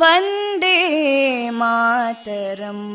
वन्दे मातरम्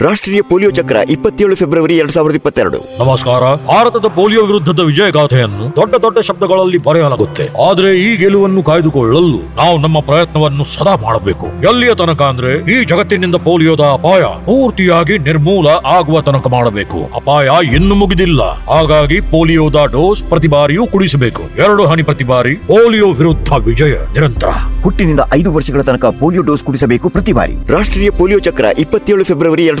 ರಾಷ್ಟ್ರೀಯ ಪೋಲಿಯೋ ಚಕ್ರ ಇಪ್ಪತ್ತೇಳು ಫೆಬ್ರವರಿ ಎರಡ್ ಸಾವಿರದ ಇಪ್ಪತ್ತೆರಡು. ನಮಸ್ಕಾರ. ಭಾರತದ ಪೋಲಿಯೋ ವಿರುದ್ಧದ ವಿಜಯಗಾಥೆಯನ್ನು ದೊಡ್ಡ ದೊಡ್ಡ ಶಬ್ದಗಳಲ್ಲಿ ಬರೆಯಲಾಗುತ್ತೆ. ಆದ್ರೆ ಈ ಗೆಲುವನ್ನು ಕಾಯ್ದುಕೊಳ್ಳಲು ನಾವು ನಮ್ಮ ಪ್ರಯತ್ನವನ್ನು ಸದಾ ಮಾಡಬೇಕು. ಎಲ್ಲಿಯ ತನಕ ಅಂದ್ರೆ ಈ ಜಗತ್ತಿನಿಂದ ಪೋಲಿಯೋದ ಅಪಾಯ ಪೂರ್ತಿಯಾಗಿ ನಿರ್ಮೂಲ ಆಗುವ ತನಕ ಮಾಡಬೇಕು. ಅಪಾಯ ಇನ್ನು ಮುಗಿದಿಲ್ಲ. ಹಾಗಾಗಿ ಪೋಲಿಯೋದ ಡೋಸ್ ಪ್ರತಿ ಬಾರಿಯೂ ಕುಡಿಸಬೇಕು. ಎರಡು ಹನಿ ಪ್ರತಿ ಬಾರಿ ಪೋಲಿಯೋ ವಿರುದ್ಧ ವಿಜಯ ನಿರಂತರ. ಹುಟ್ಟಿನಿಂದ ಐದು ವರ್ಷಗಳ ತನಕ ಪೋಲಿಯೋ ಡೋಸ್ ಕುಡಿಸಬೇಕು ಪ್ರತಿ ಬಾರಿ. ರಾಷ್ಟ್ರೀಯ ಪೋಲಿಯೋ ಚಕ್ರ ಇಪ್ಪತ್ತೇಳು ಫೆಬ್ರವರಿ ಎರಡ್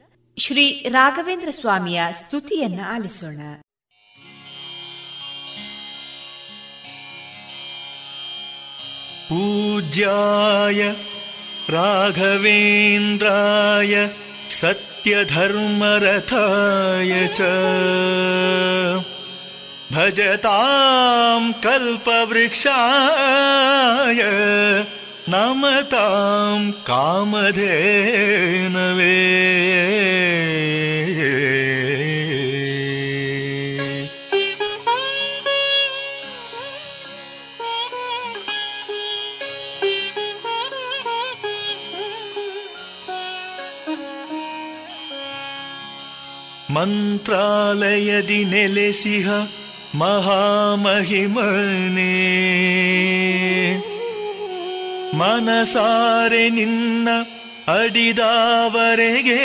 ಶ್ರೀ ರಾಘವೇಂದ್ರ ಸ್ವಾಮಿಯ ಸ್ತುತಿಯನ್ನ ಆಲಿಸೋಣ पूज्याय राघवेन्द्राय सत्यधर्मरथाय च भजतां कल्पवृक्षाय नमतां कामधेनवे। मन्त्रालयदि नेलेसिह महामहिमने। ಮನಸಾರೆ ನಿನ್ನ ಅಡಿದಾವರೆಗೆ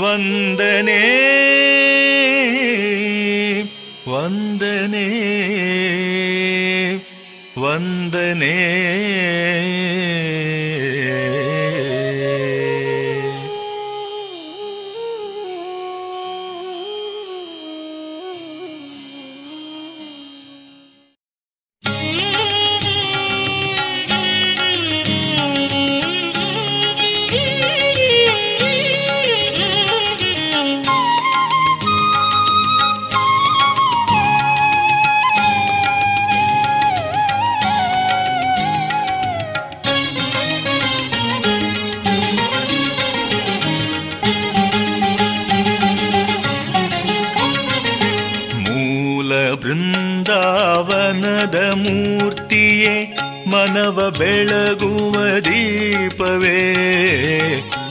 ವಂದನೆ ವಂದನೆ ವಂದನೆ ಬೆಳಗುವ ದೀಪವೇ,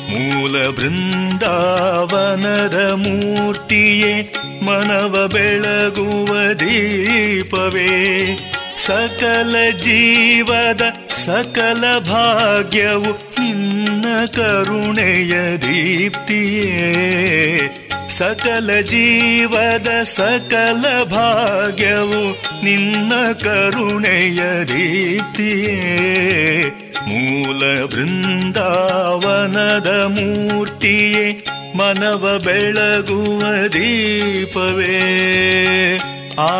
ಮೂಲ ಬೃಂದಾವನದ ಮೂರ್ತಿಯೇ, ಮನವ ಬೆಳಗುವ ದೀಪವೇ. ಸಕಲ ಜೀವದ ಸಕಲ ಭಾಗ್ಯವು ನಿನ್ನ ಕರುಣೆಯ ದೀಪ್ತಿಯೇ. ಸಕಲ ಜೀವದ ಸಕಲ ಭಾಗ್ಯವು ನಿನ್ನ ಕರುಣೆಯ ದೀಪ್ತಿಯೇ ಮೂಲ ಬೃಂದಾವನದ ಮೂರ್ತಿಯೇ ಮನವ ಬೆಳಗುವ ದೀಪವೇ. ಆ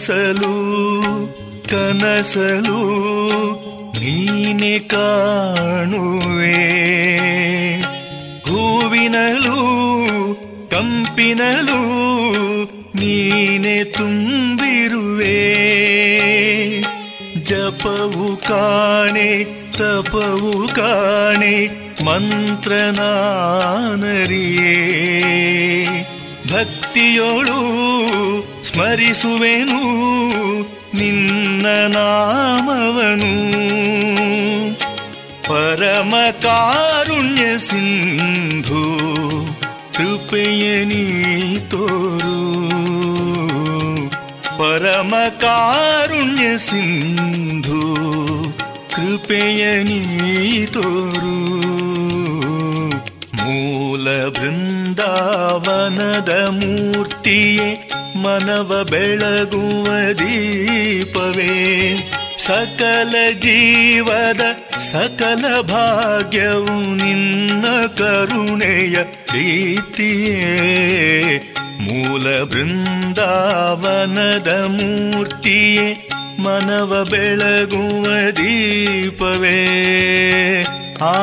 ಮನಸಲು ಕನಸಲು ನೀನೆ ಕಾಣುವೆ. ಹೂವಿನಲು ಕಂಪಿನಲು ನೀನೆ ತುಂಬಿರುವೆ. ಜಪವು ಕಾಣೆ ತಪವು ಕಾಣೆ ಮಂತ್ರನಾನರಿಯೇ ಭಕ್ತಿಯೋಳು ಸ್ಮರಿಸುವೆನು, ನಿನ್ನ ನಾಮವನು. ಪರಮ ಕಾರುಣ್ಯ ಸಿಂಧು, ಕೃಪೆಯ ನೀ ತೋರು. ಪರಮ ಕಾರುಣ್ಯ ಸಿಂಧು, ಕೃಪೆಯ ನೀ ತೋರು. ಮೂಲ ಬೃಂದಾವನದ ಮೂರ್ತಿಯೇ ಮನವ ಬೆಳಗುವ ದೀಪವೇ. ಸಕಲ ಜೀವದ ಸಕಲ ಭಾಗ್ಯವು ನಿನ್ನ ಕರುಣೆಯ ಪ್ರೀತಿಯೇ. ಮೂಲ ಬೃಂದಾವನದ ಮೂರ್ತಿಯೇ ಮನವ ಬೆಳಗುವ ದೀಪವೇ. ಆ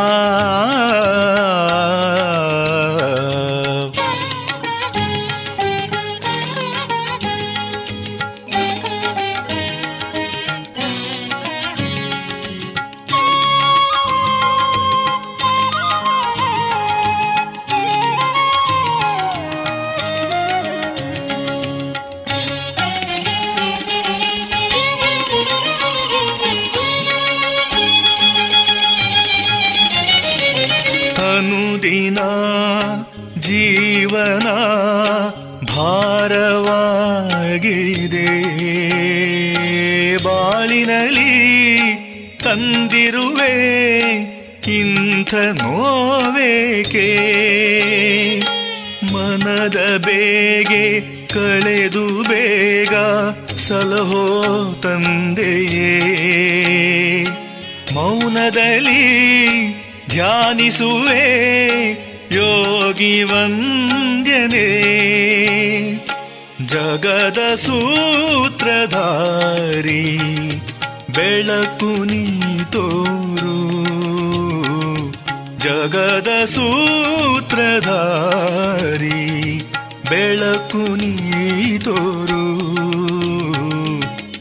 ಅನುದಿನ ಜೀವನ ಭಾರವಾಗಿದೆ. ಬಾಳಿನಲ್ಲಿ ತಂದಿರುವೆ ಇಂಥ ನೋವೇಕೆ? ಮನದ ಬೇಗೆ ಕಳೆದು ಬೇಗ ಸಲಹೋ ತಂದೆಯೇ. ಮೌನದಲ್ಲಿ ಧ್ಯಾನಿಸುವೆ, ಯೋಗಿ ವಂದ್ಯನೆ. ಜಗದ ಸೂತ್ರಧಾರಿ, ಬೆಳಕು ನೀ ತೋರು. ಜಗದ ಸೂತ್ರಧಾರಿ, ಬೆಳಕು ನೀ ತೋರು.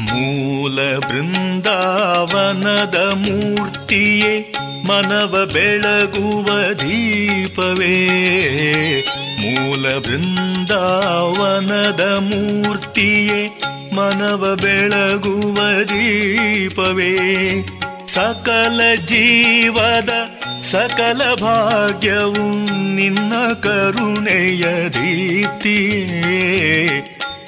ಮೂಲ ಬೃಂದಾವನದ ಮೂರ್ತಿಯೇ ಮನವ ಬೆಳಗುವ ದೀಪವೇ. ಮೂಲ ಬೃಂದಾವನದ ಮೂರ್ತಿಯೇ ಮನವ ಬೆಳಗುವ ದೀಪವೇ. ಸಕಲ ಜೀವದ ಸಕಲ ಭಾಗ್ಯವು ನಿನ್ನ ಕರುಣೆಯ ದೀಪ್ತಿಯೇ.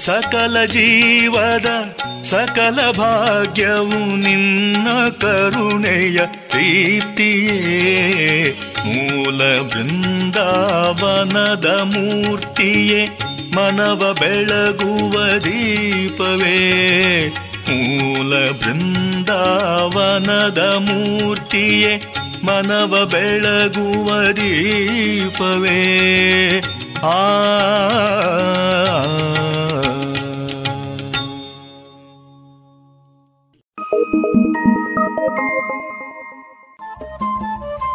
ಸಕಲ ಜೀವದ ಸಕಲ ಭಾಗ್ಯವು ನಿನ್ನ ಕರುಣೆಯ ಪ್ರೀತಿಯೇ. ಮೂಲ ಬೃಂದಾವನದ ಮೂರ್ತಿಯೇ. ಮನವ ಬೆಳಗುವ ದೀಪವೇ. ಮೂಲ ಬೃಂದಾವನದ ಮೂರ್ತಿಯೇ. ಮನವ ಬೆಳಗುವ ದೀಪವೇ. ಆ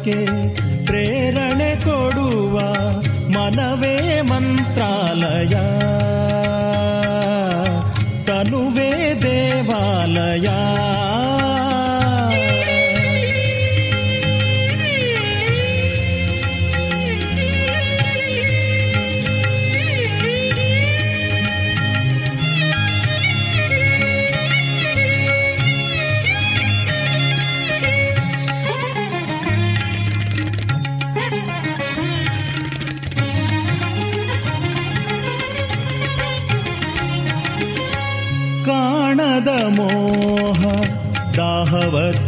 ಪಥಕ್ಕೆ ಪ್ರೇರಣೆ ಕೊಡುವ ಮನವೇ ಮಂತ್ರಾಲಯ.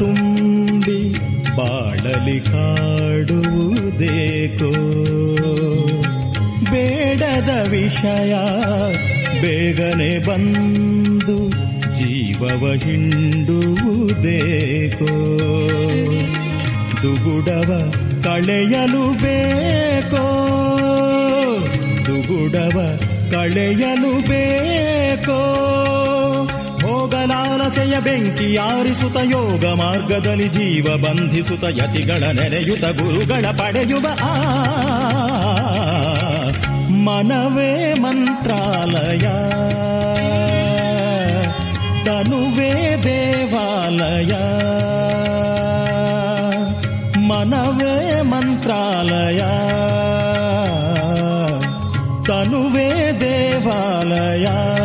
ತುಂಬಿ ಬಾಳಲಿ ಕಾಡುವುದೇಕೋ? ಬೇಡದ ವಿಷಯ ಬೇಗನೆ ಬಂದು ಜೀವವ ಹಿಂಡುವುದೇಕೋ? ದುಗುಡವ ಕಳೆಯಲು ಬೇಕೋ? ದುಗುಡವ ಕಳೆಯಲು ಬೇಕೋ? ಹೋಗಲಾಲಸೆಯ ಬೆಂಕಿ ಆರಿಸುತ್ತ ಯೋಗ ಮಾರ್ಗದಲ್ಲಿ ಜೀವ ಬಂಧಿಸುತ್ತ ಯತಿಗಳ ನೆನೆಯುತ್ತ ಗುರುಗಳ ಪಡೆಯುವ ಆ ಮನವೇ ಮಂತ್ರಾಲಯ. ತನುವೇ ದೇವಾಲಯ. ಮನವೇ ಮಂತ್ರಾಲಯ. ತನುವೇ ದೇವಾಲಯ.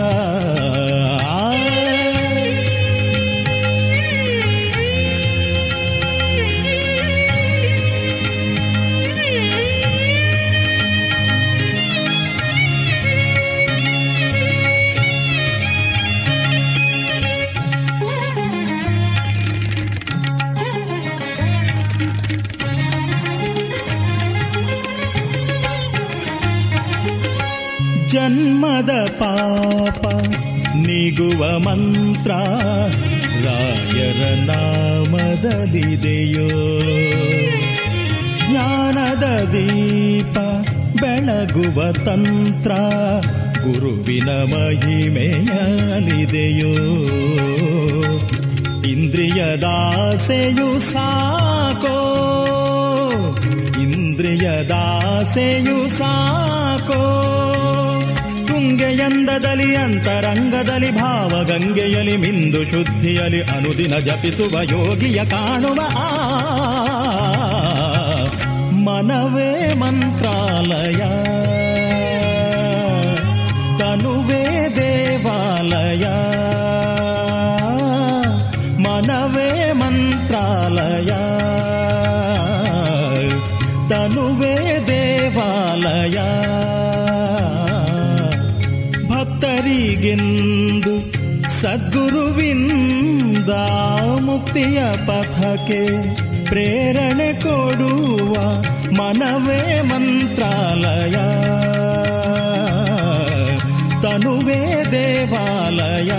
ಪಾಪ ನಿಗುವ ಮಂತ್ರ ರಾಯರ ನಾಮದಲ್ಲಿದೆಯೋ? ಜ್ಞಾನದ ದೀಪ ಬೆಳಗುವ ತಂತ್ರ ಗುರುವಿನ ಮಹಿಮೆಯಲಿದೆಯೋ ಇಂದ್ರಿಯದಾಸೆಯು ಸಾಕೋ? ಇಂದ್ರಿಯದಾಸೆಯು ಸಾಕೋ? ತುಂಗೆಯಂದದಲ್ಲಿ ಅಂತರಂಗದಲ್ಲಿ ಭಾವಗಂಗೆಯಲಿ ಮಿಂದು ಶುದ್ಧಿಯಲಿ ಅನುದಿನ ಜಪಿಸುವ ಯೋಗಿಯ ಕಾಣುವ ಆ ಮನವೇ ಮಂತ್ರಾಲಯ. ಸದ್ಗುರುವಿಂದ ಮುಕ್ತಿಯ ಪಥಕ್ಕೆ ಪ್ರೇರಣೆ ಕೊಡುವ ಮನವೇ ಮಂತ್ರಾಲಯ ತನುವೇ ದೇವಾಲಯ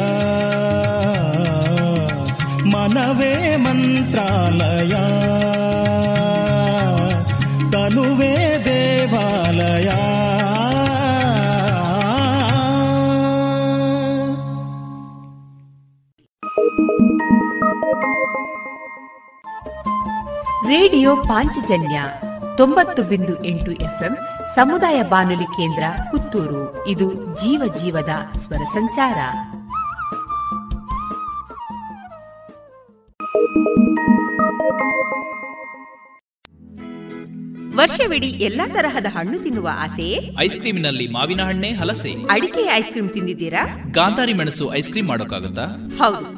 ಮನವೇ ಮಂತ್ರಾಲಯ ತನುವೇ ದೇವಾಲಯ ರೇಡಿಯೋ ಪಾಂಚಜನ್ಯ ತೊಂಬತ್ತು ಬಿಂದು ಎಂಟು ಎಫ್ಎಂ ಸಮುದಾಯ ಬಾನುಲಿ ಕೇಂದ್ರ ಪುತ್ತೂರು. ಇದು ಜೀವ ಜೀವದ ಸ್ವರ ಸಂಚಾರ. ವರ್ಷವಿಡೀ ಎಲ್ಲಾ ತರಹದ ಹಣ್ಣು ತಿನ್ನುವ ಆಸೆಯೇ ಐಸ್ ಕ್ರೀಮಿನಲ್ಲಿ ಮಾವಿನ ಹಣ್ಣೆ ಹಲಸೆ. ಅಡಿಕೆ ಐಸ್ ಕ್ರೀಮ್ ತಿಂದಿದ್ದೀರಾ? ಗಾಂಧಾರಿ ಮೆಣಸು ಐಸ್ ಕ್ರೀಮ್ ಮಾಡೋಕ್ಕಾಗತ್ತಾ? ಹೌದು.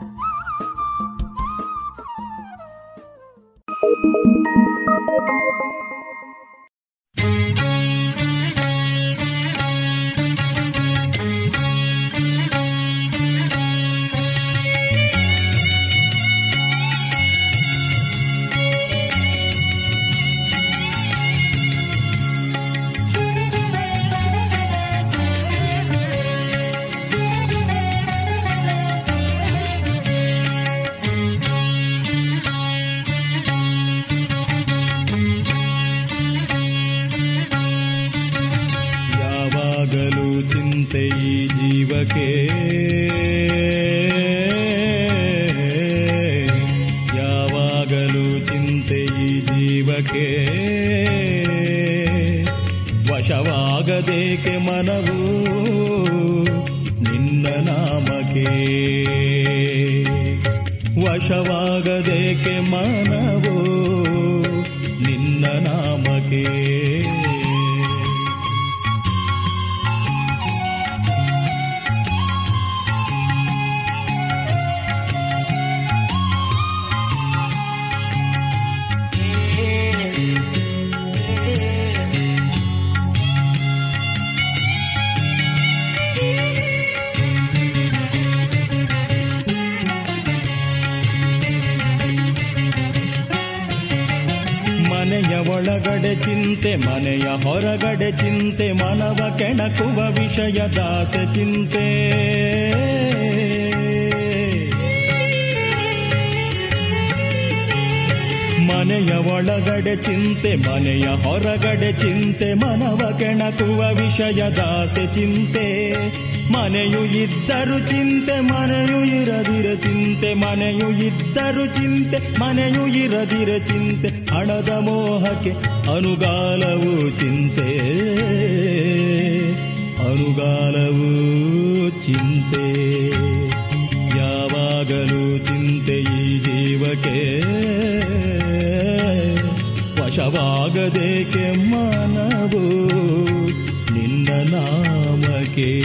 ಚಿಂತೆ, ಮನೆಯು ಇದ್ದರು ಚಿಂತೆ, ಮನೆಯು ಇರದಿರ ಚಿಂತೆ, ಮನೆಯು ಇದ್ದರು ಚಿಂತೆ, ಮನೆಯು ಇರದಿರ ಚಿಂತೆ, ಹಣದ ಮೋಹಕ್ಕೆ ಅನುಗಾಲವು ಚಿಂತೆ ಅನುಗಾಲವು ಚಿಂತೆ. ಯಾವಾಗಲೂ ಚಿಂತೆ ಈ ಜೀವಕ್ಕೆ ವಶವಾಗದೇಕೆ ನಾಮಕ್ಕೆ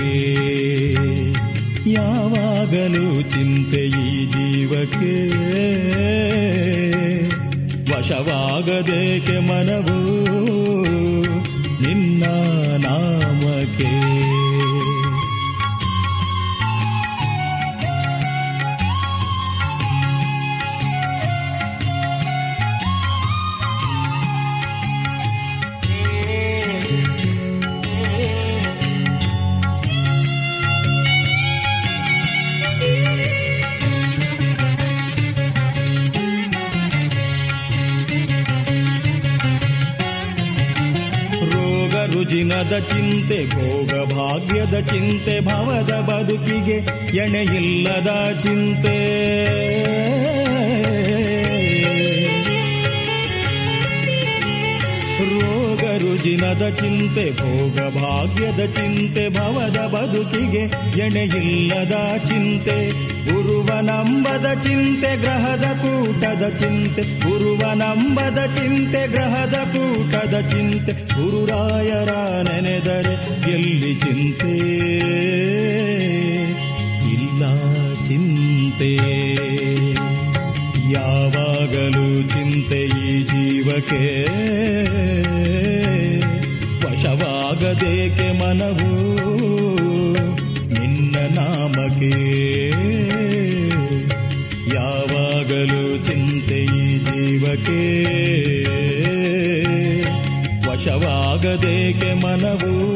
ಯಾವಾಗಲೂ ಚಿಂತೆ ಈ ಜೀವಕ್ಕೆ. ವಶವಾಗದೇಕೆ ಮನವು ನಿನ್ನ ನಾಮಕ್ಕೆ. ಬದುಕಿಗೆ ಎಣೆಯಿಲ್ಲದ ಚಿಂತೆ. ರೋಗ ರುಜಿನದ ಚಿಂತೆ, ಭೋಗ ಭಾಗ್ಯದ ಚಿಂತೆ, ಭವದ ಬದುಕಿಗೆ ಎಣೆಯಿಲ್ಲದ ಚಿಂತೆ. ಗುರುವ ನಂಬದ ಚಿಂತೆ, ಗ್ರಹದ ಕೂಟದ ಚಿಂತೆ. ಗುರುವ ನಂಬದ ಚಿಂತೆ, ಗ್ರಹದ ಕೂಟದ ಚಿಂತೆ. ಗುರುರಾಯರ ನೆನೆದರೆ ಎಲ್ಲಿ ಚಿಂತೆ? ಚಿಂತೆ ಯಾವಾಗಲೂ ಚಿಂತೆ ಈ ಜೀವಕ್ಕೆ. ವಶವಾಗದೇಕೆ ಮನವು. ನಿನ್ನ ನಾಮಕ್ಕೆ. ಯಾವಾಗಲೂ ಚಿಂತೆ ಈ ಜೀವಕ್ಕೆ. ವಶವಾಗದೇಕೆ ಮನವು.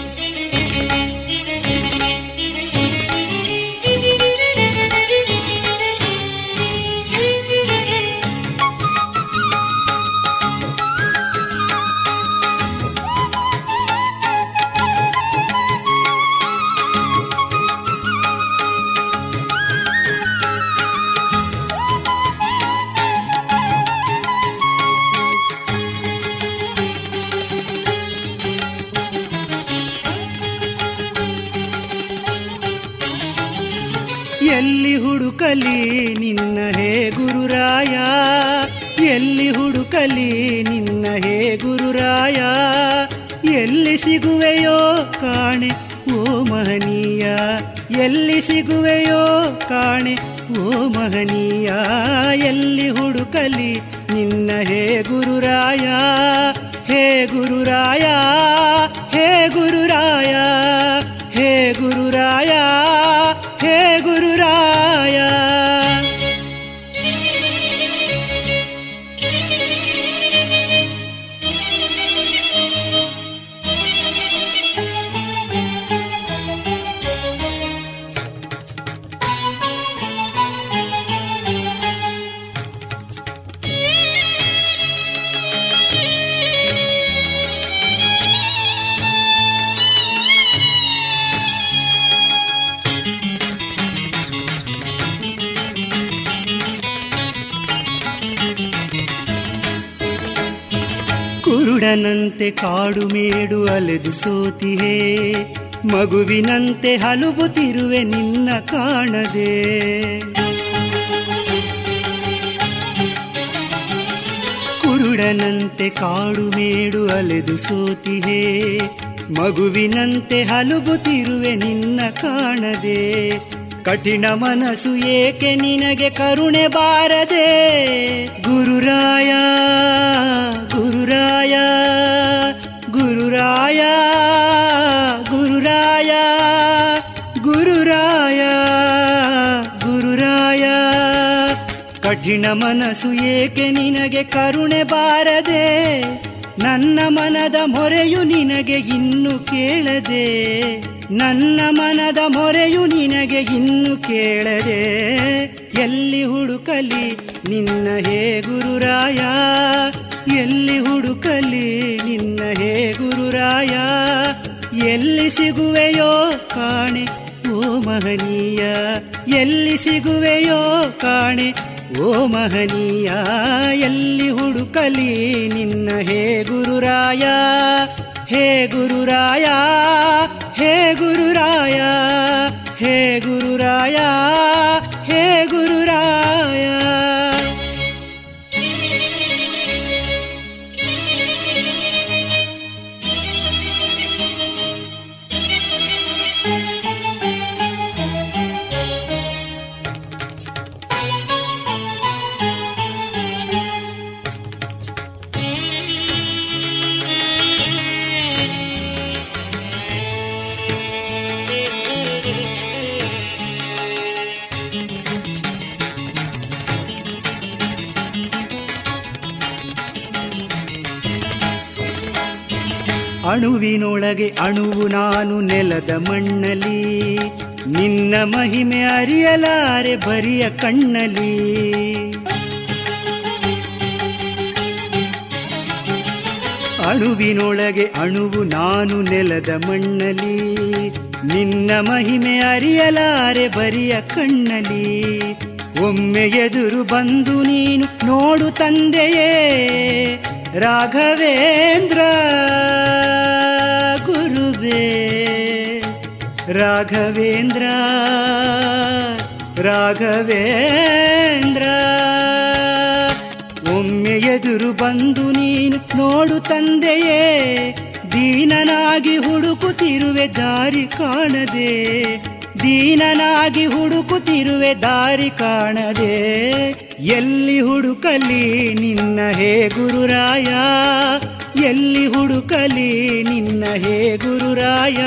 ಹುಡುಕಲಿ ನಿನ್ನ ಹೇ ಗುರುರಾಯ. ಎಲ್ಲಿ ಹುಡುಕಲಿ ನಿನ್ನ ಹೇ ಗುರುರಾಯ. ಎಲ್ಲಿ ಸಿಗುವೆಯೋ ಕಾಣೆ, ಓ ಮಹನೀಯ. ಎಲ್ಲಿ ಸಿಗುವೆಯೋ ಕಾಣೆ, ಓ ಮಹನೀಯ. ಎಲ್ಲಿ ಹುಡುಕಲಿ ನಿನ್ನ ಹೇ ಗುರುರಾಯ. ಹೇ ಗುರುರಾಯ ಹೇ ಗುರುರಾಯ ಹೇ ಗುರುರಾಯ. ಅಲೆದು ಸೋತಿಹೇ, ಮಗುವಿನಂತೆ ಹಲುಬುತ್ತಿರುವೆ ನಿನ್ನ ಕಾಣದೆ. ಕುರುಡನಂತೆ ಕಾಡು ಮೇಡು ಅಲೆದು ಸೋತಿಹೇ, ಮಗುವಿನಂತೆ ಹಲುಬುತ್ತಿರುವೆ ನಿನ್ನ ಕಾಣದೆ. ಕಠಿಣ ಮನಸ್ಸು ಏಕೆ ನಿನಗೆ ಕರುಣೆ ಬಾರದೆ? ಗುರುರಾಯ ಗುರುರಾಯ. ಗುರುರಾಯ ಗುರುರಾಯ ಗುರುರಾಯ ಗುರುರಾಯ. ಕಠಿಣ ಮನಸ್ಸು ಏಕೆ ನಿನಗೆ ಕರುಣೆ ಬಾರದೆ? ನನ್ನ ಮನದ ಮೊರೆಯು ನಿನಗೆ ಇನ್ನು ಕೇಳದೆ? ನನ್ನ ಮನದ ಮೊರೆಯು ನಿನಗೆ ಇನ್ನು ಕೇಳದೆ? ಎಲ್ಲಿ ಹುಡುಕಲಿ ನಿನ್ನ ಹೇ ಗುರುರಾಯ? ಎಲ್ಲಿ ಹುಡುಕಲಿ ನಿನ್ನ ಹೇ ಗುರುರಾಯ? ಎಲ್ಲಿ ಸಿಗುವೆಯೋ ಕಾಣೆ, ಓ ಮಹನೀಯ? ಎಲ್ಲಿ ಸಿಗುವೆಯೋ ಕಾಣೆ, ಓ ಮಹನೀಯ? ಎಲ್ಲಿ ಹುಡುಕಲಿ ನಿನ್ನ ಹೇ ಗುರುರಾಯ? ಹೇ ಗುರುರಾಯ ಹೇ ಗುರುರಾಯ ಹೇ ಗುರುರಾಯ? ಅಣುವಿನೊಳಗೆ ಅಣುವು ನಾನು ನೆಲದ ಮಣ್ಣಲಿ ನಿನ್ನ ಮಹಿಮೆ ಅರಿಯಲಾರೆ ಬರಿಯ ಕಣ್ಣಲಿ ಅಣುವಿನೊಳಗೆ ಅಣುವು ನಾನು ನೆಲದ ಮಣ್ಣಲಿ ನಿನ್ನ ಮಹಿಮೆ ಅರಿಯಲಾರೆ ಬರಿಯ ಕಣ್ಣಲಿ ಒಮ್ಮೆ ಎದುರು ಬಂದು ನೀನು ನೋಡು ತಂದೆಯೇ ರಾಘವೇಂದ್ರ. ರಾಘವೇಂದ್ರ ರಾಘವೇಂದ್ರ, ಒಮ್ಮೆ ಎದುರು ಬಂದು ನೀನು ನೋಡು ತಂದೆಯೇ, ದೀನನಾಗಿ ಹುಡುಕುತ್ತಿರುವೆ ದಾರಿ ಕಾಣದೆ, ದೀನನಾಗಿ ಹುಡುಕುತ್ತಿರುವೆ ದಾರಿ ಕಾಣದೆ. ಎಲ್ಲಿ ಹುಡುಕಲಿ ನಿನ್ನ ಹೇ ಗುರುರಾಯ ಎಲ್ಲಿ ಹುಡುಕಲಿ ನಿನ್ನ ಹೇ ಗುರುರಾಯ?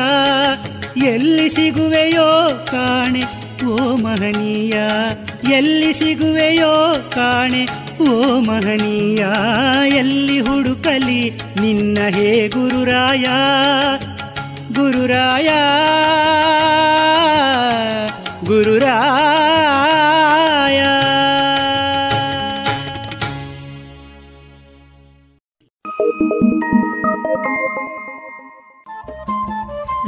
ಎಲ್ಲಿ ಸಿಗುವೆಯೋ ಕಾಣೆ, ಓ ಮಹನೀಯ? ಎಲ್ಲಿ ಸಿಗುವೆಯೋ ಕಾಣೆ, ಓ ಮಹನೀಯ? ಎಲ್ಲಿ ಹುಡುಕಲಿ ನಿನ್ನ ಹೇ ಗುರುರಾಯ? ಗುರುರಾಯ ಗುರುರಾಯ.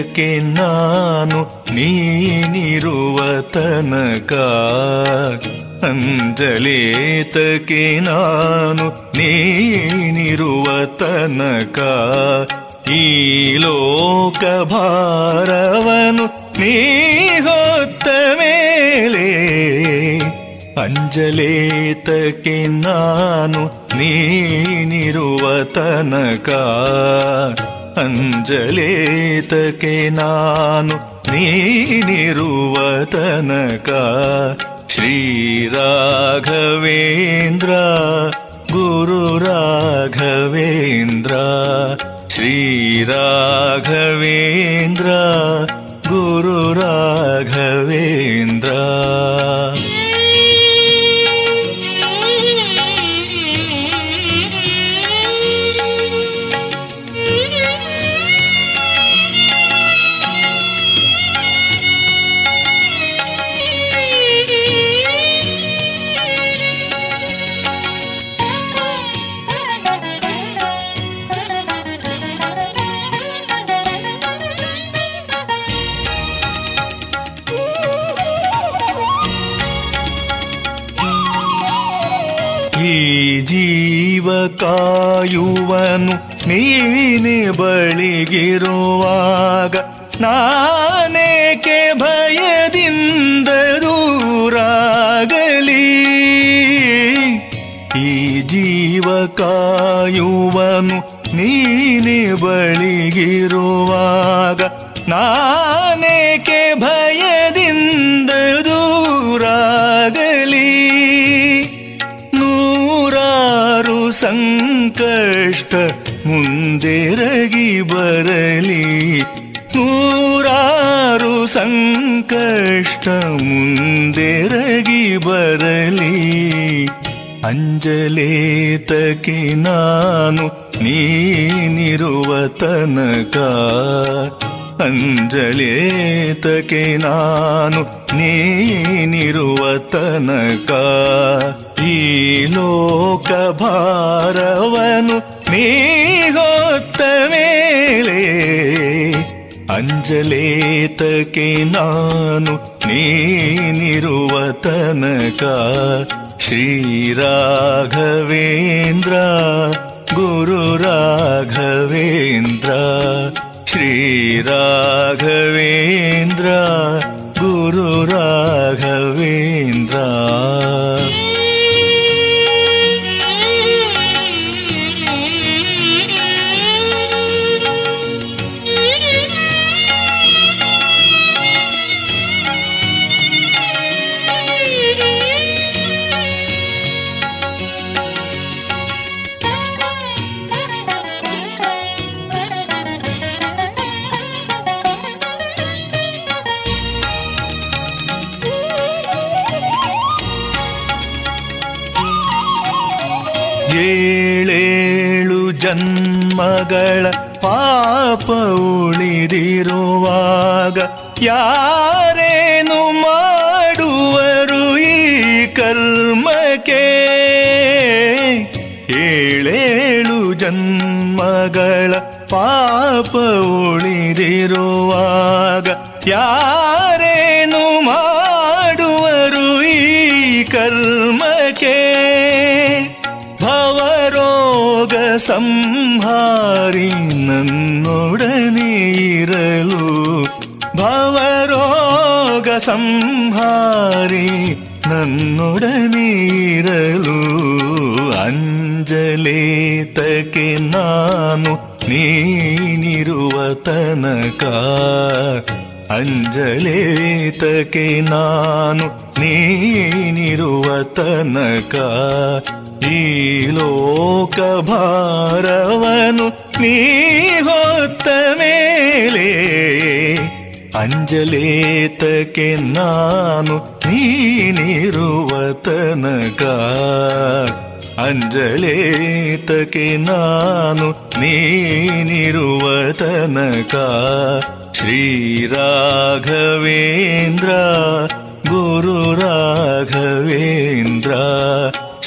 ಅಂಜಲೇತಕ್ಕೆ ನಾನು ನೀನಿರುವ ತನಕ. ಅಂಜಲೇತಕ್ಕೆ ನಾನು ನೀನಿರುವ ತನಕ. ಈ ಲೋಕ ಭಾರವನು ನೀ ಹೊತ್ತ ಮೇಲೆ. ಅಂಜಲೇತಕ್ಕೆ ನಾನು ನೀನಿರುವ ತನಕ. ಅಂಜಲೇತಕ್ಕೆ ನಾನು ನೀನಿರುವ ತನಕ ಶ್ರೀರಾಘವೇಂದ್ರ गुरु राघवेन्द्र श्रीराघवेन्द्र गुरु ಜೀವ ಕಾಯುವನು ನೀನೆ ಬಳಿಗಿರುವಾಗ ನಾನೇಕೆ ಭಯದಿಂದ ದೂರಾಗಲಿ? ಈ ಜೀವ ಕಾಯುವನು ನೀನೆ ಬಳಿಗಿರುವಾಗ ನಾನೇಕೆ ಭಯದಿಂದ ದೂರಾಗಲಿ? ನೂರಾರು ಸಂಕಷ್ಟ ಮುಂದೆರಗಿ ಬರಲಿ? ನೂರಾರು ಸಂಕಷ್ಟ ಮುಂದೆರಗಿ ಬರಲಿ. ಅಂಜಲೇತಕ್ಕೆ ನಾನು ನೀನಿರುವ ತನಕ ಅಂಜಲೇತಕ್ಕೆ ನಾನು ನೀನಿರುವ ತನಕ? ಈ ಲೋಕ ಭಾರವನು ನೀ ಹೊತ್ತ ಮೇಲೆ ಅಂಜಲೇತಕ್ಕೆ ನಾನು ನೀನಿರುವ ತನಕ? ಗುರು ರಾಘವೇಂದ್ರ ಶ್ರೀರಾಘವೇಂದ್ರ ಸಂಹಾರಿ ನನ್ನೊಡನೆ ಇರಲು ಭವರೋಗ ಸಂಹಾರಿ ನನ್ನೊಡನೆ ಇರಲು ಅಂಜಲೇತಕ್ಕೆ ನಾನು ನೀನಿರುವ ತನಕ ಅಂಜಲೇತಕ್ಕೆ ನಾನು ನೀನಿರುವ ತನಕ ಈ ಲೋಕ ಭಾರವನು ನೀ ಹೊತ್ತ ಮೇಲೆ ಅಂಜಲೇತಕ್ಕೆ ನಾನು ನೀನಿರುವ ತನಕ. ಅಂಜಲೇತಕ್ಕೆ ನಾನು ನೀನಿರುವ ತನಕ. ಶ್ರೀರಾಘವೇಂದ್ರ ಗುರು ರಾಘವೇಂದ್ರ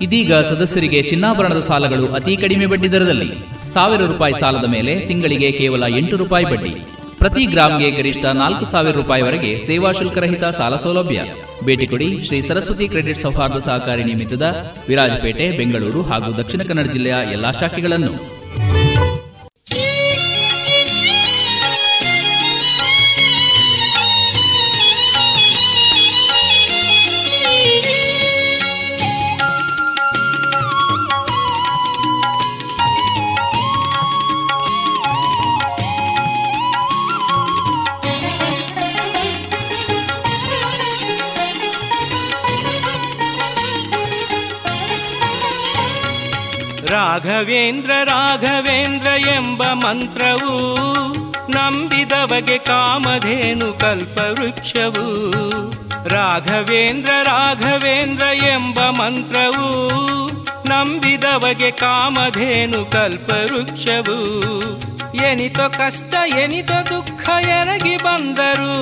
ಇದೀಗ ಸದಸ್ಯರಿಗೆ ಚಿನ್ನಾಭರಣದ ಸಾಲಗಳು ಅತಿ ಕಡಿಮೆ ಬಡ್ಡಿ ದರದಲ್ಲಿ. ಸಾವಿರ ರೂಪಾಯಿ ಸಾಲದ ಮೇಲೆ ತಿಂಗಳಿಗೆ ಕೇವಲ ಎಂಟು ರೂಪಾಯಿ ಬಡ್ಡಿ. ಪ್ರತಿ ಗ್ರಾಮ್ಗೆ ಗರಿಷ್ಠ ನಾಲ್ಕು ಸಾವಿರ ರೂಪಾಯಿವರೆಗೆ ಸೇವಾ ಶುಲ್ಕರಹಿತ ಸಾಲ ಸೌಲಭ್ಯ. ಭೇಟಿ ಕೊಡಿ ಶ್ರೀ ಸರಸ್ವತಿ ಕ್ರೆಡಿಟ್ ಸೌಹಾರ್ದ ಸಹಕಾರಿ ನಿಮಿತ್ತದ ವಿರಾಜಪೇಟೆ, ಬೆಂಗಳೂರು ಹಾಗೂ ದಕ್ಷಿಣ ಕನ್ನಡ ಜಿಲ್ಲೆಯ ಎಲ್ಲಾ ಶಾಖೆಗಳನ್ನು. ರಾಘವೇಂದ್ರ ರಾಘವೇಂದ್ರ ಎಂಬ ಮಂತ್ರವು ನಂಬಿದವಗೆ ಕಾಮಧೇನು ಕಲ್ಪವೃಕ್ಷವು. ರಾಘವೇಂದ್ರ ರಾಘವೇಂದ್ರ ಎಂಬ ಮಂತ್ರವು ನಂಬಿದವಗೆ ಕಾಮಧೇನು ಕಲ್ಪವೃಕ್ಷವು. ಎನಿತೋ ಕಷ್ಟ, ಎನಿತ ದುಃಖ ಎರಗಿ ಬಂದರು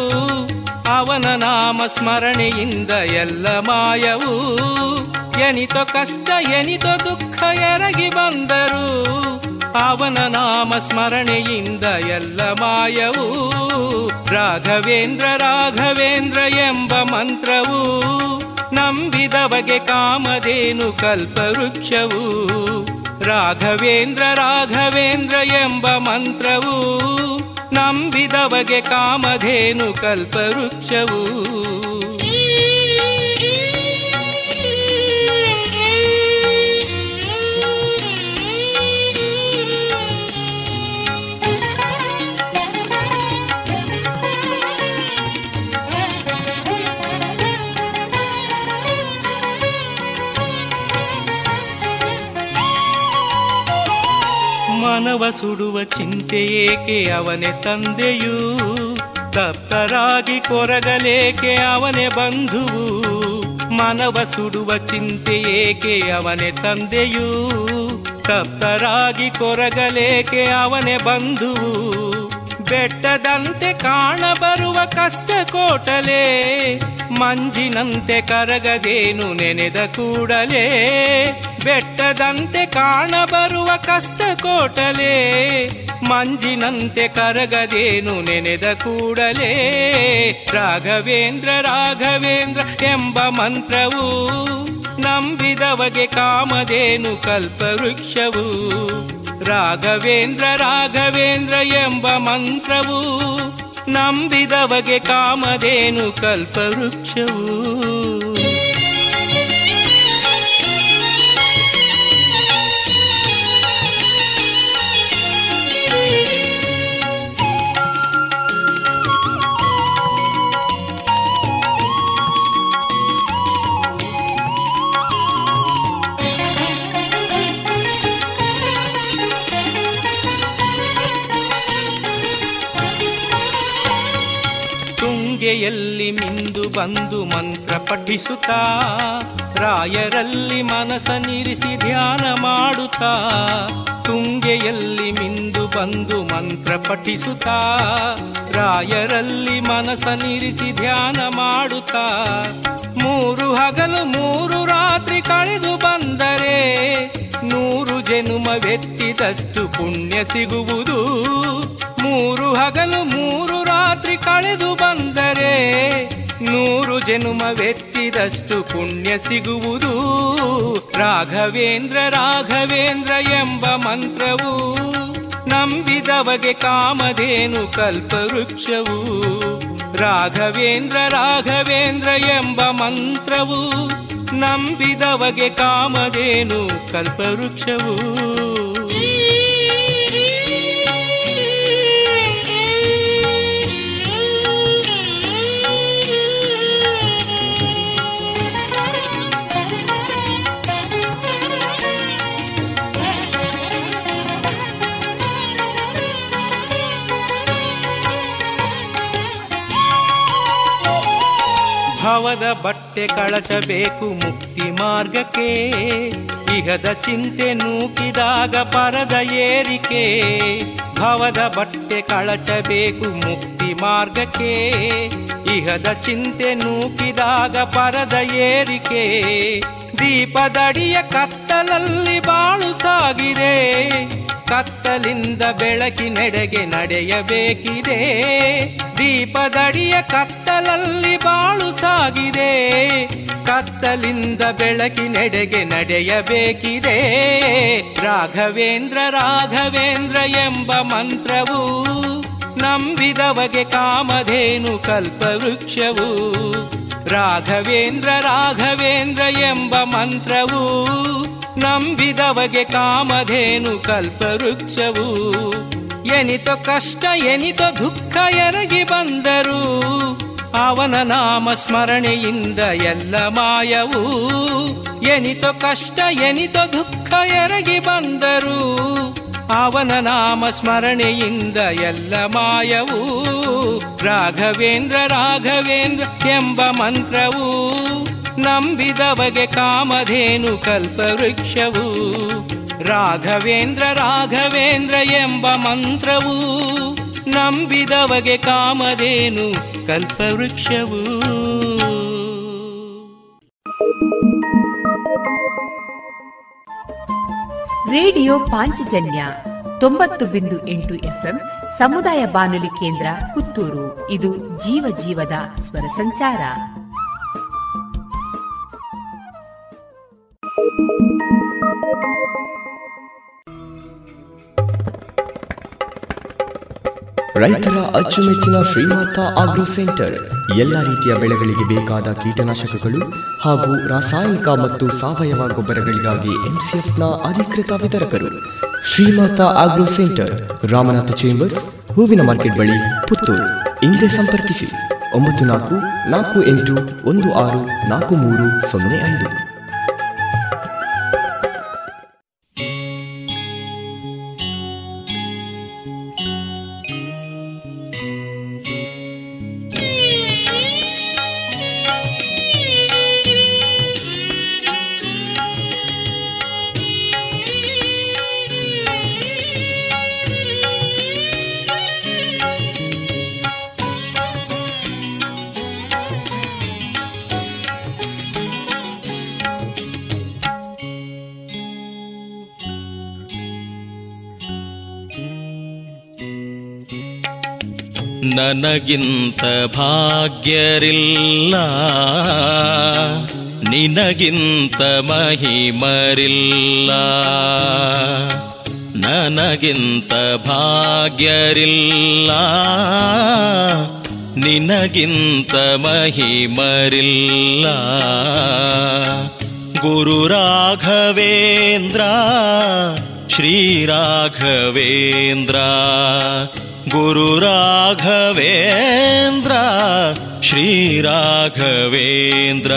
ಅವನ ನಾಮ ಸ್ಮರಣೆಯಿಂದ ಎಲ್ಲ ಮಾಯವು. ಎನಿತೋ ಕಷ್ಟ, ಎನಿತೋ ದುಃಖ ಎರಗಿ ಬಂದರು ಅವನ ನಾಮ ಸ್ಮರಣೆಯಿಂದ ಎಲ್ಲ ಮಾಯವು ರಾಘವೇಂದ್ರ ರಾಘವೇಂದ್ರ ಎಂಬ ಮಂತ್ರವು ನಂಬಿದವಗೆ ಕಾಮಧೇನು ಕಲ್ಪವೃಕ್ಷವು ರಾಘವೇಂದ್ರ ರಾಘವೇಂದ್ರ ಎಂಬ ಮಂತ್ರವು ನಂಬಿದವಗೆ ಕಾಮಧೇನು ಕಲ್ಪವೃಕ್ಷವು ಮನವ ಚಿಂತೆ ಏಕೆ ಅವನೇ ತಂದೆಯೂ? ತಪ್ತರಾಗಿ ಕೊರಗಲೇಕೆ ಅವನೇ ಬಂಧುವು? ಮನವ ಸುಡುವ ಚಿಂತೆ ಏಕೆ ಅವನೇ ತಂದೆಯೂ? ತಪ್ತರಾಗಿ ಕೊರಗಲೇಕೆ ಅವನೇ ಬಂಧುವು? ಬೆಟ್ಟದಂತೆ ಕಾಣಬರುವ ಕಷ್ಟ ಕೋಟಲೆ ಮಂಜಿನಂತೆ ಕರಗದೇನು ನೆನೆದ ಕೂಡಲೇ, ಬೆಟ್ಟದಂತೆ ಕಾಣಬರುವ ಕಷ್ಟ ಕೋಟಲೆ ಮಂಜಿನಂತೆ ಕರಗದೇನು ನೆನೆದ ಕೂಡಲೇ, ರಾಘವೇಂದ್ರ ರಾಘವೇಂದ್ರ ಎಂಬ ಮಂತ್ರವು, ನಂಬಿದವಗೆ ಕಾಮದೇನು ಕಲ್ಪವೃಕ್ಷವು. ರಾಘವೇಂದ್ರ ರಾಘವೇಂದ್ರ ಎಂಬ ಮಂತ್ರವು ನಂಬಿದವಗೆ ಕಾಮಧೇನು ಕಲ್ಪವೃಕ್ಷವು. ತುಂಗೆಯಲ್ಲಿ ಮಿಂದು ಬಂದು ಮಂತ್ರ ಪಠಿಸುತ್ತಾ, ರಾಯರಲ್ಲಿ ಮನಸ ನಿರಿಸಿ ಧ್ಯಾನ ಮಾಡುತ್ತಾ, ತುಂಗೆಯಲ್ಲಿ ಮಿಂದು ಬಂದು ಮಂತ್ರ ಪಠಿಸುತ್ತಾ, ರಾಯರಲ್ಲಿ ಮನಸ ನಿರಿಸಿ ಧ್ಯಾನ ಮಾಡುತ್ತಾ, ಮೂರು ಹಗಲು ಮೂರು ರಾತ್ರಿ ಕಳೆದು ಬಂದರೆ, ನೂರು ಜನುಮವೆತ್ತಿದಷ್ಟು ಪುಣ್ಯ ಸಿಗುವುದು. ಮೂರು ಹಗಲು, ಮೂರು ರಾತ್ರಿ ಕಳೆದು ಬಂದರೆ ನೂರು ಜನುಮವೆತ್ತಿದಷ್ಟು ಪುಣ್ಯ ಸಿಗುವುದು. ರಾಘವೇಂದ್ರ ರಾಘವೇಂದ್ರ ಎಂಬ ಮಂತ್ರವು ನಂಬಿದವಗೆ ಕಾಮಧೇನು ಕಲ್ಪವೃಕ್ಷವು. ರಾಘವೇಂದ್ರ ರಾಘವೇಂದ್ರ ಎಂಬ ಮಂತ್ರವು ನಂಬಿದವಗೆ ಕಾಮದೇನು ಕಲ್ಪವೃಕ್ಷವು. ಭವದ ಬಟ್ಟೆ ಕಳಚಬೇಕು ಮುಕ್ತಿ ಮಾರ್ಗಕ್ಕೆ. ಇಹದ ಚಿಂತೆ ನೂಕಿದಾಗ ಪರದ ಏರಿಕೆ. ಭವದ ಬಟ್ಟೆ ಕಳಚಬೇಕು ಮುಕ್ತಿ ಮಾರ್ಗಕ್ಕೆ. ಇಹದ ಚಿಂತೆ ನೂಕಿದಾಗ ಪರದ ಏರಿಕೆ. ದೀಪದಡಿಯ ಕತ್ತಲಲ್ಲಿ ಬಾಳು ಸಾಗಿದೆ. ಕತ್ತಲಿಂದ ಬೆಳಕಿನೆಡೆಗೆ ನಡೆಯಬೇಕಿದೆ. ದೀಪದಡಿಯ ಕತ್ತಲಲ್ಲಿ ಬಾಳು ಸಾಗಿದೆ. ಕತ್ತಲಿಂದ ಬೆಳಕಿನೆಡೆಗೆ ನಡೆಯಬೇಕಿದೆ. ರಾಘವೇಂದ್ರ ರಾಘವೇಂದ್ರ ಎಂಬ ಮಂತ್ರವು ನಂಬಿದವಗೆ ಕಾಮಧೇನು ಕಲ್ಪವೃಕ್ಷವು. ರಾಘವೇಂದ್ರ ರಾಘವೇಂದ್ರ ಎಂಬ ಮಂತ್ರವು. ನಂಬಿದವಗೆ ಕಾಮಧೇನು ಕಲ್ಪವೃಕ್ಷವು. ಎನಿತ ಕಷ್ಟ, ಎನಿತ ದುಃಖ ಎರಗಿ ಬಂದರು, ಅವನ ನಾಮ ಸ್ಮರಣೆಯಿಂದ ಎಲ್ಲ ಮಾಯವು. ಎನಿತ ಕಷ್ಟ, ಎನಿತ ದುಃಖ ಎರಗಿ ಬಂದರು ಅವನ ನಾಮ ಸ್ಮರಣೆಯಿಂದ ಎಲ್ಲ ಮಾಯವು. ರಾಘವೇಂದ್ರ ರಾಘವೇಂದ್ರ ಎಂಬ ಮಂತ್ರವು. ನಂಬಿದವಗೆ ಕಾಮಧೇನು ಕಲ್ಪವೃಕ್ಷವು. ರಾಘವೇಂದ್ರ ರಾಘವೇಂದ್ರ ಎಂಬ ಮಂತ್ರವು. ನಂಬಿದವಗೆ ಕಾಮಧೇನು ಕಲ್ಪವೃಕ್ಷವು. ರೇಡಿಯೋ ಪಾಂಚಜನ್ಯ ತೊಂಬತ್ತು ಬಿಂದು ಎಂಟು ಎಫ್ಎಂ ಸಮುದಾಯ ಬಾನುಲಿ ಕೇಂದ್ರ ಪುತ್ತೂರು. ಇದು ಜೀವ ಜೀವದ ಸ್ವರ ಸಂಚಾರ. ರೈತರ ಅಚ್ಚುಮೆಚ್ಚಿನ ಶ್ರೀಮಾತ ಆಗ್ರೋ ಸೆಂಟರ್. ಎಲ್ಲ ರೀತಿಯ ಬೆಳೆಗಳಿಗೆ ಬೇಕಾದ ಕೀಟನಾಶಕಗಳು ಹಾಗೂ ರಾಸಾಯನಿಕ ಮತ್ತು ಸಾವಯವ ಗೊಬ್ಬರಗಳಿಗಾಗಿ ಎಂಸಿಎಫ್ನ ಅಧಿಕೃತ ವಿತರಕರು. Shrimata agro centre, Ramanatha chamber ಹೂವಿನ ಮಾರ್ಕೆಟ್ ಬಳಿ ಪುತ್ತೂರು. ಹಿಂದೆ ಸಂಪರ್ಕಿಸಿ. ಒಂಬತ್ತು ನಾಲ್ಕು ನಾಲ್ಕು ಎಂಟು ಒಂದು ಆರು ನಾಲ್ಕು ಮೂರು ಸೊನ್ನೆ ಐದು. ನನಗಿಂತ ಭಾಗ್ಯರಿಲ್ಲ. ನಿನಗಿಂತ ಮಹಿಮರಿಲ್ಲ. ನನಗಿಂತ ಭಾಗ್ಯರಿಲ್ಲ. ನಿನಗಿಂತ ಮಹಿಮರಿಲ್ಲ. ಗುರು ರಾಘವೇಂದ್ರ ಶ್ರೀರಾಘವೇಂದ್ರ ಗುರು ರಾಘವೇಂದ್ರ ಶ್ರೀರಾಘವೇಂದ್ರ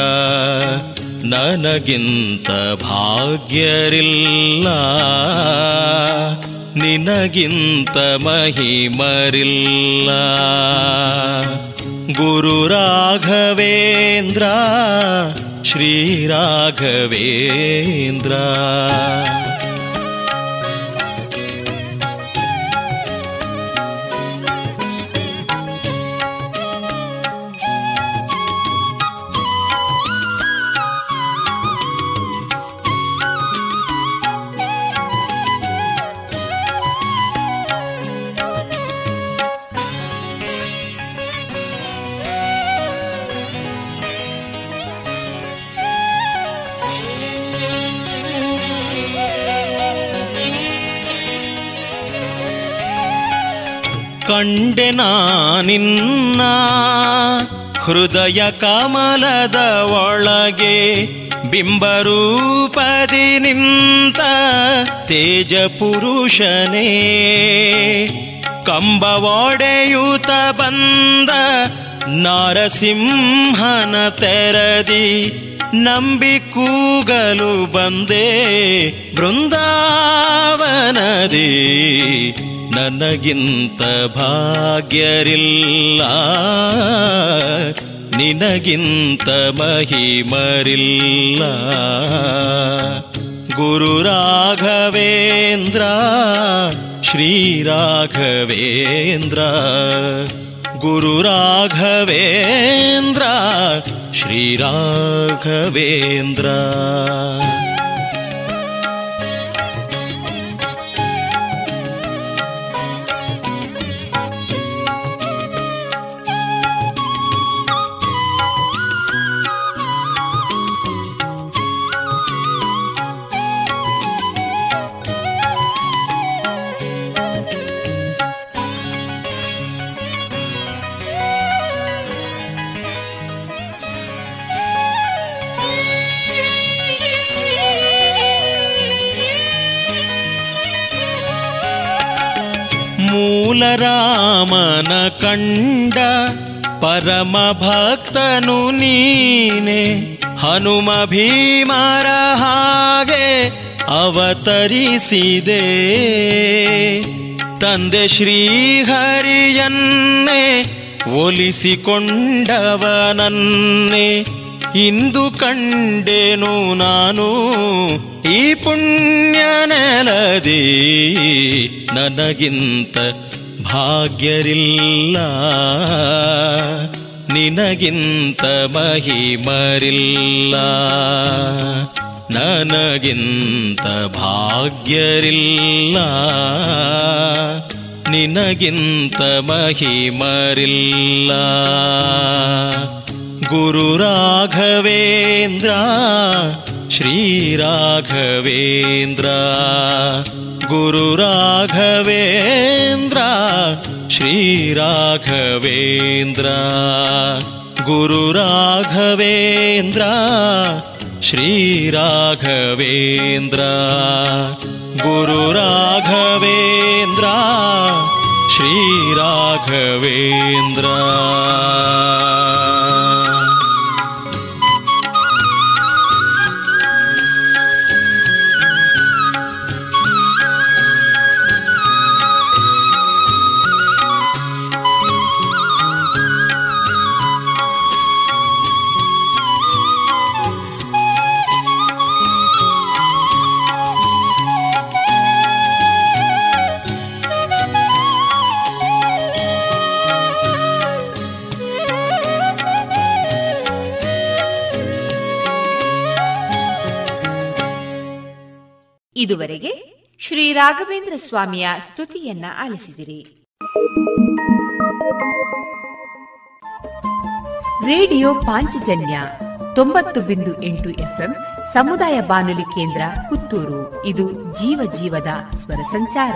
ನನಗಿಂತ ಭಾಗ್ಯರಿಲ್ಲ ನಿನಗಿಂತ ಮಹಿಮರಿಲ್ಲ. ಗುರು ರಾಘವೇಂದ್ರ ಶ್ರೀರಾಘವೇಂದ್ರ ಕಂಡೆ ನಾನಿನ್ನ ಹೃದಯ ಕಮಲದ ಒಳಗೆ ಬಿಂಬರೂಪದಿ ನಿಂತ ತೇಜ ಪುರುಷನೇ. ಕಂಬ ಒಡೆಯೂತ ಬಂದ ನಾರಸಿಂಹನ ತೆರದಿ ನಂಬಿ ಕೂಗಲು ಬಂದೆ ಬೃಂದಾವನದಿ. ನನಗಿಂತ ಭಾಗ್ಯರಿಲ್ಲ. ನಿನಗಿಂತ ಮಹಿಮರಿಲ್ಲ. ಗುರು ರಾಘವೇಂದ್ರ ಶ್ರೀರಾಘವೇಂದ್ರ ಗುರು ರಾಘವೇಂದ್ರ ಶ್ರೀರಾಘವೇಂದ್ರ ಕಂಡ ಪರಮ ಭಕ್ತನು ನೀನೆ. ಹನುಮ ಭೀಮರ ಹಾಗೆ ಅವತರಿಸಿದೆ. ತಂದೆ ಶ್ರೀಹರಿಯನ್ನೇ ಒಲಿಸಿಕೊಂಡವನನ್ನೇ ಇಂದು ಕಂಡೆನು ನಾನು. ಈ ಪುಣ್ಯ ನೆಲದಿ ನನಗಿಂತ ಭಾಗ್ಯರಿಲ್ಲ ನಿನಗಿಂತ ಮಹಿಮರಿಲ್ಲ. ನನಗಿಂತ ಭಾಗ್ಯರಿಲ್ಲ. ನಿನಗಿಂತ ಮಹಿಮರಿಲ್ಲ. ಗುರು ರಾಘವೇಂದ್ರ ಶ್ರೀರಾಘವೇಂದ್ರ ಗುರು ರಾಘವೇಂದ್ರ श्रीराघवेन्द्र। गुरुराघवेन्द्र। श्रीराघवेन्द्र। गुरुराघवेन्द्र। श्रीराघवेन्द्र। ಇದುವರೆಗೆ ಶ್ರೀ ರಾಘವೇಂದ್ರ ಸ್ವಾಮಿಯ ಸ್ತುತಿಯನ್ನ ಆಲಿಸಿದಿರಿ. ರೇಡಿಯೋ ಪಾಂಚಜನ್ಯ ತೊಂಬತ್ತು ಬಿಂದು ಎಂಟು ಎಫ್ಎಂ ಸಮುದಾಯ ಬಾನುಲಿ ಕೇಂದ್ರ ಪುತ್ತೂರು. ಇದು ಜೀವ ಜೀವದ ಸ್ವರ ಸಂಚಾರ.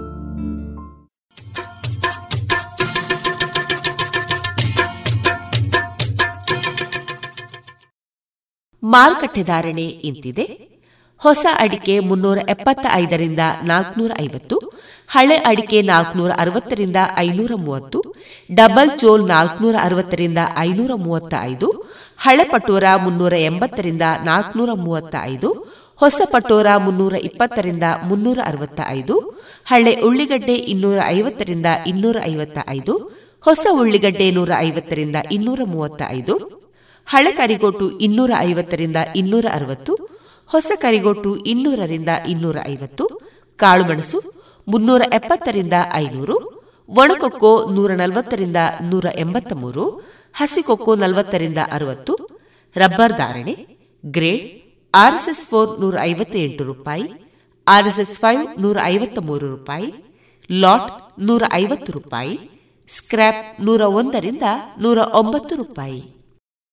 ಮಾರುಕಟ್ಟೆ ಧಾರಣೆ ಇಂತಿದೆ. ಹೊಸ ಅಡಿಕೆ ಮುನ್ನೂರ ಎಪ್ಪತ್ತ ಐದರಿಂದ ನಾಲ್ಕನೂರ ಐವತ್ತು, ಹಳೆ ಅಡಿಕೆ ನಾಲ್ಕನೂರ ಅರವತ್ತರಿಂದ ಐನೂರ ಮೂವತ್ತು, ಡಬಲ್ ಚೋಲ್ ನಾಲ್ಕನೂರ ಅರವತ್ತರಿಂದ ಐನೂರ ಮೂವತ್ತ ಐದು ಹಳೆ ಪಟೋರ ಮುನ್ನೂರ ಎಂಬತ್ತರಿಂದ ನಾಲ್ಕನೂರ ಮೂವತ್ತ ಐದು ಹೊಸ ಪಟೋರ ಮುನ್ನೂರ ಇಪ್ಪತ್ತರಿಂದ ಮುನ್ನೂರ ಅರವತ್ತ ಐದು ಹಳೆ ಉಳ್ಳಿಗಡ್ಡೆ ಇನ್ನೂರ ಐವತ್ತರಿಂದ ಇನ್ನೂರ ಐವತ್ತ ಐದು ಹೊಸ ಉಳ್ಳಿಗಡ್ಡೆ ನೂರ ಐವತ್ತರಿಂದ ಇನ್ನೂರ ಮೂವತ್ತ ಐದು ಹಳೆ ಕರಿಗೋಟು ಇನ್ನೂರ ಐವತ್ತರಿಂದ ಇನ್ನೂರ ಅರವತ್ತು, ಹೊಸ ಕರಿಗೋಟು ಇನ್ನೂರರಿಂದ ಇನ್ನೂರ ಐವತ್ತು ಕಾಳುಮೆಣಸು ಮುನ್ನೂರ ಎಪ್ಪತ್ತರಿಂದ ಐನೂರು, ಒಣಕೊಕ್ಕೋ ನೂರ ನಲವತ್ತರಿಂದ ನೂರ ಎಂಬತ್ತ ಮೂರು ಹಸಿಕೊಕ್ಕೋ ನಲವತ್ತರಿಂದ ಅರವತ್ತು, ರಬ್ಬರ್ ಧಾರಣೆ, ಗ್ರೇಡ್, ಆರ್ಎಸ್ಎಸ್ ಫೋರ್ ನೂರ ಐವತ್ತ ಎಂಟು ರೂಪಾಯಿ, ಆರ್ಎಸ್ಎಸ್ ಫೈವ್ ನೂರ ಐವತ್ತ ಮೂರು ರೂಪಾಯಿ, ಲಾಟ್ ನೂರ ಐವತ್ತು ರೂಪಾಯಿ, ಸ್ಕ್ರ್ಯಾಪ್ ನೂರ ಒಂದರಿಂದ ನೂರ ಒಂಬತ್ತು ರೂಪಾಯಿ.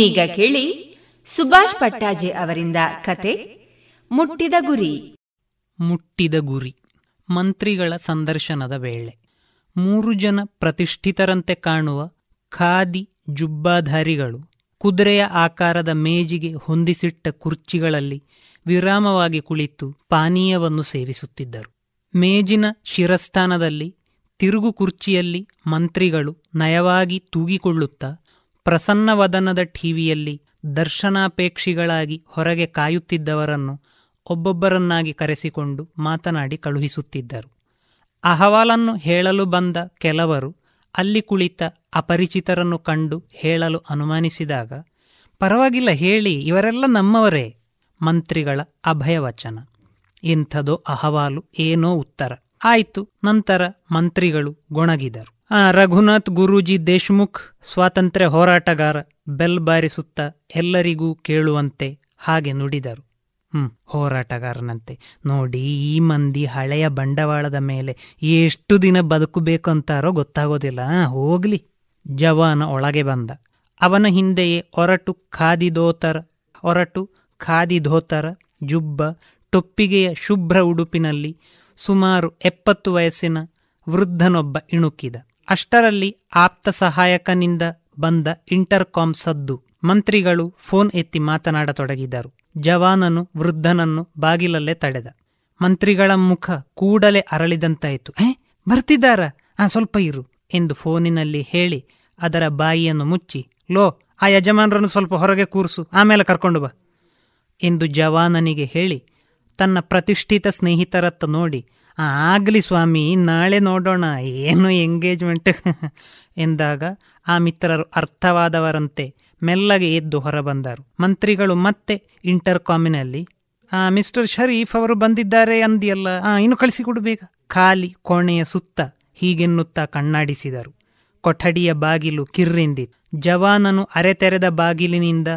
ಇನ್ನೀಗ ಕೇಳಿ ಸುಭಾಷ್ ಪಟ್ಟಾಜೆ ಅವರಿಂದ ಕತೆ ಮುಟ್ಟಿದ ಗುರಿ. ಮುಟ್ಟಿದ ಗುರಿ. ಮಂತ್ರಿಗಳ ಸಂದರ್ಶನದ ವೇಳೆ. ಮೂರು ಜನ ಪ್ರತಿಷ್ಠಿತರಂತೆ ಕಾಣುವ ಖಾದಿ ಜುಬ್ಬಾಧಾರಿಗಳು ಕುದುರೆಯ ಆಕಾರದ ಮೇಜಿಗೆ ಹೊಂದಿಸಿಟ್ಟ ಕುರ್ಚಿಗಳಲ್ಲಿ ವಿರಾಮವಾಗಿ ಕುಳಿತು ಪಾನೀಯವನ್ನು ಸೇವಿಸುತ್ತಿದ್ದರು. ಮೇಜಿನ ಶಿರಸ್ಥಾನದಲ್ಲಿ ತಿರುಗು ಕುರ್ಚಿಯಲ್ಲಿ ಮಂತ್ರಿಗಳು ನಯವಾಗಿ ತೂಗಿಕೊಳ್ಳುತ್ತಾ ಪ್ರಸನ್ನವದನದ ಟಿವಿಯಲ್ಲಿ ದರ್ಶನಾಪೇಕ್ಷಿಗಳಾಗಿ ಹೊರಗೆ ಕಾಯುತ್ತಿದ್ದವರನ್ನು ಒಬ್ಬೊಬ್ಬರನ್ನಾಗಿ ಕರೆಸಿಕೊಂಡು ಮಾತನಾಡಿ ಕಳುಹಿಸುತ್ತಿದ್ದರು. ಅಹವಾಲನ್ನು ಹೇಳಲು ಬಂದ ಕೆಲವರು ಅಲ್ಲಿ ಕುಳಿತ ಅಪರಿಚಿತರನ್ನು ಕಂಡು ಹೇಳಲು ಅನುಮಾನಿಸಿದಾಗ, ಪರವಾಗಿಲ್ಲ, ಹೇಳಿ, ಇವರೆಲ್ಲ ನಮ್ಮವರೇ? ಮಂತ್ರಿಗಳ ಅಭಯವಚನ. ಇಂಥದೋ ಅಹವಾಲು ಏನೋ ಉತ್ತರ. ಆಯಿತು, ನಂತರ ಮಂತ್ರಿಗಳು ಗೊಣಗಿದರು. ರಘುನಾಥ್ ಗುರೂಜಿ ದೇಶ್ಮುಖ್ ಸ್ವಾತಂತ್ರ್ಯ ಹೋರಾಟಗಾರ ಬೆಲ್ ಬಾರಿಸುತ್ತ ಎಲ್ಲರಿಗೂ ಕೇಳುವಂತೆ ಹಾಗೆ ನುಡಿದರು. ಹ್ಮ್, ಹೋರಾಟಗಾರನಂತೆ. ನೋಡಿ, ಈ ಮಂದಿ ಹಳೆಯ ಬಂಡವಾಳದ ಮೇಲೆ ಎಷ್ಟು ದಿನ ಬದುಕಬೇಕು ಅಂತಾರೋ ಗೊತ್ತಾಗೋದಿಲ್ಲ. ಹೋಗ್ಲಿ. ಜವಾನ ಒಳಗೆ ಬಂದ. ಅವನ ಹಿಂದೆಯೇ ಒರಟು ಹೊರಟು ಒರಟು ಖಾದಿಧೋತರ ಜುಬ್ಬ ಟೊಪ್ಪಿಗೆಯ ಶುಭ್ರ ಉಡುಪಿನಲ್ಲಿ ಸುಮಾರು ಎಪ್ಪತ್ತು ವಯಸ್ಸಿನ ವೃದ್ಧನೊಬ್ಬ ಇಣುಕಿದ. ಅಷ್ಟರಲ್ಲಿ ಆಪ್ತ ಸಹಾಯಕನಿಂದ ಬಂದ ಇಂಟರ್ಕಾಮ್ ಸದ್ದು ಮಂತ್ರಿಗಳು ಫೋನ್ ಎತ್ತಿ ಮಾತನಾಡತೊಡಗಿದರು. ಜವಾನನು ವೃದ್ಧನನ್ನು ಬಾಗಿಲಲ್ಲೇ ತಡೆದ. ಮಂತ್ರಿಗಳ ಮುಖ ಕೂಡಲೇ ಅರಳಿದಂತಾಯಿತು. ಏ, ಬರ್ತಿದ್ದಾರ? ಆ, ಸ್ವಲ್ಪ ಇರು, ಎಂದು ಫೋನಿನಲ್ಲಿ ಹೇಳಿ ಅದರ ಬಾಯಿಯನ್ನು ಮುಚ್ಚಿ, ಲೋ, ಆ ಯಜಮಾನರನ್ನು ಸ್ವಲ್ಪ ಹೊರಗೆ ಕೂರಿಸು, ಆಮೇಲೆ ಕರ್ಕೊಂಡು ಬಾ, ಎಂದು ಜವಾನನಿಗೆ ಹೇಳಿ ತನ್ನ ಪ್ರತಿಷ್ಠಿತ ಸ್ನೇಹಿತರತ್ತ ನೋಡಿ ಆಗ್ಲಿ ಸ್ವಾಮಿ, ನಾಳೆ ನೋಡೋಣ, ಏನು ಎಂಗೇಜ್ಮೆಂಟ್ ಎಂದಾಗ ಆ ಮಿತ್ರರು ಅರ್ಥವಾದವರಂತೆ ಮೆಲ್ಲಗೆ ಎದ್ದು ಹೊರಬಂದರು. ಮಂತ್ರಿಗಳು ಮತ್ತೆ ಇಂಟರ್ಕಾಮಿನಲ್ಲಿ ಆ ಮಿಸ್ಟರ್ ಶರೀಫ್ ಅವರು ಬಂದಿದ್ದಾರೆ ಅಂದಿಯಲ್ಲ, ಆ, ಇನ್ನು ಕಳಿಸಿಕೊಡು ಬೇಗ. ಖಾಲಿ ಕೋಣೆಯ ಸುತ್ತ ಹೀಗೆನ್ನುತ್ತಾ ಕಣ್ಣಾಡಿಸಿದರು. ಕೊಠಡಿಯ ಬಾಗಿಲು ಕಿರ್ರಿಂದಿತ್ತು. ಜವಾನನು ಅರೆತೆರೆದ ಬಾಗಿಲಿನಿಂದ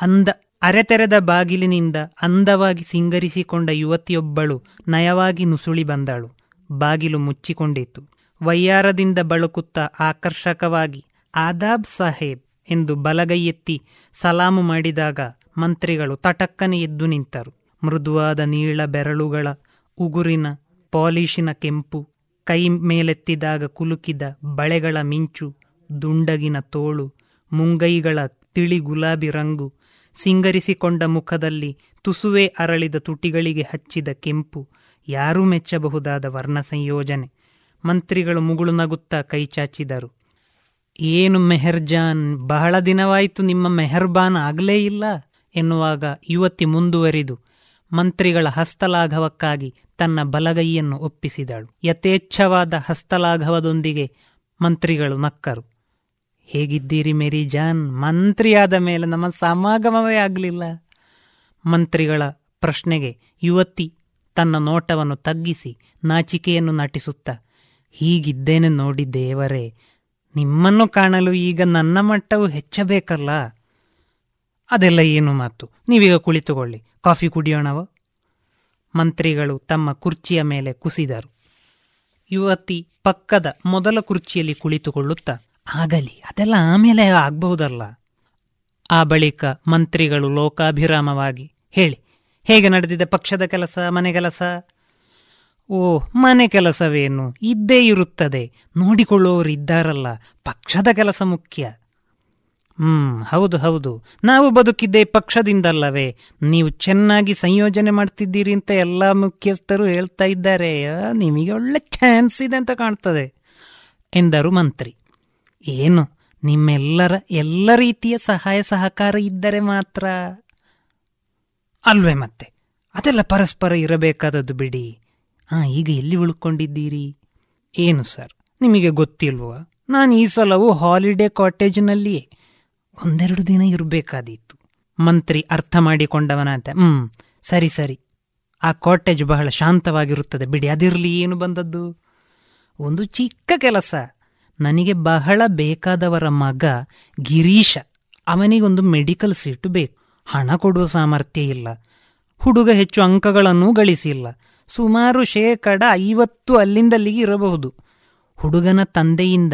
ಅಂದ ಅರೆತೆರೆದ ಬಾಗಿಲಿನಿಂದ ಅಂದವಾಗಿ ಸಿಂಗರಿಸಿಕೊಂಡ ಯುವತಿಯೊಬ್ಬಳು ನಯವಾಗಿ ನುಸುಳಿ ಬಂದಳು. ಬಾಗಿಲು ಮುಚ್ಚಿಕೊಂಡಿತು. ವೈಯಾರದಿಂದ ಬಳುಕುತ್ತಾ ಆಕರ್ಷಕವಾಗಿ, ಆದಾಬ್ ಸಾಹೇಬ್ ಎಂದು ಬಲಗೈಯೆತ್ತಿ ಸಲಾಮು ಮಾಡಿದಾಗ ಮಂತ್ರಿಗಳು ತಟಕ್ಕನೆ ಎದ್ದು ನಿಂತರು. ಮೃದುವಾದ ನೀಳ ಬೆರಳುಗಳ ಉಗುರಿನ ಪಾಲಿಶಿನ ಕೆಂಪು ಕೈ ಮೇಲೆತ್ತಿದಾಗ ಕುಲುಕಿದ ಬಳೆಗಳ ಮಿಂಚು, ದುಂಡಗಿನ ತೋಳು, ಮುಂಗೈಗಳ ತಿಳಿ ಗುಲಾಬಿ ರಂಗು ಸಿಂಗರಿಸಿಕೊಂಡ ಮುಖದಲ್ಲಿ ತುಸುವೆ ಅರಳಿದ ತುಟಿಗಳಿಗೆ ಹಚ್ಚಿದ ಕೆಂಪು ಯಾರೂ ಮೆಚ್ಚಬಹುದಾದ ವರ್ಣ ಸಂಯೋಜನೆ. ಮಂತ್ರಿಗಳು ಮುಗುಳು ನಗುತ್ತಾ ಕೈಚಾಚಿದರು ಏನು ಮೆಹರ್ಜಾನ್, ಬಹಳ ದಿನವಾಯಿತು ನಿಮ್ಮ ಮೆಹರ್ಬಾನ್ ಆಗಲೇ ಇಲ್ಲ? ಎನ್ನುವಾಗ ಯುವತಿ ಮುಂದುವರಿದು ಮಂತ್ರಿಗಳ ಹಸ್ತಲಾಘವಕ್ಕಾಗಿ ತನ್ನ ಬಲಗೈಯನ್ನು ಒಪ್ಪಿಸಿದಳು. ಯಥೇಚ್ಛವಾದ ಹಸ್ತಲಾಘವದೊಂದಿಗೆ ಮಂತ್ರಿಗಳು ನಕ್ಕರು. ಹೇಗಿದ್ದೀರಿ ಮೇರಿ ಜಾನ್? ಮಂತ್ರಿಯಾದ ಮೇಲೆ ನಮ್ಮ ಸಮಾಗಮವೇ ಆಗಲಿಲ್ಲ. ಮಂತ್ರಿಗಳ ಪ್ರಶ್ನೆಗೆ ಯುವತಿ ತನ್ನ ನೋಟವನ್ನು ತಗ್ಗಿಸಿ ನಾಚಿಕೆಯನ್ನು ನಟಿಸುತ್ತಾ, ಹೀಗಿದ್ದೇನೆ ನೋಡಿ ದೇವರೇ, ನಿಮ್ಮನ್ನು ಕಾಣಲು ಈಗ ನನ್ನ ಮಟ್ಟವು ಹೆಚ್ಚಬೇಕಲ್ಲ? ಅದೆಲ್ಲ ಏನು ಮಾತು? ನೀವೀಗ ಕುಳಿತುಕೊಳ್ಳಿ. ಕಾಫಿ ಕುಡಿಯೋಣವ? ಮಂತ್ರಿಗಳು ತಮ್ಮ ಕುರ್ಚಿಯ ಮೇಲೆ ಕುಸಿದರು. ಯುವತಿ ಪಕ್ಕದ ಮೊದಲ ಕುರ್ಚಿಯಲ್ಲಿ ಕುಳಿತುಕೊಳ್ಳುತ್ತಾ ಆಗಲಿ, ಅದೆಲ್ಲ ಆಮೇಲೆ ಆಗ್ಬಹುದಲ್ಲ? ಆ ಬಳಿಕ ಮಂತ್ರಿಗಳು ಲೋಕಾಭಿರಾಮವಾಗಿ, ಹೇಳಿ, ಹೇಗೆ ನಡೆದಿದೆ ಪಕ್ಷದ ಕೆಲಸ, ಮನೆ ಕೆಲಸ? ಓ, ಮನೆ ಕೆಲಸವೇನು? ಇದ್ದೇ ಇರುತ್ತದೆ. ನೋಡಿಕೊಳ್ಳುವವರು ಇದ್ದಾರಲ್ಲ, ಪಕ್ಷದ ಕೆಲಸ ಮುಖ್ಯ. ಹ್ಮ್, ಹೌದು ಹೌದು. ನಾವು ಬದುಕಿದ್ದೇ ಪಕ್ಷದಿಂದಲ್ಲವೇ? ನೀವು ಚೆನ್ನಾಗಿ ಸಂಯೋಜನೆ ಮಾಡ್ತಿದ್ದೀರಿ ಅಂತ ಎಲ್ಲ ಮುಖ್ಯಸ್ಥರು ಹೇಳ್ತಾ ಇದ್ದಾರೆ. ನಿಮಗೆ ಒಳ್ಳೆ ಚಾನ್ಸ್ ಇದೆ ಅಂತ ಕಾಣ್ತದೆ, ಎಂದರು ಮಂತ್ರಿ. ಏನು? ನಿಮ್ಮೆಲ್ಲರ, ಎಲ್ಲ ರೀತಿಯ ಸಹಾಯ ಸಹಕಾರ ಇದ್ದರೆ ಮಾತ್ರ. ಅಲ್ವೇ ಮತ್ತೆ? ಅದೆಲ್ಲ ಪರಸ್ಪರ ಇರಬೇಕಾದದ್ದು ಬಿಡಿ. ಆ, ಈಗ ಎಲ್ಲಿ ಉಳ್ಕೊಂಡಿದ್ದೀರಿ? ಏನು ಸರ್? ನಿಮಗೆ ಗೊತ್ತಿಲ್ವಾ? ನಾನು ಈ ಸಲವು ಹಾಲಿಡೇ ಕಾಟೇಜ್ನಲ್ಲಿಯೇ. ಒಂದೆರಡು ದಿನ ಇರಬೇಕಾದೀತು. ಮಂತ್ರಿ ಅರ್ಥ ಮಾಡಿಕೊಂಡವನಂತೆ. ಹ್ಮ್, ಸರಿ ಸರಿ. ಆ ಕಾಟೇಜ್ ಬಹಳ ಶಾಂತವಾಗಿರುತ್ತದೆ ಬಿಡಿ. ಅದಿರಲಿ ಏನು ಬಂದದ್ದು? ಒಂದು ಚಿಕ್ಕ ಕೆಲಸ. ನನಗೆ ಬಹಳ ಬೇಕಾದವರ ಮಗ ಗಿರೀಶ. ಅವನಿಗೊಂದು ಮೆಡಿಕಲ್ ಸೀಟು ಬೇಕು. ಹಣ ಕೊಡುವ ಸಾಮರ್ಥ್ಯ ಇಲ್ಲ. ಹುಡುಗ ಹೆಚ್ಚು ಅಂಕಗಳನ್ನೂ ಗಳಿಸಿಲ್ಲ. ಸುಮಾರು ಶೇಕಡ ಐವತ್ತು ಅಲ್ಲಿಂದಲ್ಲಿಗೆ ಇರಬಹುದು. ಹುಡುಗನ ತಂದೆಯಿಂದ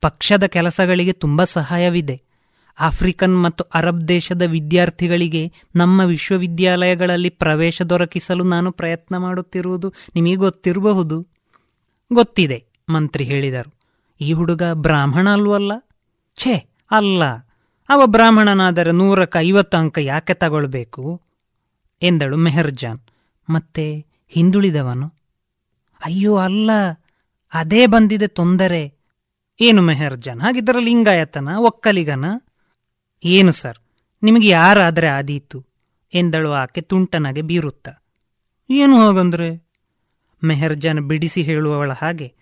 ಪಕ್ಷದ ಕೆಲಸಗಳಿಗೆ ತುಂಬ ಸಹಾಯವಿದೆ. ಆಫ್ರಿಕನ್ ಮತ್ತು ಅರಬ್ ದೇಶದ ವಿದ್ಯಾರ್ಥಿಗಳಿಗೆ ನಮ್ಮ ವಿಶ್ವವಿದ್ಯಾಲಯಗಳಲ್ಲಿ ಪ್ರವೇಶ ದೊರಕಿಸಲು ನಾನು ಪ್ರಯತ್ನ ಮಾಡುತ್ತಿರುವುದು ನಿಮಗೆ ಗೊತ್ತಿರಬಹುದು? ಗೊತ್ತಿದೆ, ಮಂತ್ರಿ ಹೇಳಿದರು. ಈ ಹುಡುಗ ಬ್ರಾಹ್ಮಣ ಅಲ್ವಲ್ಲ? ಛೇ, ಅಲ್ಲ. ಅವ ಬ್ರಾಹ್ಮಣನಾದರೆ ನೂರಕ್ಕೆ ಐವತ್ತು ಅಂಕ ಯಾಕೆ ತಗೊಳ್ಬೇಕು? ಎಂದಳು ಮೆಹರ್ಜಾನ್. ಮತ್ತೆ ಹಿಂದುಳಿದವನು? ಅಯ್ಯೋ, ಅಲ್ಲ. ಅದೇ ಬಂದಿದೆ ತೊಂದರೆ. ಏನು ಮೆಹರ್ಜಾನ್, ಹಾಗಿದ್ದರ ಲಿಂಗಾಯತನ, ಒಕ್ಕಲಿಗನ? ಏನು ಸರ್, ನಿಮಗೆ ಯಾರಾದರೆ ಆದೀತು? ಎಂದಳು ಆಕೆ ತುಂಟನಾಗೆ ಬೀರುತ್ತ. ಏನು ಹಾಗಂದ್ರೆ? ಮೆಹರ್ಜಾನ್ ಬಿಡಿಸಿ ಹೇಳುವವಳ ಹಾಗೆ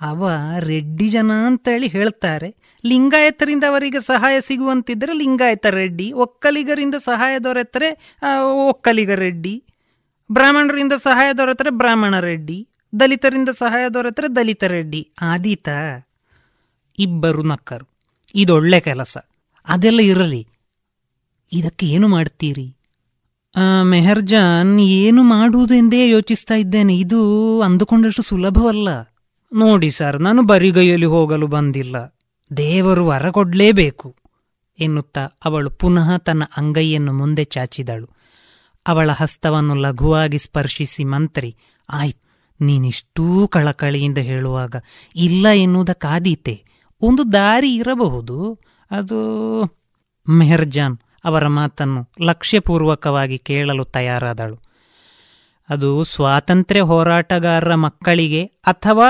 ಅವ ರೆಡ್ಡಿ ಜನ ಅಂತೇಳಿ ಹೇಳ್ತಾರೆ. ಲಿಂಗಾಯತರಿಂದ ಅವರಿಗೆ ಸಹಾಯ ಸಿಗುವಂತಿದ್ದರೆ ಲಿಂಗಾಯತ ರೆಡ್ಡಿ, ಒಕ್ಕಲಿಗರಿಂದ ಸಹಾಯ ದೊರೆತರೆ ಒಕ್ಕಲಿಗ ರೆಡ್ಡಿ, ಬ್ರಾಹ್ಮಣರಿಂದ ಸಹಾಯ ದೊರೆತರೆ ಬ್ರಾಹ್ಮಣ ರೆಡ್ಡಿ, ದಲಿತರಿಂದ ಸಹಾಯ ದೊರೆತರೆ ದಲಿತ ರೆಡ್ಡಿ. ಆದೀತ, ಇಬ್ಬರು ನಕ್ಕರು. ಇದೊಳ್ಳೆ ಕೆಲಸ. ಅದೆಲ್ಲ ಇರಲಿ. ಇದಕ್ಕೆ ಏನು ಮಾಡ್ತೀರಿ? ಮೆಹರ್ಜಾನ್, ಏನು ಮಾಡುವುದು ಎಂದೇ ಯೋಚಿಸ್ತಾ ಇದ್ದೇನೆ. ಇದು ಅಂದುಕೊಂಡಷ್ಟು ಸುಲಭವಲ್ಲ. ನೋಡಿ ಸರ್, ನಾನು ಬರಿಗೈಯಲ್ಲಿ ಹೋಗಲು ಬಂದಿಲ್ಲ. ದೇವರು ವರ ಕೊಡಲೇಬೇಕು, ಎನ್ನುತ್ತಾ ಅವಳು ಪುನಃ ತನ್ನ ಅಂಗೈಯನ್ನು ಮುಂದೆ ಚಾಚಿದಳು. ಅವಳ ಹಸ್ತವನ್ನು ಲಘುವಾಗಿ ಸ್ಪರ್ಶಿಸಿ ಮಂತ್ರಿ, ಆಯ್ತು, ನೀನಿಷ್ಟೂ ಕಳಕಳಿಯಿಂದ ಹೇಳುವಾಗ, ಇಲ್ಲ ಎನ್ನುವುದಕ್ಕಾದೀತೆ ಒಂದು ದಾರಿ ಇರಬಹುದು, ಅದು ಮೆಹರ್ಜಾನ್ ಅವರ ಮಾತನ್ನು ಲಕ್ಷ್ಯಪೂರ್ವಕವಾಗಿ ಕೇಳಲು ತಯಾರಾದಳು. ಅದು ಸ್ವಾತಂತ್ರ್ಯ ಹೋರಾಟಗಾರರ ಮಕ್ಕಳಿಗೆ ಅಥವಾ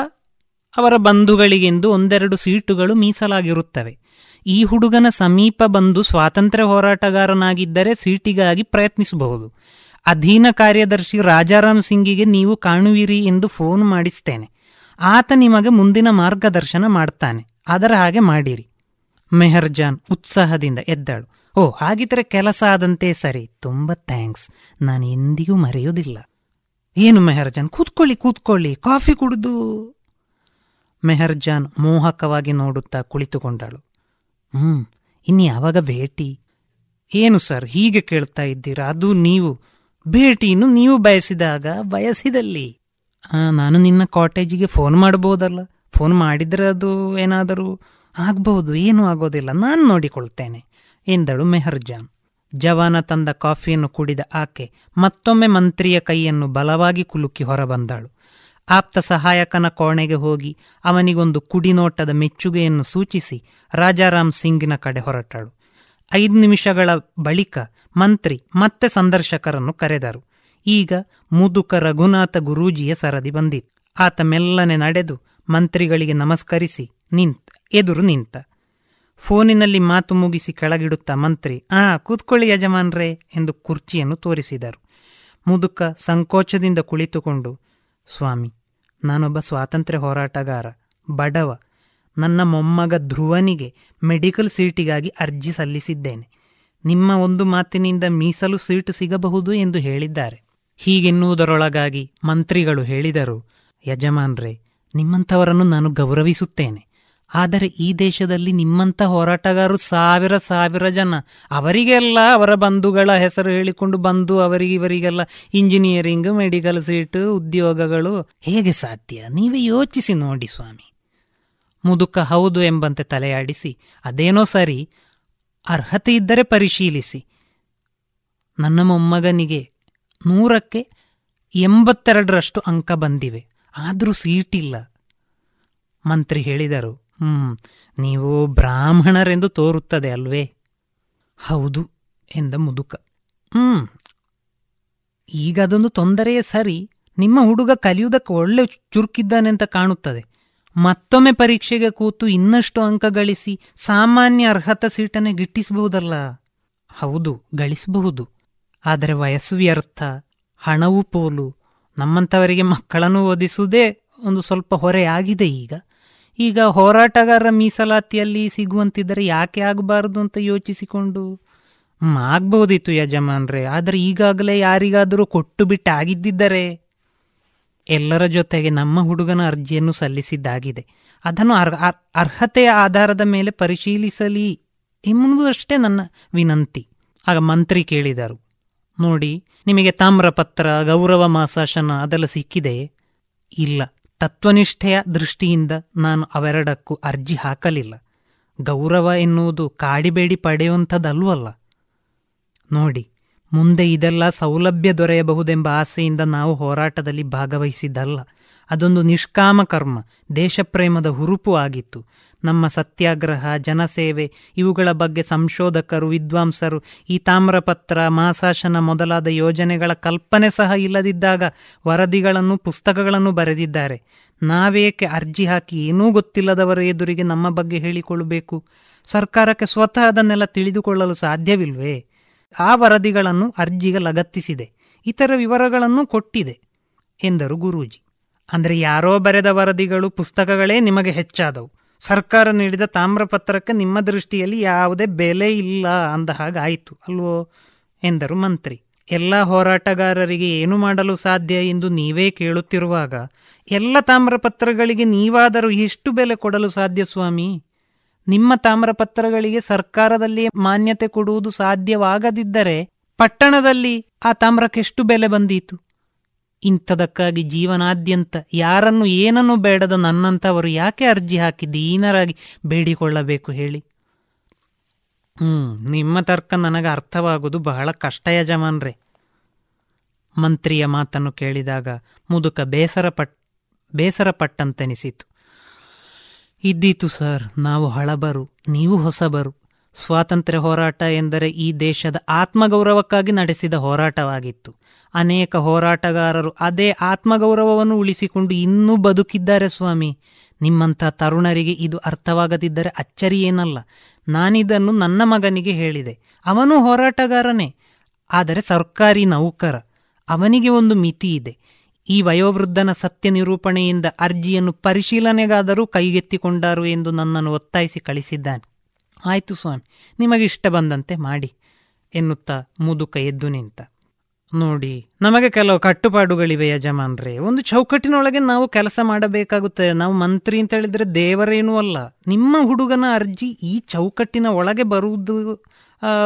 ಅವರ ಬಂಧುಗಳಿಗೆಂದು ಒಂದೆರಡು ಸೀಟುಗಳು ಮೀಸಲಾಗಿರುತ್ತವೆ. ಈ ಹುಡುಗನ ಸಮೀಪ ಬಂದು ಸ್ವಾತಂತ್ರ್ಯ ಹೋರಾಟಗಾರನಾಗಿದ್ದರೆ ಸೀಟಿಗಾಗಿ ಪ್ರಯತ್ನಿಸಬಹುದು. ಅಧೀನ ಕಾರ್ಯದರ್ಶಿ ರಾಜಾರಾಮ್ ಸಿಂಗಿಗೆ ನೀವು ಕಾಣುವಿರಿ ಎಂದು ಫೋನ್ ಮಾಡಿಸ್ತೇನೆ. ಆತ ನಿಮಗೆ ಮುಂದಿನ ಮಾರ್ಗದರ್ಶನ ಮಾಡ್ತಾನೆ. ಅದರ ಹಾಗೆ ಮಾಡಿರಿ. ಮೆಹರ್ಜಾನ್ ಉತ್ಸಾಹದಿಂದ ಎದ್ದಳು. ಓ, ಹಾಗಿದ್ರೆ ಕೆಲಸ ಆದಂತೆ ಸರಿ. ತುಂಬ ಥ್ಯಾಂಕ್ಸ್. ನಾನು ಎಂದಿಗೂ ಮರೆಯೋದಿಲ್ಲ ಏನು ಮೆಹರ್ಜಾನ್? ಕೂತ್ಕೊಳ್ಳಿ ಕೂತ್ಕೊಳ್ಳಿ. ಕಾಫಿ ಕುಡಿದು. ಮೆಹರ್ಜಾನ್ ಮೋಹಕವಾಗಿ ನೋಡುತ್ತಾ ಕುಳಿತುಕೊಂಡಳು. ಹ್ಮ್, ಇನ್ನು ಯಾವಾಗ ಭೇಟಿ? ಏನು ಸರ್, ಹೀಗೆ ಕೇಳ್ತಾ ಇದ್ದೀರಾ? ಅದು ನೀವು, ಭೇಟಿಯನ್ನು ನೀವು ಬಯಸಿದಾಗ ಬಯಸಿದಲ್ಲಿ. ನಾನು ನಿನ್ನ ಕಾಟೇಜಿಗೆ ಫೋನ್ ಮಾಡಬಹುದಲ್ಲ ಫೋನ್ ಮಾಡಿದರೆ ಅದು ಏನಾದರೂ ಆಗ್ಬಹುದು ಏನೂ ಆಗೋದಿಲ್ಲ, ನಾನು ನೋಡಿಕೊಳ್ತೇನೆ, ಎಂದಳು ಮೆಹರ್ಜಾನ್. ಜವಾನ ತಂದ ಕಾಫಿಯನ್ನು ಕುಡಿದ ಆಕೆ ಮತ್ತೊಮ್ಮೆ ಮಂತ್ರಿಯ ಕೈಯನ್ನು ಬಲವಾಗಿ ಕುಲುಕಿ ಹೊರಬಂದಳು. ಆಪ್ತ ಸಹಾಯಕನ ಕೋಣೆಗೆ ಹೋಗಿ ಅವನಿಗೊಂದು ಕುಡಿನೋಟದ ಮೆಚ್ಚುಗೆಯನ್ನು ಸೂಚಿಸಿ ರಾಜಾರಾಮ್ ಸಿಂಗಿನ ಕಡೆ ಹೊರಟಳು. ಐದು ನಿಮಿಷಗಳ ಬಳಿಕ ಮಂತ್ರಿ ಮತ್ತೆ ಸಂದರ್ಶಕರನ್ನು ಕರೆದರು. ಈಗ ಮುದುಕ ರಘುನಾಥ ಗುರೂಜಿಯ ಸರದಿ ಬಂದಿತ್ತು. ಆತ ಮೆಲ್ಲನೆ ನಡೆದು ಮಂತ್ರಿಗಳಿಗೆ ನಮಸ್ಕರಿಸಿ ನಿಂತ, ಎದುರು ನಿಂತ. ಫೋನಿನಲ್ಲಿ ಮಾತು ಮುಗಿಸಿ ಕೆಳಗಿಡುತ್ತಾ ಮಂತ್ರಿ, ಆ, ಕೂತ್ಕೊಳ್ಳಿ ಯಜಮಾನ್ರೇ ಎಂದು ಕುರ್ಚಿಯನ್ನು ತೋರಿಸಿದರು. ಮುದುಕ ಸಂಕೋಚದಿಂದ ಕುಳಿತುಕೊಂಡು, ಸ್ವಾಮಿ ನಾನೊಬ್ಬ ಸ್ವಾತಂತ್ರ್ಯ ಹೋರಾಟಗಾರ, ಬಡವ. ನನ್ನ ಮೊಮ್ಮಗ ಧ್ರುವನಿಗೆ ಮೆಡಿಕಲ್ ಸೀಟಿಗಾಗಿ ಅರ್ಜಿ ಸಲ್ಲಿಸಿದ್ದೇನೆ. ನಿಮ್ಮ ಒಂದು ಮಾತಿನಿಂದ ಮೀಸಲು ಸೀಟು ಸಿಗಬಹುದು ಎಂದು ಹೇಳಿದ್ದಾರೆ. ಹೀಗೆನ್ನುವುದರೊಳಗಾಗಿ ಮಂತ್ರಿಗಳು ಹೇಳಿದರು, ಯಜಮಾನ್ರೇ, ನಿಮ್ಮಂಥವರನ್ನು ನಾನು ಗೌರವಿಸುತ್ತೇನೆ. ಆದರೆ ಈ ದೇಶದಲ್ಲಿ ನಿಮ್ಮಂಥ ಹೋರಾಟಗಾರರು ಸಾವಿರ ಸಾವಿರ ಜನ. ಅವರಿಗೆಲ್ಲ ಅವರ ಬಂಧುಗಳ ಹೆಸರು ಹೇಳಿಕೊಂಡು ಬಂದು ಅವರಿಗೆ ಇವರಿಗೆಲ್ಲ ಇಂಜಿನಿಯರಿಂಗ್ ಮೆಡಿಕಲ್ ಸೀಟು ಉದ್ಯೋಗಗಳು. ಹೇಗೆ ಸಾಧ್ಯ? ನೀವೇ ಯೋಚಿಸಿ ನೋಡಿ ಸ್ವಾಮಿ. ಮುದುಕ, ಹೌದು ಎಂಬಂತೆ ತಲೆಯಾಡಿಸಿ, ಅದೇನೋ ಸರಿ. ಅರ್ಹತೆ ಇದ್ದರೆ ಪರಿಶೀಲಿಸಿ. ನನ್ನ ಮೊಮ್ಮಗನಿಗೆ ನೂರಕ್ಕೆ ಎಂಬತ್ತೆರಡರಷ್ಟು ಅಂಕ ಬಂದಿವೆ. ಆದರೂ ಸೀಟಿಲ್ಲ, ಮಂತ್ರಿ ಹೇಳಿದರು. ಹ್ಮ್, ನೀವು ಬ್ರಾಹ್ಮಣರೆಂದು ತೋರುತ್ತದೆ ಅಲ್ವೇ? ಹೌದು, ಎಂದ ಮುದುಕ. ಹ್ಮ್, ಈಗ ಅದೊಂದು ತೊಂದರೆಯೇ ಸರಿ. ನಿಮ್ಮ ಹುಡುಗ ಕಲಿಯುವುದಕ್ಕೆ ಒಳ್ಳೆ ಚುರುಕಿದ್ದಾನೆ ಅಂತ ಕಾಣುತ್ತದೆ. ಮತ್ತೊಮ್ಮೆ ಪರೀಕ್ಷೆಗೆ ಕೂತು ಇನ್ನಷ್ಟು ಅಂಕ ಗಳಿಸಿ ಸಾಮಾನ್ಯ ಅರ್ಹತಾ ಸೀಟನ್ನೇ ಗಿಟ್ಟಿಸಬಹುದಲ್ಲ? ಹೌದು, ಗಳಿಸಬಹುದು. ಆದರೆ ವಯಸ್ಸು ವ್ಯರ್ಥ, ಹಣವು ಪೋಲು. ನಮ್ಮಂಥವರಿಗೆ ಮಕ್ಕಳನ್ನು ಓದಿಸುವುದೇ ಒಂದು ಸ್ವಲ್ಪ ಹೊರೆಯಾಗಿದೆ ಈಗ. ಈಗ ಹೋರಾಟಗಾರರ ಮೀಸಲಾತಿಯಲ್ಲಿ ಸಿಗುವಂತಿದ್ದರೆ ಯಾಕೆ ಆಗಬಾರದು ಅಂತ ಯೋಚಿಸಿಕೊಂಡು? ಆಗ್ಬೋದಿತ್ತು ಯಜಮಾನ್ರೆ. ಆದರೆ ಈಗಾಗಲೇ ಯಾರಿಗಾದರೂ ಕೊಟ್ಟು ಬಿಟ್ಟು ಆಗಿದ್ದಿದ್ದರೆ ಎಲ್ಲರ ಜೊತೆಗೆ ನಮ್ಮ ಹುಡುಗನ ಅರ್ಜಿಯನ್ನು ಸಲ್ಲಿಸಿದ್ದಾಗಿದೆ. ಅದನ್ನು ಅರ್ ಅರ್- ಅರ್ಹತೆಯ ಆಧಾರದ ಮೇಲೆ ಪರಿಶೀಲಿಸಲಿ ಎಂಬುದು ಅಷ್ಟೇ ನನ್ನ ವಿನಂತಿ. ಆಗ ಮಂತ್ರಿ ಕೇಳಿದರು. ನೋಡಿ, ನಿಮಗೆ ತಾಮ್ರಪತ್ರ, ಗೌರವ ಮಾಸಾಶನ ಅದೆಲ್ಲ ಸಿಕ್ಕಿದೆ? ಇಲ್ಲ. ತತ್ವನಿಷ್ಠೆಯ ದೃಷ್ಟಿಯಿಂದ ನಾನು ಅವೆರಡಕ್ಕೂ ಅರ್ಜಿ ಹಾಕಲಿಲ್ಲ. ಗೌರವ ಎನ್ನುವುದು ಕಾಡಿಬೇಡಿ ಪಡೆಯುವಂಥದ್ದಲ್ವಲ್ಲ ನೋಡಿ, ಮುಂದೆ ಇದೆಲ್ಲ ಸೌಲಭ್ಯ ದೊರೆಯಬಹುದೆಂಬ ಆಸೆಯಿಂದ ನಾವು ಹೋರಾಟದಲ್ಲಿ ಭಾಗವಹಿಸಿದ್ದಲ್ಲ. ಅದೊಂದು ನಿಷ್ಕಾಮ ಕರ್ಮ, ದೇಶಪ್ರೇಮದ ಹುರುಪು ಆಗಿತ್ತು. ನಮ್ಮ ಸತ್ಯಾಗ್ರಹ, ಜನಸೇವೆ, ಇವುಗಳ ಬಗ್ಗೆ ಸಂಶೋಧಕರು, ವಿದ್ವಾಂಸರು, ಈ ತಾಮ್ರಪತ್ರ, ಮಾಸಾಶನ ಮೊದಲಾದ ಯೋಜನೆಗಳ ಕಲ್ಪನೆ ಸಹ ಇಲ್ಲದಿದ್ದಾಗ ವರದಿಗಳನ್ನು, ಪುಸ್ತಕಗಳನ್ನು ಬರೆದಿದ್ದಾರೆ. ನಾವೇಕೆ ಅರ್ಜಿ ಹಾಕಿ ಏನೂ ಗೊತ್ತಿಲ್ಲದವರ ಎದುರಿಗೆ ನಮ್ಮ ಬಗ್ಗೆ ಹೇಳಿಕೊಳ್ಳಬೇಕು? ಸರ್ಕಾರಕ್ಕೆ ಸ್ವತಃ ಅದನ್ನೆಲ್ಲ ತಿಳಿದುಕೊಳ್ಳಲು ಸಾಧ್ಯವಿಲ್ವೇ? ಆ ವರದಿಗಳನ್ನು ಅರ್ಜಿಗೆ ಲಗತ್ತಿಸಿದೆ. ಇತರ ವಿವರಗಳನ್ನು ಕೊಟ್ಟಿದೆ, ಎಂದರು ಗುರೂಜಿ. ಅಂದರೆ ಯಾರೋ ಬರೆದ ವರದಿಗಳು, ಪುಸ್ತಕಗಳೇ ನಿಮಗೆ ಹೆಚ್ಚಾದವು. ಸರ್ಕಾರ ನೀಡಿದ ತಾಮ್ರಪತ್ರಕ್ಕೆ ನಿಮ್ಮ ದೃಷ್ಟಿಯಲ್ಲಿ ಯಾವುದೇ ಬೆಲೆ ಇಲ್ಲ ಅಂದ ಹಾಗಾಯಿತು ಅಲ್ವೋ? ಎಂದರು ಮಂತ್ರಿ. ಎಲ್ಲ ಹೋರಾಟಗಾರರಿಗೆ ಏನು ಮಾಡಲು ಸಾಧ್ಯ ಎಂದು ನೀವೇ ಕೇಳುತ್ತಿರುವಾಗ, ಎಲ್ಲ ತಾಮ್ರಪತ್ರಗಳಿಗೆ ನೀವಾದರೂ ಎಷ್ಟು ಬೆಲೆ ಕೊಡಲು ಸಾಧ್ಯ ಸ್ವಾಮಿ? ನಿಮ್ಮ ತಾಮ್ರಪತ್ರಗಳಿಗೆ ಸರ್ಕಾರದಲ್ಲಿ ಮಾನ್ಯತೆ ಕೊಡುವುದು ಸಾಧ್ಯವಾಗದಿದ್ದರೆ ಪಟ್ಟಣದಲ್ಲಿ ಆ ತಾಮ್ರಕ್ಕೆಷ್ಟು ಬೆಲೆ ಬಂದೀತು? ಇಂಥದಕ್ಕಾಗಿ ಜೀವನಾದ್ಯಂತ ಯಾರನ್ನು ಏನನ್ನು ಬೇಡದ ನನ್ನಂಥವರು ಯಾಕೆ ಅರ್ಜಿ ಹಾಕಿ ದೀನರಾಗಿ ಬೇಡಿಕೊಳ್ಳಬೇಕು ಹೇಳಿ? ಹ್ಞೂ ನಿಮ್ಮ ತರ್ಕ ನನಗೆ ಅರ್ಥವಾಗುವುದು ಬಹಳ ಕಷ್ಟ ಯಜಮಾನ್ರೆ. ಮಂತ್ರಿಯ ಮಾತನ್ನು ಕೇಳಿದಾಗ ಮುದುಕ ಬೇಸರ ಪಟ್ ಬೇಸರ ಪಟ್ಟಂತೆನಿಸಿತು ಇದ್ದೀತು ಸರ್, ನಾವು ಹಳಬರು, ನೀವು ಹೊಸಬರು. ಸ್ವಾತಂತ್ರ್ಯ ಹೋರಾಟ ಎಂದರೆ ಈ ದೇಶದ ಆತ್ಮಗೌರವಕ್ಕಾಗಿ ನಡೆಸಿದ ಹೋರಾಟವಾಗಿತ್ತು. ಅನೇಕ ಹೋರಾಟಗಾರರು ಅದೇ ಆತ್ಮಗೌರವವನ್ನು ಉಳಿಸಿಕೊಂಡು ಇನ್ನೂ ಬದುಕಿದ್ದಾರೆ ಸ್ವಾಮಿ. ನಿಮ್ಮಂಥ ತರುಣರಿಗೆ ಇದು ಅರ್ಥವಾಗದಿದ್ದರೆ ಅಚ್ಚರಿ ಏನಲ್ಲ. ನಾನಿದನ್ನು ನನ್ನ ಮಗನಿಗೆ ಹೇಳಿದೆ. ಅವನು ಹೋರಾಟಗಾರನೇ. ಆದರೆ ಸರ್ಕಾರಿ ನೌಕರ. ಅವನಿಗೆ ಒಂದು ಮಿತಿ ಇದೆ. ಈ ವಯೋವೃದ್ಧನ ಸತ್ಯ ನಿರೂಪಣೆಯಿಂದ ಅರ್ಜಿಯನ್ನು ಪರಿಶೀಲನೆಗಾದರೂ ಕೈಗೆತ್ತಿಕೊಂಡರು ಎಂದು ನನ್ನನ್ನು ಒತ್ತಾಯಿಸಿ ಕಳಿಸಿದ್ದಾನೆ. ಆಯಿತು ಸ್ವಾಮಿ, ನಿಮಗಿಷ್ಟ ಬಂದಂತೆ ಮಾಡಿ ಎನ್ನುತ್ತಾ ಮುದುಕ ಎದ್ದು ನಿಂತ. ನೋಡಿ, ನಮಗೆ ಕೆಲವು ಕಟ್ಟುಪಾಡುಗಳಿವೆ ಯಜಮಾನ್ರೆ. ಒಂದು ಚೌಕಟ್ಟಿನೊಳಗೆ ನಾವು ಕೆಲಸ ಮಾಡಬೇಕಾಗುತ್ತದೆ ನಾವು ಮಂತ್ರಿ ಅಂತ ಹೇಳಿದ್ರೆ ದೇವರೇನೂ ಅಲ್ಲ. ನಿಮ್ಮ ಹುಡುಗನ ಅರ್ಜಿ ಈ ಚೌಕಟ್ಟಿನ ಒಳಗೆ ಬರುವುದು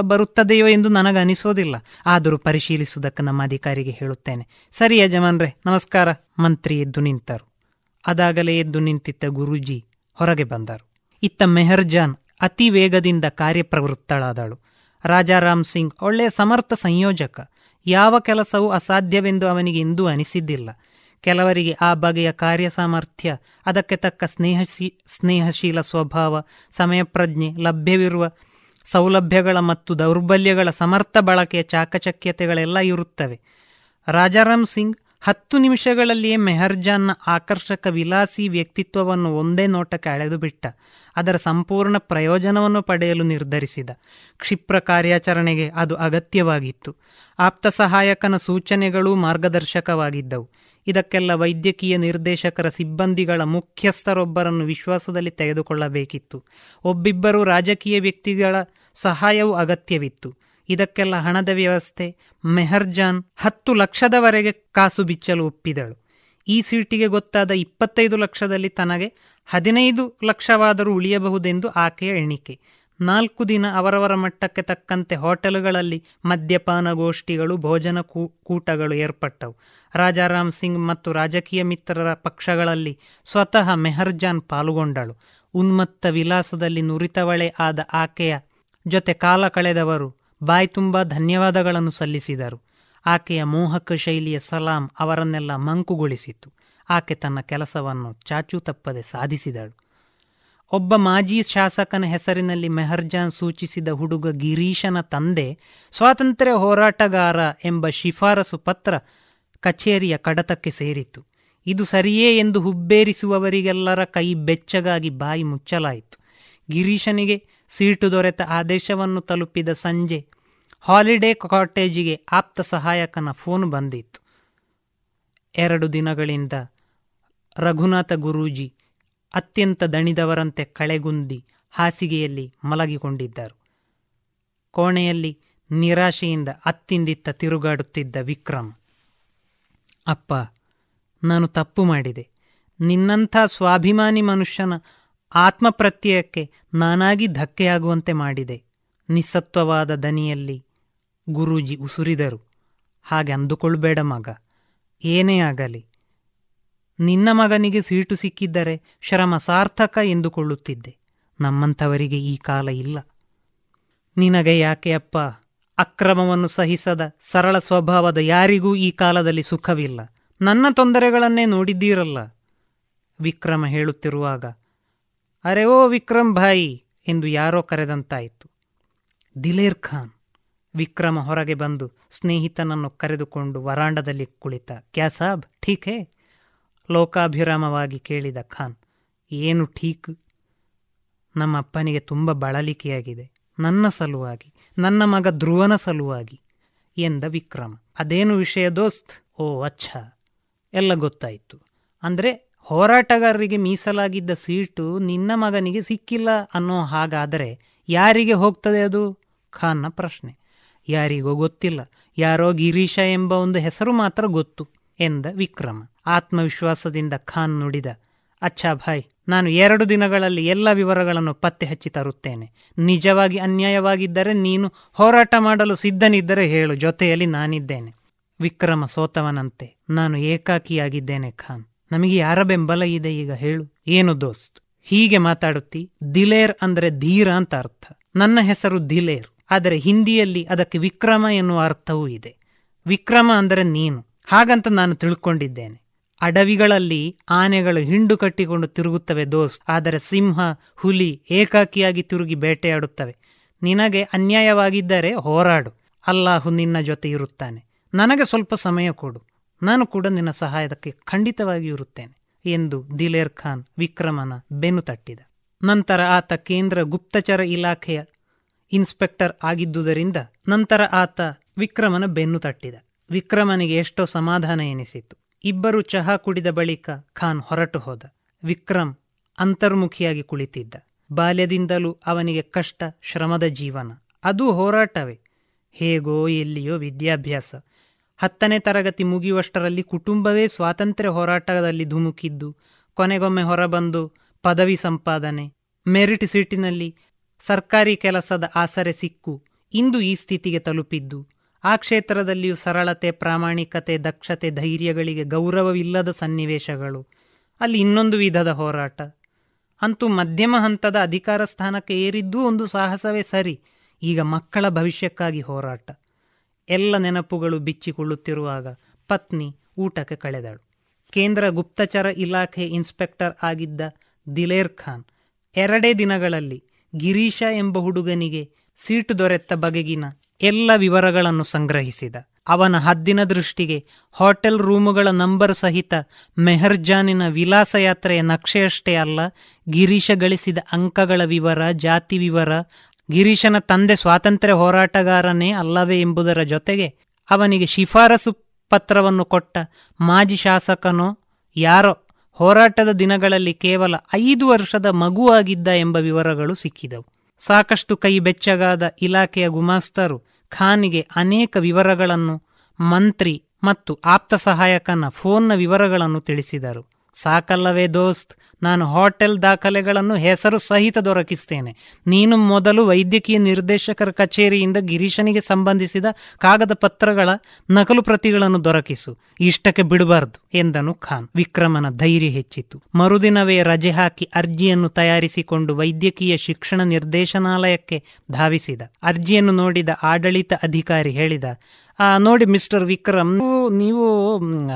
ಬರುತ್ತದೆಯೋ ಎಂದು ನನಗೆ ಅನಿಸೋದಿಲ್ಲ. ಆದರೂ ಪರಿಶೀಲಿಸುವುದಕ್ಕೆ ನಮ್ಮ ಅಧಿಕಾರಿಗೆ ಹೇಳುತ್ತೇನೆ. ಸರಿ ಯಜಮಾನ್ರೆ, ನಮಸ್ಕಾರ. ಮಂತ್ರಿ ಎದ್ದು ನಿಂತರು. ಅದಾಗಲೇ ಎದ್ದು ನಿಂತಿದ್ದ ಗುರೂಜಿ ಹೊರಗೆ ಬಂದರು. ಇತ್ತ ಮೆಹರ್ಜಾನ್ ಅತಿ ವೇಗದಿಂದ ಕಾರ್ಯಪ್ರವೃತ್ತಳಾದಳು. ರಾಜಾರಾಮ್ ಸಿಂಗ್ ಒಳ್ಳೆಯ ಸಮರ್ಥ ಸಂಯೋಜಕ. ಯಾವ ಕೆಲಸವೂ ಅಸಾಧ್ಯವೆಂದು ಅವನಿಗೆ ಇಂದೂ ಅನಿಸಿದ್ದಿಲ್ಲ. ಕೆಲವರಿಗೆ ಆ ಬಗೆಯ ಕಾರ್ಯ ಸಾಮರ್ಥ್ಯ ಅದಕ್ಕೆ ತಕ್ಕ ಸ್ನೇಹಶೀ, ಸ್ನೇಹಶೀಲ ಸ್ವಭಾವ, ಸಮಯಪ್ರಜ್ಞೆ ಲಭ್ಯವಿರುವ ಸೌಲಭ್ಯಗಳ ಮತ್ತು ದೌರ್ಬಲ್ಯಗಳ ಸಮರ್ಥ ಬಳಕೆಯ ಚಾಕಚಕ್ಯತೆಗಳೆಲ್ಲ ಇರುತ್ತವೆ. ರಾಜಾರಾಮ್ ಸಿಂಗ್ ಹತ್ತು ನಿಮಿಷಗಳಲ್ಲಿಯೇ ಮೆಹರ್ಜಾನ್ನ ಆಕರ್ಷಕ ವಿಲಾಸಿ ವ್ಯಕ್ತಿತ್ವವನ್ನು ಒಂದೇ ನೋಟಕ್ಕೆ ಅಳೆದು ಬಿಟ್ಟ ಅದರ ಸಂಪೂರ್ಣ ಪ್ರಯೋಜನವನ್ನು ಪಡೆಯಲು ನಿರ್ಧರಿಸಿದ. ಕ್ಷಿಪ್ರ ಕಾರ್ಯಾಚರಣೆಗೆ ಅದು ಅಗತ್ಯವಾಗಿತ್ತು. ಆಪ್ತ ಸಹಾಯಕನ ಸೂಚನೆಗಳೂ ಮಾರ್ಗದರ್ಶಕವಾಗಿದ್ದವು. ಇದಕ್ಕೆಲ್ಲ ವೈದ್ಯಕೀಯ ನಿರ್ದೇಶಕರ ಸಿಬ್ಬಂದಿಗಳ ಮುಖ್ಯಸ್ಥರೊಬ್ಬರನ್ನು ವಿಶ್ವಾಸದಲ್ಲಿ ತೆಗೆದುಕೊಳ್ಳಬೇಕಿತ್ತು. ಒಬ್ಬಿಬ್ಬರು ರಾಜಕೀಯ ವ್ಯಕ್ತಿಗಳ ಸಹಾಯವು ಅಗತ್ಯವಿತ್ತು. ಇದಕ್ಕೆಲ್ಲ ಹಣದ ವ್ಯವಸ್ಥೆ. ಮೆಹರ್ಜಾನ್ ಹತ್ತು ಲಕ್ಷದವರೆಗೆ ಕಾಸು ಬಿಚ್ಚಲು ಒಪ್ಪಿದಳು. ಈ ಸೀಟಿಗೆ ಗೊತ್ತಾದ ಇಪ್ಪತ್ತೈದು ಲಕ್ಷದಲ್ಲಿ ತನಗೆ ಹದಿನೈದು ಲಕ್ಷವಾದರೂ ಉಳಿಯಬಹುದೆಂದು ಆಕೆಯ ಎಣಿಕೆ. ನಾಲ್ಕು ದಿನ ಅವರವರ ಮಟ್ಟಕ್ಕೆ ತಕ್ಕಂತೆ ಹೋಟೆಲ್ಗಳಲ್ಲಿ ಮದ್ಯಪಾನ ಗೋಷ್ಠಿಗಳು ಭೋಜನ ಕೂಟಗಳು ಏರ್ಪಟ್ಟವು. ರಾಜಾರಾಮ್ ಸಿಂಗ್ ಮತ್ತು ರಾಜಕೀಯ ಮಿತ್ರರ ಪಕ್ಷಗಳಲ್ಲಿ ಸ್ವತಃ ಮೆಹರ್ಜಾನ್ ಪಾಲ್ಗೊಂಡಳು. ಉನ್ಮತ್ತ ವಿಲಾಸದಲ್ಲಿ ನುರಿತವಳೆ ಆದ ಆಕೆಯ ಜೊತೆ ಕಾಲ ಕಳೆದವರು ಬಾಯಿ ತುಂಬ ಧನ್ಯವಾದಗಳನ್ನು ಸಲ್ಲಿಸಿದರು. ಆಕೆಯ ಮೋಹಕ ಶೈಲಿಯ ಸಲಾಂ ಅವರನ್ನೆಲ್ಲ ಮಂಕುಗೊಳಿಸಿತು ಆಕೆ ತನ್ನ ಕೆಲಸವನ್ನು ಚಾಚು ತಪ್ಪದೆ ಸಾಧಿಸಿದಳು. ಒಬ್ಬ ಮಾಜಿ ಶಾಸಕನ ಹೆಸರಿನಲ್ಲಿ ಮೆಹರ್ಜಾನ್ ಸೂಚಿಸಿದ ಹುಡುಗ ಗಿರೀಶನ ತಂದೆ, ಸ್ವಾತಂತ್ರ್ಯ ಹೋರಾಟಗಾರ ಎಂಬ ಶಿಫಾರಸು ಪತ್ರ ಕಚೇರಿಯ ಕಡತಕ್ಕೆ ಸೇರಿತು ಇದು ಸರಿಯೇ ಎಂದು ಹುಬ್ಬೇರಿಸುವವರಿಗೆಲ್ಲರ ಕೈ ಬೆಚ್ಚಗಾಗಿ ಬಾಯಿ ಮುಚ್ಚಲಾಯಿತು. ಗಿರೀಶನಿಗೆ ಸೀಟು ದೊರೆತ ಆದೇಶವನ್ನು ತಲುಪಿದ ಸಂಜೆ ಹಾಲಿಡೇ ಕಾಟೇಜಿಗೆ ಆಪ್ತ ಸಹಾಯಕನ ಫೋನ್ ಬಂದಿತ್ತು. ಎರಡು ದಿನಗಳಿಂದ ರಘುನಾಥ ಗುರೂಜಿ ಅತ್ಯಂತ ದಣಿದವರಂತೆ ಕಳೆಗುಂದಿ ಹಾಸಿಗೆಯಲ್ಲಿ ಮಲಗಿಕೊಂಡಿದ್ದರು. ಕೋಣೆಯಲ್ಲಿ ನಿರಾಶೆಯಿಂದ ಅತ್ತಿಂದಿತ್ತ ತಿರುಗಾಡುತ್ತಿದ್ದ ವಿಕ್ರಮ್, ಅಪ್ಪ, ನಾನು ತಪ್ಪು ಮಾಡಿದೆ. ನಿನ್ನಂಥ ಸ್ವಾಭಿಮಾನಿ ಮನುಷ್ಯನ ಆತ್ಮಪ್ರತ್ಯಯಕ್ಕೆ ನಾನಾಗಿ ಧಕ್ಕೆಯಾಗುವಂತೆ ಮಾಡಿದೆ. ನಿಸ್ಸತ್ವವಾದ ದನಿಯಲ್ಲಿ ಗುರೂಜಿ ಉಸುರಿದರು. ಹಾಗೆ ಅಂದುಕೊಳ್ಬೇಡ ಮಗ. ಏನೇ ಆಗಲಿ. ನಿನ್ನ ಮಗನಿಗೆ ಸೀಟು ಸಿಕ್ಕಿದ್ದರೆ ಶ್ರಮ ಸಾರ್ಥಕ ಎಂದುಕೊಳ್ಳುತ್ತಿದ್ದೆ. ನಮ್ಮಂಥವರಿಗೆ ಈ ಕಾಲ ಇಲ್ಲ. ನಿನಗೆ ಯಾಕೆ ಅಪ್ಪ? ಅಕ್ರಮವನ್ನು ಸಹಿಸದ ಸರಳ ಸ್ವಭಾವದ ಯಾರಿಗೂ ಈ ಕಾಲದಲ್ಲಿ ಸುಖವಿಲ್ಲ. ನನ್ನ ತೊಂದರೆಗಳನ್ನೇ ನೋಡಿದ್ದೀರಲ್ಲ? ವಿಕ್ರಮ ಹೇಳುತ್ತಿರುವಾಗ ಅರೆ ಓ ವಿಕ್ರಮ್ ಭಾಯಿ ಎಂದು ಯಾರೋ ಕರೆದಂತಾಯಿತು. ದಿಲೇರ್ ಖಾನ್ ವಿಕ್ರಮ ಹೊರಗೆ ಬಂದು ಸ್ನೇಹಿತನನ್ನು ಕರೆದುಕೊಂಡು ವರಾಂಡದಲ್ಲಿ ಕುಳಿತ. ಕ್ಯಾ ಸಾಬ್, ಠೀಕ್ ಹೇ? ಲೋಕಾಭಿರಾಮವಾಗಿ ಕೇಳಿದ ಖಾನ್, ಏನು ಠೀಕ್? ನಮ್ಮ ಅಪ್ಪನಿಗೆ ತುಂಬ ಬಳಲಿಕೆಯಾಗಿದೆ. ನನ್ನ ಸಲುವಾಗಿ, ನನ್ನ ಮಗ ಧ್ರುವನ ಸಲುವಾಗಿ ಎಂದ ವಿಕ್ರಮ. ಅದೇನು ವಿಷಯ ದೋಸ್ತ್? ಓ, ಅಚ್ಛ. ಎಲ್ಲ ಗೊತ್ತಾಯಿತು. ಅಂದರೆ ಹೋರಾಟಗಾರರಿಗೆ ಮೀಸಲಾಗಿದ್ದ ಸೀಟು ನಿನ್ನ ಮಗನಿಗೆ ಸಿಕ್ಕಿಲ್ಲ ಅನ್ನೋ ಹಾಗಾದರೆ ಯಾರಿಗೆ ಹೋಗ್ತದೆ ಅದು? ಖಾನ್ನ ಪ್ರಶ್ನೆ. ಯಾರಿಗೋ ಗೊತ್ತಿಲ್ಲ. ಯಾರೋ ಗಿರೀಶ ಎಂಬ ಒಂದು ಹೆಸರು ಮಾತ್ರ ಗೊತ್ತು ಎಂದ ವಿಕ್ರಮ. ಆತ್ಮವಿಶ್ವಾಸದಿಂದ ಖಾನ್ ನುಡಿದ ಅಚ್ಛಾ ಭಾಯ್, ನಾನು ಎರಡು ದಿನಗಳಲ್ಲಿ ಎಲ್ಲ ವಿವರಗಳನ್ನು ಪತ್ತೆ ಹಚ್ಚಿ ತರುತ್ತೇನೆ. ನಿಜವಾಗಿ ಅನ್ಯಾಯವಾಗಿದ್ದರೆ ನೀನು ಹೋರಾಟ ಮಾಡಲು ಸಿದ್ಧನಿದ್ದರೆ ಹೇಳು, ಜೊತೆಯಲ್ಲಿ ನಾನಿದ್ದೇನೆ. ವಿಕ್ರಮ ಸೋತವನಂತೆ, ನಾನು ಏಕಾಕಿಯಾಗಿದ್ದೇನೆ ಖಾನ್. ನಮಗೆ ಯಾರ ಬೆಂಬಲ ಇದೆ ಈಗ ಹೇಳು. ಏನು ದೋಸ್ತ್? ಹೀಗೆ ಮಾತಾಡುತ್ತಿ, ದಿಲೇರ್ ಅಂದ್ರೆ ಧೀರ ಅಂತ ಅರ್ಥ. ನನ್ನ ಹೆಸರು ದಿಲೇರ್, ಆದರೆ ಹಿಂದಿಯಲ್ಲಿ ಅದಕ್ಕೆ ವಿಕ್ರಮ ಎನ್ನುವ ಅರ್ಥವೂ ಇದೆ. ವಿಕ್ರಮ ಅಂದರೆ ನೀನು. ಹಾಗಂತ ನಾನು ತಿಳ್ಕೊಂಡಿದ್ದೇನೆ. ಅಡವಿಗಳಲ್ಲಿ ಆನೆಗಳು ಹಿಂಡು ಕಟ್ಟಿಕೊಂಡು ತಿರುಗುತ್ತವೆ ದೋಸ್ ಆದರೆ ಸಿಂಹ, ಹುಲಿ ಏಕಾಕಿಯಾಗಿ ತಿರುಗಿ ಬೇಟೆಯಾಡುತ್ತವೆ. ನಿನಗೆ ಅನ್ಯಾಯವಾಗಿದ್ದರೆ ಹೋರಾಡು. ಅಲ್ಲಾಹು ನಿನ್ನ ಜೊತೆ ಇರುತ್ತಾನೆ. ನನಗೆ ಸ್ವಲ್ಪ ಸಮಯ ಕೊಡು. ನಾನು ಕೂಡ ನಿನ್ನ ಸಹಾಯದಕ್ಕೆ ಖಂಡಿತವಾಗಿ ಇರುತ್ತೇನೆ ಎಂದು ದಿಲೇರ್ ಖಾನ್ ವಿಕ್ರಮನ ಬೆನ್ನು ತಟ್ಟಿದ. ನಂತರ ಆತ ಕೇಂದ್ರ ಗುಪ್ತಚರ ಇಲಾಖೆಯ ಇನ್ಸ್ಪೆಕ್ಟರ್ ಆಗಿದ್ದುದರಿಂದ ನಂತರ ಆತ ವಿಕ್ರಮನ ಬೆನ್ನು ತಟ್ಟಿದ. ವಿಕ್ರಮನಿಗೆ ಎಷ್ಟೋ ಸಮಾಧಾನ ಎನಿಸಿತು ಇಬ್ಬರು ಚಹಾ ಕುಡಿದ ಬಳಿಕ ಖಾನ್ ಹೊರಟು ಹೋದ. ವಿಕ್ರಮ್ ಅಂತರ್ಮುಖಿಯಾಗಿ ಕುಳಿತಿದ್ದ. ಬಾಲ್ಯದಿಂದಲೂ ಅವನಿಗೆ ಕಷ್ಟ, ಶ್ರಮದ ಜೀವನ, ಅದು ಹೋರಾಟವೇ. ಹೇಗೋ ಎಲ್ಲಿಯೋ ವಿದ್ಯಾಭ್ಯಾಸ. ಹತ್ತನೇ ತರಗತಿ ಮುಗಿಯುವಷ್ಟರಲ್ಲಿ ಕುಟುಂಬವೇ ಸ್ವಾತಂತ್ರ್ಯ ಹೋರಾಟದಲ್ಲಿ ಧುಮುಕಿದ್ದು, ಕೊನೆಗೊಮ್ಮೆ ಹೊರಬಂದು ಪದವಿ ಸಂಪಾದನೆ. ಮೆರಿಟ್ ಸೀಟಿನಲ್ಲಿ ಸರ್ಕಾರಿ ಕೆಲಸದ ಆಸರೆ ಸಿಕ್ಕು, ಇಂದು ಈ ಸ್ಥಿತಿಗೆ ತಲುಪಿದ್ದು. ಆ ಕ್ಷೇತ್ರದಲ್ಲಿಯೂ ಸರಳತೆ, ಪ್ರಾಮಾಣಿಕತೆ, ದಕ್ಷತೆ, ಧೈರ್ಯಗಳಿಗೆ ಗೌರವವಿಲ್ಲದ ಸನ್ನಿವೇಶಗಳು. ಅಲ್ಲಿ ಇನ್ನೊಂದು ವಿಧದ ಹೋರಾಟ. ಅಂತೂ ಮಧ್ಯಮ ಹಂತದ ಅಧಿಕಾರ ಸ್ಥಾನಕ್ಕೆ ಏರಿದ್ದೂ ಒಂದು ಸಾಹಸವೇ ಸರಿ. ಈಗ ಮಕ್ಕಳ ಭವಿಷ್ಯಕ್ಕಾಗಿ ಹೋರಾಟ. ಎಲ್ಲ ನೆನಪುಗಳು ಬಿಚ್ಚಿಕೊಳ್ಳುತ್ತಿರುವಾಗ ಪತ್ನಿ ಊಟಕ್ಕೆ ಕಳೆದಳು. ಕೇಂದ್ರ ಗುಪ್ತಚರ ಇಲಾಖೆ ಇನ್ಸ್ಪೆಕ್ಟರ್ ಆಗಿದ್ದ ದಿಲೇರ್ ಖಾನ್ ಎರಡೇ ದಿನಗಳಲ್ಲಿ ಗಿರೀಶ ಎಂಬ ಹುಡುಗನಿಗೆ ಸೀಟು ದೊರೆತ ಬಗೆಗಿನ ಎಲ್ಲ ವಿವರಗಳನ್ನು ಸಂಗ್ರಹಿಸಿದ. ಅವನ ಹದ್ದಿನ ದೃಷ್ಟಿಗೆ ಹೋಟೆಲ್ ರೂಮುಗಳ ನಂಬರ್ ಸಹಿತ ಮೆಹರ್ಜಾನಿನ ವಿಲಾಸ ಯಾತ್ರೆಯ ನಕ್ಷೆಯಷ್ಟೇ ಅಲ್ಲ, ಗಿರೀಶ ಗಳಿಸಿದ ಅಂಕಗಳ ವಿವರ, ಜಾತಿ ವಿವರ ಗಿರೀಶನ ತಂದೆ ಸ್ವಾತಂತ್ರ್ಯ ಹೋರಾಟಗಾರನೇ ಅಲ್ಲವೇ ಎಂಬುದರ ಜೊತೆಗೆ ಅವನಿಗೆ ಶಿಫಾರಸು ಪತ್ರವನ್ನು ಕೊಟ್ಟ ಮಾಜಿ ಶಾಸಕನೋ ಯಾರೋ ಹೋರಾಟದ ದಿನಗಳಲ್ಲಿ ಕೇವಲ ಐದು ವರ್ಷದ ಮಗುವಾಗಿದ್ದ ಎಂಬ ವಿವರಗಳು ಸಿಕ್ಕಿದವು. ಸಾಕಷ್ಟು ಕೈ ಬೆಚ್ಚಗಾದ ಇಲಾಖೆಯ ಗುಮಾಸ್ತರು ಖಾನಿಗೆ ಅನೇಕ ವಿವರಗಳನ್ನು ಮಂತ್ರಿ ಮತ್ತು ಆಪ್ತ ಸಹಾಯಕನ ಫೋನ್ನ ವಿವರಗಳನ್ನು ತಿಳಿಸಿದರು. ಸಾಕಲ್ಲವೇ ದೋಸ್ತ್, ನಾನು ಹೋಟೆಲ್ ದಾಖಲೆಗಳನ್ನು ಹೆಸರು ಸಹಿತ ದೊರಕಿಸ್ತೇನೆ. ನೀನು ಮೊದಲು ವೈದ್ಯಕೀಯ ನಿರ್ದೇಶಕರ ಕಚೇರಿಯಿಂದ ಗಿರೀಶನಿಗೆ ಸಂಬಂಧಿಸಿದ ಕಾಗದ ಪತ್ರಗಳ ನಕಲು ಪ್ರತಿಗಳನ್ನು ದೊರಕಿಸು. ಇಷ್ಟಕ್ಕೆ ಬಿಡಬಾರ್ದು, ಎಂದನು ಖಾನ್. ವಿಕ್ರಮನ ಧೈರ್ಯ ಹೆಚ್ಚಿತು ಮರುದಿನವೇ ರಜೆ ಹಾಕಿ ಅರ್ಜಿಯನ್ನು ತಯಾರಿಸಿಕೊಂಡು ವೈದ್ಯಕೀಯ ಶಿಕ್ಷಣ ನಿರ್ದೇಶನಾಲಯಕ್ಕೆ ಧಾವಿಸಿದ. ಅರ್ಜಿಯನ್ನು ನೋಡಿದ ಆಡಳಿತ ಅಧಿಕಾರಿ ಹೇಳಿದ ನೋಡಿ ಮಿಸ್ಟರ್ ವಿಕ್ರಮ್, ನೀವು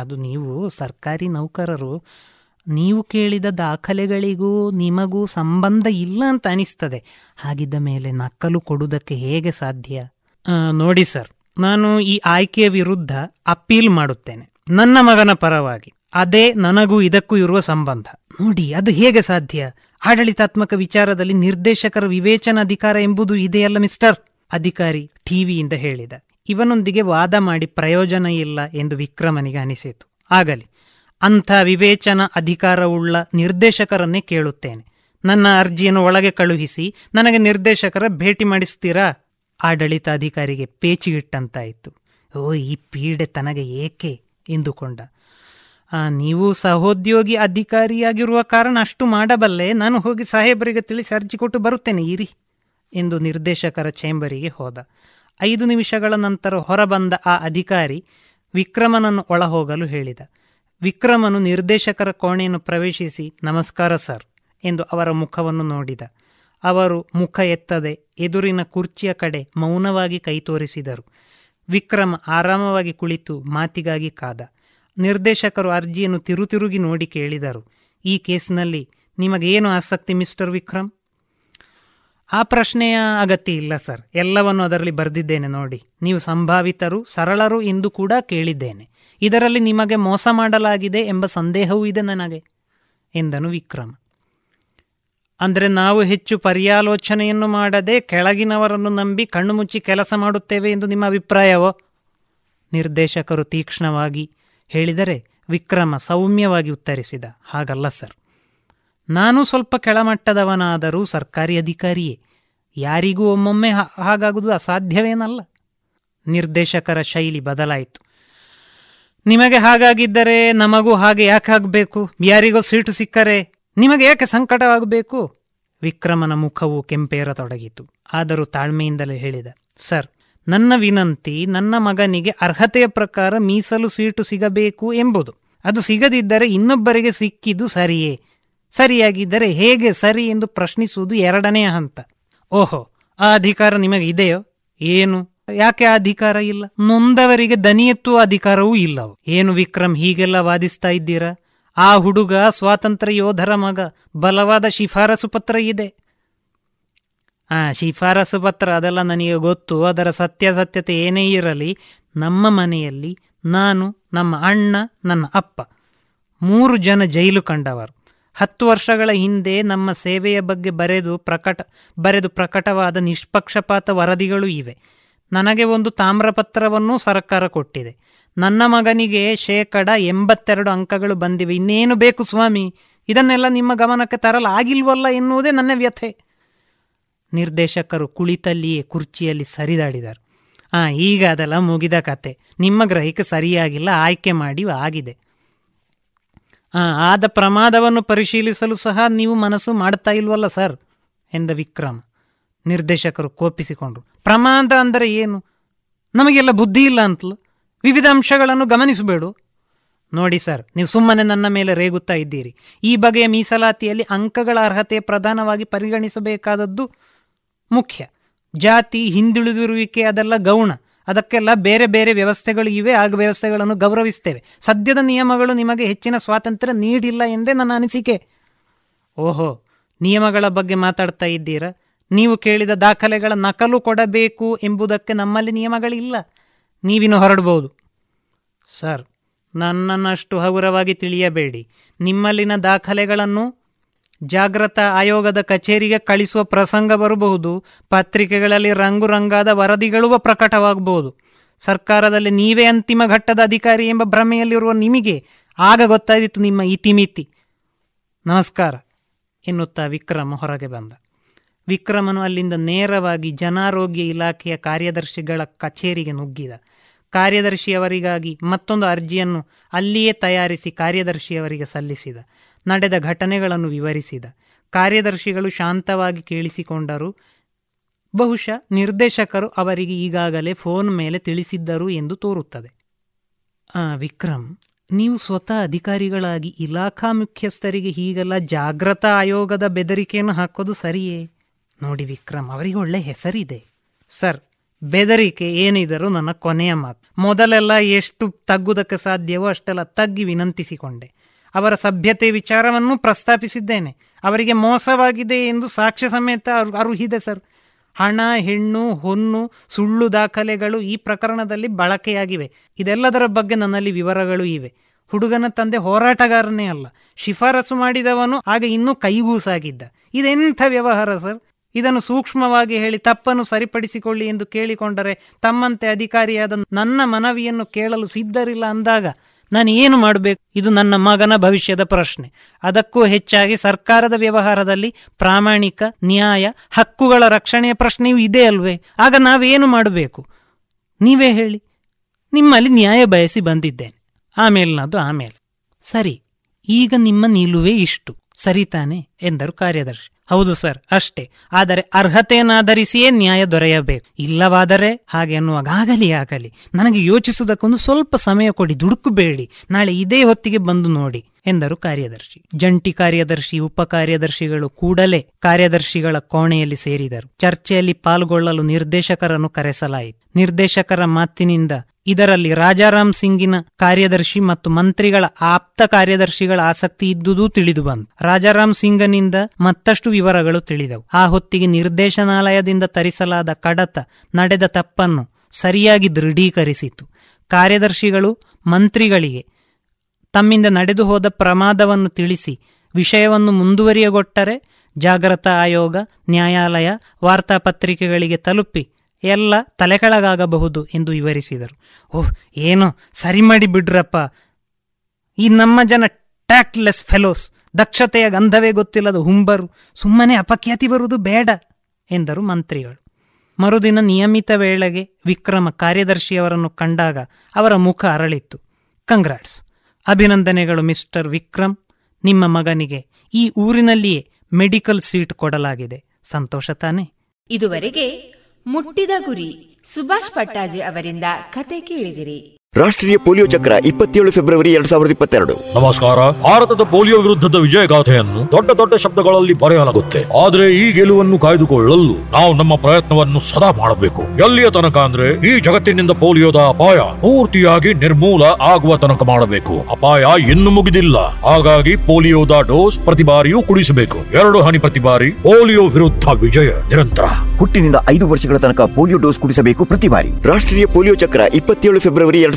ಅದು ನೀವು ಸರ್ಕಾರಿ ನೌಕರರು, ನೀವು ಕೇಳಿದ ದಾಖಲೆಗಳಿಗೂ ನಿಮಗೂ ಸಂಬಂಧ ಇಲ್ಲ ಅಂತ ಅನಿಸ್ತದೆ. ಹಾಗಿದ್ದ ಮೇಲೆ ನಕ್ಕಲು ಕೊಡುವುದಕ್ಕೆ ಹೇಗೆ ಸಾಧ್ಯ? ನೋಡಿ ಸರ್, ನಾನು ಈ ಆಯ್ಕೆಯ ವಿರುದ್ಧ ಅಪೀಲ್ ಮಾಡುತ್ತೇನೆ. ನನ್ನ ಮಗನ ಪರವಾಗಿ, ಅದೇ ನನಗೂ ಇದಕ್ಕೂ ಇರುವ ಸಂಬಂಧ. ನೋಡಿ, ಅದು ಹೇಗೆ ಸಾಧ್ಯ? ಆಡಳಿತಾತ್ಮಕ ವಿಚಾರದಲ್ಲಿ ನಿರ್ದೇಶಕರ ವಿವೇಚನಾಧಿಕಾರ ಎಂಬುದು ಇದೆಯಲ್ಲ ಮಿಸ್ಟರ್? ಅಧಿಕಾರಿ ಟಿವಿಯಿಂದ ಹೇಳಿದ. ಇವನೊಂದಿಗೆ ವಾದ ಮಾಡಿ ಪ್ರಯೋಜನ ಇಲ್ಲ ಎಂದು ವಿಕ್ರಮನಿಗೆ ಅನಿಸಿತು. ಆಗಲಿ, ಅಂಥ ವಿವೇಚನ ಅಧಿಕಾರವುಳ್ಳ ನಿರ್ದೇಶಕರನ್ನೇ ಕೇಳುತ್ತೇನೆ. ನನ್ನ ಅರ್ಜಿಯನ್ನು ಒಳಗೆ ಕಳುಹಿಸಿ ನನಗೆ ನಿರ್ದೇಶಕರ ಭೇಟಿ ಮಾಡಿಸ್ತೀರಾ ಆಡಳಿತಾಧಿಕಾರಿಗೆ ಪೇಚಿಗಿಟ್ಟಂತಾಯಿತು. ಓ ಈ ಪೀಡೆ ತನಗೆ ಏಕೆ? ಎಂದುಕೊಂಡ. ನೀವು ಸಹೋದ್ಯೋಗಿ ಅಧಿಕಾರಿಯಾಗಿರುವ ಕಾರಣ ಅಷ್ಟು ಮಾಡಬಲ್ಲೆ. ನಾನು ಹೋಗಿ ಸಾಹೇಬರಿಗೆ ತಿಳಿಸಿ ಅರ್ಜಿ ಕೊಟ್ಟು ಬರುತ್ತೇನೆ, ಇರಿ ಎಂದು ನಿರ್ದೇಶಕರ ಚೇಂಬರಿಗೆ ಹೋದ. ಐದು ನಿಮಿಷಗಳ ನಂತರ ಹೊರಬಂದ ಆ ಅಧಿಕಾರಿ ವಿಕ್ರಮನನ್ನು ಒಳಹೋಗಲು ಹೇಳಿದ. ವಿಕ್ರಮನು ನಿರ್ದೇಶಕರ ಕೋಣೆಯನ್ನು ಪ್ರವೇಶಿಸಿ, ನಮಸ್ಕಾರ ಸರ್ ಎಂದು ಅವರ ಮುಖವನ್ನು ನೋಡಿದ. ಅವರು ಮುಖ ಎತ್ತದೆ ಎದುರಿನ ಕುರ್ಚಿಯ ಕಡೆ ಮೌನವಾಗಿ ಕೈ ತೋರಿಸಿದರು. ವಿಕ್ರಮ ಆರಾಮವಾಗಿ ಕುಳಿತು ಮಾತಿಗಾಗಿ ಕಾದ. ನಿರ್ದೇಶಕರು ಅರ್ಜಿಯನ್ನು ತಿರುತಿರುಗಿ ನೋಡಿ ಕೇಳಿದರು. ಈ ಕೇಸ್ನಲ್ಲಿ ನಿಮಗೇನು ಆಸಕ್ತಿ, ಮಿಸ್ಟರ್ ವಿಕ್ರಮ್? ಆ ಪ್ರಶ್ನೆಯ ಅಗತ್ಯ ಇಲ್ಲ, ಸರ್. ಎಲ್ಲವನ್ನು ಅದರಲ್ಲಿ ಬರೆದಿದ್ದೇನೆ, ನೋಡಿ. ನೀವು ಸಂಭಾವಿತರು, ಸರಳರು ಎಂದು ಕೂಡ ಕೇಳಿದ್ದೇನೆ. ಇದರಲ್ಲಿ ನಿಮಗೆ ಮೋಸ ಮಾಡಲಾಗಿದೆ ಎಂಬ ಸಂದೇಹವೂ ಇದೆ ನನಗೆ, ಎಂದನು ವಿಕ್ರಮ್. ಅಂದರೆ ನಾವು ಹೆಚ್ಚು ಪರ್ಯಾಲೋಚನೆಯನ್ನು ಮಾಡದೆ ಕೆಳಗಿನವರನ್ನು ನಂಬಿ ಕಣ್ಣು ಮುಚ್ಚಿ ಕೆಲಸ ಮಾಡುತ್ತೇವೆ ಎಂದು ನಿಮ್ಮ ಅಭಿಪ್ರಾಯವೋ? ನಿರ್ದೇಶಕರು ತೀಕ್ಷ್ಣವಾಗಿ ಹೇಳಿದರೆ ವಿಕ್ರಮ ಸೌಮ್ಯವಾಗಿ ಉತ್ತರಿಸಿದ, ಹಾಗಲ್ಲ, ಸರ್. ನಾನು ಸ್ವಲ್ಪ ಕೆಳಮಟ್ಟದವನಾದರೂ ಸರ್ಕಾರಿ ಅಧಿಕಾರಿಯೇ. ಯಾರಿಗೂ ಒಮ್ಮೊಮ್ಮೆ ಹಾಗಾಗುವುದು ಅಸಾಧ್ಯವೇನಲ್ಲ. ನಿರ್ದೇಶಕರ ಶೈಲಿ ಬದಲಾಯಿತು. ನಿಮಗೆ ಹಾಗಾಗಿದ್ದರೆ ನಮಗೂ ಹಾಗೆ ಯಾಕೆ ಆಗಬೇಕು? ಯಾರಿಗೋ ಸೀಟು ಸಿಕ್ಕರೆ ನಿಮಗೆ ಯಾಕೆ ಸಂಕಟವಾಗಬೇಕು? ವಿಕ್ರಮನ ಮುಖವು ಕೆಂಪೇರತೊಡಗಿತು. ಆದರೂ ತಾಳ್ಮೆಯಿಂದಲೇ ಹೇಳಿದ, ಸರ್, ನನ್ನ ವಿನಂತಿ, ನನ್ನ ಮಗನಿಗೆ ಅರ್ಹತೆಯ ಪ್ರಕಾರ ಮೀಸಲು ಸೀಟು ಸಿಗಬೇಕು ಎಂಬುದು. ಅದು ಸಿಗದಿದ್ದರೆ ಇನ್ನೊಬ್ಬರಿಗೆ ಸಿಕ್ಕಿದ್ದು ಸರಿಯೇ. ಸರಿಯಾಗಿದ್ದರೆ ಹೇಗೆ ಸರಿ ಎಂದು ಪ್ರಶ್ನಿಸುವುದು ಎರಡನೆಯ ಹಂತ. ಓಹೋ, ಆ ಅಧಿಕಾರ ನಿಮಗೆ ಇದೆಯೋ? ಏನು? ಯಾಕೆ ಆ ಅಧಿಕಾರ ಇಲ್ಲ? ನೊಂದವರಿಗೆ ದನಿಯೆತ್ತುವ ಅಧಿಕಾರವೂ ಇಲ್ಲವು? ಏನು ವಿಕ್ರಮ್ ಹೀಗೆಲ್ಲ ವಾದಿಸ್ತಾ ಇದ್ದೀರಾ? ಆ ಹುಡುಗ ಸ್ವಾತಂತ್ರ್ಯ ಯೋಧರ ಮಗ, ಬಲವಾದ ಶಿಫಾರಸು ಪತ್ರ ಇದೆ. ಆ, ಶಿಫಾರಸು ಪತ್ರ ಅದೆಲ್ಲ ನನಗೆ ಗೊತ್ತು, ಅದರ ಸತ್ಯಾಸತ್ಯತೆ ಏನೇ ಇರಲಿ, ನಮ್ಮ ಮನೆಯಲ್ಲಿ ನಾನು, ನಮ್ಮ ಅಣ್ಣ, ನನ್ನ ಅಪ್ಪ, ಮೂರು ಜನ ಜೈಲು ಕಂಡವರು. ಹತ್ತು ವರ್ಷಗಳ ಹಿಂದೆ ನಮ್ಮ ಸೇವೆಯ ಬಗ್ಗೆ ಬರೆದು ಪ್ರಕಟ, ಬರೆದು ಪ್ರಕಟವಾದ ನಿಷ್ಪಕ್ಷಪಾತ ವರದಿಗಳು ಇವೆ. ನನಗೆ ಒಂದು ತಾಮ್ರಪತ್ರವನ್ನು ಸರ್ಕಾರ ಕೊಟ್ಟಿದೆ. ನನ್ನ ಮಗನಿಗೆ ಶೇಕಡ ಎಂಬತ್ತೆರಡು ಅಂಕಗಳು ಬಂದಿವೆ. ಇನ್ನೇನು ಬೇಕು ಸ್ವಾಮಿ? ಇದನ್ನೆಲ್ಲ ನಿಮ್ಮ ಗಮನಕ್ಕೆ ತರಲಾಗಿಲ್ವಲ್ಲ ಎನ್ನುವುದೇ ನನ್ನ ವ್ಯಥೆ. ನಿರ್ದೇಶಕರು ಕುಳಿತಲ್ಲಿಯೇ ಕುರ್ಚಿಯಲ್ಲಿ ಸರಿದಾಡಿದರು. ಆ, ಈಗ ಅದೆಲ್ಲ ಮುಗಿದ ಕತೆ. ನಿಮ್ಮ ಗ್ರಹಿಕೆ ಸರಿಯಾಗಿಲ್ಲ, ಆಯ್ಕೆ ಮಾಡಿ ಆಗಿದೆ. ಆದ ಪ್ರಮಾದವನ್ನು ಪರಿಶೀಲಿಸಲು ಸಹ ನೀವು ಮನಸ್ಸು ಮಾಡ್ತಾ ಇಲ್ವಲ್ಲ, ಸರ್? ಎಂದ ವಿಕ್ರಮ್. ನಿರ್ದೇಶಕರು ಕೋಪಿಸಿಕೊಂಡರು. ಪ್ರಮಾದ ಅಂದರೆ ಏನು? ನಮಗೆಲ್ಲ ಬುದ್ಧಿ ಇಲ್ಲ ಅಂತಲೂ ವಿವಿಧ ಅಂಶಗಳನ್ನು ಗಮನಿಸಬೇಡು. ನೋಡಿ, ಸರ್, ನೀವು ಸುಮ್ಮನೆ ನನ್ನ ಮೇಲೆ ರೇಗುತ್ತಾ ಇದ್ದೀರಿ. ಈ ಬಗೆಯ ಮೀಸಲಾತಿಯಲ್ಲಿ ಅಂಕಗಳ ಅರ್ಹತೆ ಪ್ರಧಾನವಾಗಿ ಪರಿಗಣಿಸಬೇಕಾದದ್ದು ಮುಖ್ಯ. ಜಾತಿ, ಹಿಂದುಳಿದಿರುವಿಕೆ, ಅದೆಲ್ಲ ಗೌಣ. ಅದಕ್ಕೆಲ್ಲ ಬೇರೆ ಬೇರೆ ವ್ಯವಸ್ಥೆಗಳು ಇವೆ, ಆಗ ವ್ಯವಸ್ಥೆಗಳನ್ನು ಗೌರವಿಸ್ತೇವೆ. ಸದ್ಯದ ನಿಯಮಗಳು ನಿಮಗೆ ಹೆಚ್ಚಿನ ಸ್ವಾತಂತ್ರ್ಯ ನೀಡಿಲ್ಲ ಎಂದೇ ನನ್ನ ಅನಿಸಿಕೆ. ಓಹೋ, ನಿಯಮಗಳ ಬಗ್ಗೆ ಮಾತಾಡ್ತಾ ಇದ್ದೀರಾ? ನೀವು ಕೇಳಿದ ದಾಖಲೆಗಳ ನಕಲು ಕೊಡಬೇಕು ಎಂಬುದಕ್ಕೆ ನಮ್ಮಲ್ಲಿ ನಿಯಮಗಳಿಲ್ಲ. ನೀವಿನ್ನು ಹೊರಡಬಹುದು ಸರ್ ನನ್ನನ್ನಷ್ಟು ಹಗುರವಾಗಿ ತಿಳಿಯಬೇಡಿ. ನಿಮ್ಮಲ್ಲಿನ ದಾಖಲೆಗಳನ್ನು ಜಾಗೃತ ಆಯೋಗದ ಕಚೇರಿಗೆ ಕಳಿಸುವ ಪ್ರಸಂಗ ಬರಬಹುದು. ಪತ್ರಿಕೆಗಳಲ್ಲಿ ರಂಗು ರಂಗಾದ ವರದಿಗಳು ಪ್ರಕಟವಾಗಬಹುದು. ಸರ್ಕಾರದಲ್ಲಿ ನೀವೇ ಅಂತಿಮ ಘಟ್ಟದ ಅಧಿಕಾರಿ ಎಂಬ ಭ್ರಮೆಯಲ್ಲಿರುವ ನಿಮಗೆ ಆಗ ಗೊತ್ತಾಯಿತು ನಿಮ್ಮ ಇತಿಮಿತಿ. ನಮಸ್ಕಾರ. ಎನ್ನುತ್ತಾ ವಿಕ್ರಮ ಹೊರಗೆ ಬಂದ. ವಿಕ್ರಮನು ಅಲ್ಲಿಂದ ನೇರವಾಗಿ ಜನಾರೋಗ್ಯ ಇಲಾಖೆಯ ಕಾರ್ಯದರ್ಶಿಗಳ ಕಚೇರಿಗೆ ನುಗ್ಗಿದ. ಕಾರ್ಯದರ್ಶಿಯವರಿಗಾಗಿ ಮತ್ತೊಂದು ಅರ್ಜಿಯನ್ನು ಅಲ್ಲಿಯೇ ತಯಾರಿಸಿ ಕಾರ್ಯದರ್ಶಿಯವರಿಗೆ ಸಲ್ಲಿಸಿದ. ನಡೆದ ಘಟನೆಗಳನ್ನು ವಿವರಿಸಿದ. ಕಾರ್ಯದರ್ಶಿಗಳು ಶಾಂತವಾಗಿ ಕೇಳಿಸಿಕೊಂಡರು. ಬಹುಶಃ ನಿರ್ದೇಶಕರು ಅವರಿಗೆ ಈಗಾಗಲೇ ಫೋನ್ ಮೇಲೆ ತಿಳಿಸಿದ್ದರು ಎಂದು ತೋರುತ್ತದೆ. ಆ ವಿಕ್ರಮ್ ನೀವು ಸ್ವತಃ ಅಧಿಕಾರಿಗಳಾಗಿ ಇಲಾಖಾ ಮುಖ್ಯಸ್ಥರಿಗೆ ಹೀಗೆಲ್ಲ ಜಾಗ್ರತಾ ಆಯೋಗದ ಬೆದರಿಕೆಯನ್ನು ಹಾಕೋದು ಸರಿಯೇ? ನೋಡಿ ವಿಕ್ರಮ್ ಅವರಿಗೆ ಒಳ್ಳೆ ಹೆಸರಿದೆ. ಸರ್, ಬೆದರಿಕೆ ಏನಿದರೂ ನನ್ನ ಕೊನೆಯ ಮಾತು. ಮೊದಲೆಲ್ಲ ಎಷ್ಟು ತಗ್ಗುದಕ್ಕೆ ಸಾಧ್ಯವೋ ಅಷ್ಟೆಲ್ಲ ತಗ್ಗಿ ವಿನಂತಿಸಿಕೊಂಡೆ. ಅವರ ಸಭ್ಯತೆ ವಿಚಾರವನ್ನು ಪ್ರಸ್ತಾಪಿಸಿದ್ದೇನೆ. ಅವರಿಗೆ ಮೋಸವಾಗಿದೆ ಎಂದು ಸಾಕ್ಷ್ಯ ಸಮೇತ ಅರುಹಿದೆ ಸರ್. ಹಣ, ಹೆಣ್ಣು, ಹೊನ್ನು, ಸುಳ್ಳು ದಾಖಲೆಗಳು ಈ ಪ್ರಕರಣದಲ್ಲಿ ಬಳಕೆಯಾಗಿವೆ. ಇದೆಲ್ಲದರ ಬಗ್ಗೆ ನನ್ನಲ್ಲಿ ವಿವರಗಳು ಇವೆ. ಹುಡುಗನ ತಂದೆ ಹೋರಾಟಗಾರನೇ ಅಲ್ಲ. ಶಿಫಾರಸು ಮಾಡಿದವನು ಆಗ ಇನ್ನೂ ಕೈಗೂಸಾಗಿದ್ದ. ಇದೆಂಥ ವ್ಯವಹಾರ ಸರ್? ಇದನ್ನು ಸೂಕ್ಷ್ಮವಾಗಿ ಹೇಳಿ ತಪ್ಪನ್ನು ಸರಿಪಡಿಸಿಕೊಳ್ಳಿ ಎಂದು ಕೇಳಿಕೊಂಡರೆ ತಮ್ಮಂತೆ ಅಧಿಕಾರಿಯಾದ ನನ್ನ ಮನವಿಯನ್ನು ಕೇಳಲು ಸಿದ್ಧರಿಲ್ಲ ಅಂದಾಗ ನಾನು ಏನು ಮಾಡಬೇಕು? ಇದು ನನ್ನ ಮಗನ ಭವಿಷ್ಯದ ಪ್ರಶ್ನೆ. ಅದಕ್ಕೂ ಹೆಚ್ಚಾಗಿ ಸರ್ಕಾರದ ವ್ಯವಹಾರದಲ್ಲಿ ಪ್ರಾಮಾಣಿಕ, ನ್ಯಾಯ, ಹಕ್ಕುಗಳ ರಕ್ಷಣೆಯ ಪ್ರಶ್ನೆಯೂ ಇದೆ ಅಲ್ವೇ? ಆಗ ನಾವೇನು ಮಾಡಬೇಕು? ನೀವೇ ಹೇಳಿ. ನಿಮ್ಮಲ್ಲಿ ನ್ಯಾಯ ಬಯಸಿ ಬಂದಿದ್ದೇನೆ. ಆಮೇಲಿನದು ಆಮೇಲೆ. ಸರಿ, ಈಗ ನಿಮ್ಮ ನಿಲುವೇ ಇಷ್ಟು. ಸರಿ ತಾನೆ, ಎಂದರು ಕಾರ್ಯದರ್ಶಿ. ಹೌದು ಸರ್, ಅಷ್ಟೇ. ಆದರೆ ಅರ್ಹತೆಯನ್ನಾಧರಿಸಿಯೇ ನ್ಯಾಯ ದೊರೆಯಬೇಕು. ಇಲ್ಲವಾದರೆ ಹಾಗೆ ಅನ್ನುವಾಗಲಿ ಆಗಲಿ. ನನಗೆ ಯೋಚಿಸುವುದಕ್ಕೊಂದು ಸ್ವಲ್ಪ ಸಮಯ ಕೊಡಿ, ದುಡುಕಬೇಡಿ. ನಾಳೆ ಇದೇ ಹೊತ್ತಿಗೆ ಬಂದು ನೋಡಿ, ಎಂದರು ಕಾರ್ಯದರ್ಶಿ. ಜಂಟಿ ಕಾರ್ಯದರ್ಶಿ, ಉಪ ಕಾರ್ಯದರ್ಶಿಗಳು ಕೂಡಲೇ ಕಾರ್ಯದರ್ಶಿಗಳ ಕೋಣೆಯಲ್ಲಿ ಸೇರಿದರು. ಚರ್ಚೆಯಲ್ಲಿ ಪಾಲ್ಗೊಳ್ಳಲು ನಿರ್ದೇಶಕರನ್ನು ಕರೆಸಲಾಯಿತು. ನಿರ್ದೇಶಕರ ಮಾತಿನಿಂದ ಇದರಲ್ಲಿ ರಾಜಾರಾಮ್ ಸಿಂಗಿನ ಕಾರ್ಯದರ್ಶಿ ಮತ್ತು ಮಂತ್ರಿಗಳ ಆಪ್ತ ಕಾರ್ಯದರ್ಶಿಗಳ ಆಸಕ್ತಿ ಇದ್ದುದೂ ತಿಳಿದು ಬಂತು. ರಾಜಾರಾಮ್ ಸಿಂಗನಿಂದ ಮತ್ತಷ್ಟು ವಿವರಗಳು ತಿಳಿದವು. ಆ ಹೊತ್ತಿಗೆ ನಿರ್ದೇಶನಾಲಯದಿಂದ ತರಿಸಲಾದ ಕಡತ ನಡೆದ ತಪ್ಪನ್ನು ಸರಿಯಾಗಿ ದೃಢೀಕರಿಸಿತು. ಕಾರ್ಯದರ್ಶಿಗಳು ಮಂತ್ರಿಗಳಿಗೆ ತಮ್ಮಿಂದ ನಡೆದು ಹೋದ ಪ್ರಮಾದವನ್ನು ತಿಳಿಸಿ ವಿಷಯವನ್ನು ಮುಂದುವರಿಯಗೊಟ್ಟರೆ ಜಾಗ್ರತಾ ಆಯೋಗ, ನ್ಯಾಯಾಲಯ ವಾರ್ತಾಪತ್ರಿಕೆಗಳಿಗೆ ತಲುಪಿ ಎಲ್ಲ ತಲೆಕೆಳಗಾಗಬಹುದು ಎಂದು ವಿವರಿಸಿದರು. ಓಹ್, ಏನೋ? ಸರಿ ಮಾಡಿ ಬಿಡ್ರಪ್ಪ. ಈ ನಮ್ಮ ಜನ ಟ್ಯಾಕ್ಟ್ಲೆಸ್ ಫೆಲೋಸ್, ದಕ್ಷತೆಯ ಗಂಧವೇ ಗೊತ್ತಿಲ್ಲದ ಹುಂಬರು, ಸುಮ್ಮನೆ ಅಪಖ್ಯಾತಿ ಬರುವುದು ಬೇಡ, ಎಂದರು ಮಂತ್ರಿಗಳು. ಮರುದಿನ ನಿಯಮಿತ ವೇಳೆಗೆ ವಿಕ್ರಮ ಕಾರ್ಯದರ್ಶಿಯವರನ್ನು ಕಂಡಾಗ ಅವರ ಮುಖ ಅರಳಿತ್ತು. ಕಂಗ್ರಾಟ್ಸ್, ಅಭಿನಂದನೆಗಳು ಮಿಸ್ಟರ್ ವಿಕ್ರಮ್. ನಿಮ್ಮ ಮಗನಿಗೆ ಈ ಊರಿನಲ್ಲಿಯೇ ಮೆಡಿಕಲ್ ಸೀಟ್ ಕೊಡಲಾಗಿದೆ. ಸಂತೋಷ ತಾನೆ? ಇದುವರೆಗೆ ಮುಟ್ಟಿದ ಗುರಿ. ಸುಭಾಷ್ ಪಟ್ಟಾಜೆ ಅವರಿಂದ ಕತೆ ಕೇಳಿದಿರಿ. ರಾಷ್ಟ್ರೀಯ ಪೋಲಿಯೋ ಚಕ್ರ ಇಪ್ಪತ್ತೇಳು ಫೆಬ್ರವರಿ ಎರಡ್ ಸಾವಿರದ ಇಪ್ಪತ್ತೆರಡು. ನಮಸ್ಕಾರ. ಭಾರತದ ಪೋಲಿಯೋ ವಿರುದ್ಧದ ವಿಜಯಗಾಥೆಯನ್ನು ದೊಡ್ಡ ದೊಡ್ಡ ಶಬ್ದಗಳಲ್ಲಿ ಬರೆಯಲಾಗುತ್ತೆ. ಆದ್ರೆ ಈ ಗೆಲುವನ್ನು ಕಾಯ್ದುಕೊಳ್ಳಲು ನಾವು ನಮ್ಮ ಪ್ರಯತ್ನವನ್ನು ಸದಾ ಮಾಡಬೇಕು. ಎಲ್ಲಿಯ ತನಕ ಅಂದ್ರೆ ಈ ಜಗತ್ತಿನಿಂದ ಪೋಲಿಯೋದ ಅಪಾಯ ಪೂರ್ತಿಯಾಗಿ ನಿರ್ಮೂಲ ಆಗುವ ತನಕ ಮಾಡಬೇಕು. ಅಪಾಯ ಇನ್ನು ಮುಗಿದಿಲ್ಲ. ಹಾಗಾಗಿ ಪೋಲಿಯೋದ ಡೋಸ್ ಪ್ರತಿ ಬಾರಿಯೂ ಕುಡಿಸಬೇಕು. ಎರಡು ಹನಿ ಪ್ರತಿ ಬಾರಿ ಪೋಲಿಯೋ ವಿರುದ್ಧ ವಿಜಯ ನಿರಂತರ. ಹುಟ್ಟಿನಿಂದ ಐದು ವರ್ಷಗಳ ತನಕ ಪೋಲಿಯೋ ಡೋಸ್ ಕುಡಿಸಬೇಕು ಪ್ರತಿ ಬಾರಿ. ರಾಷ್ಟ್ರೀಯ ಪೋಲಿಯೋ ಚಕ್ರ ಇಪ್ಪತ್ತೇಳು ಫೆಬ್ರವರಿ ಎರಡ್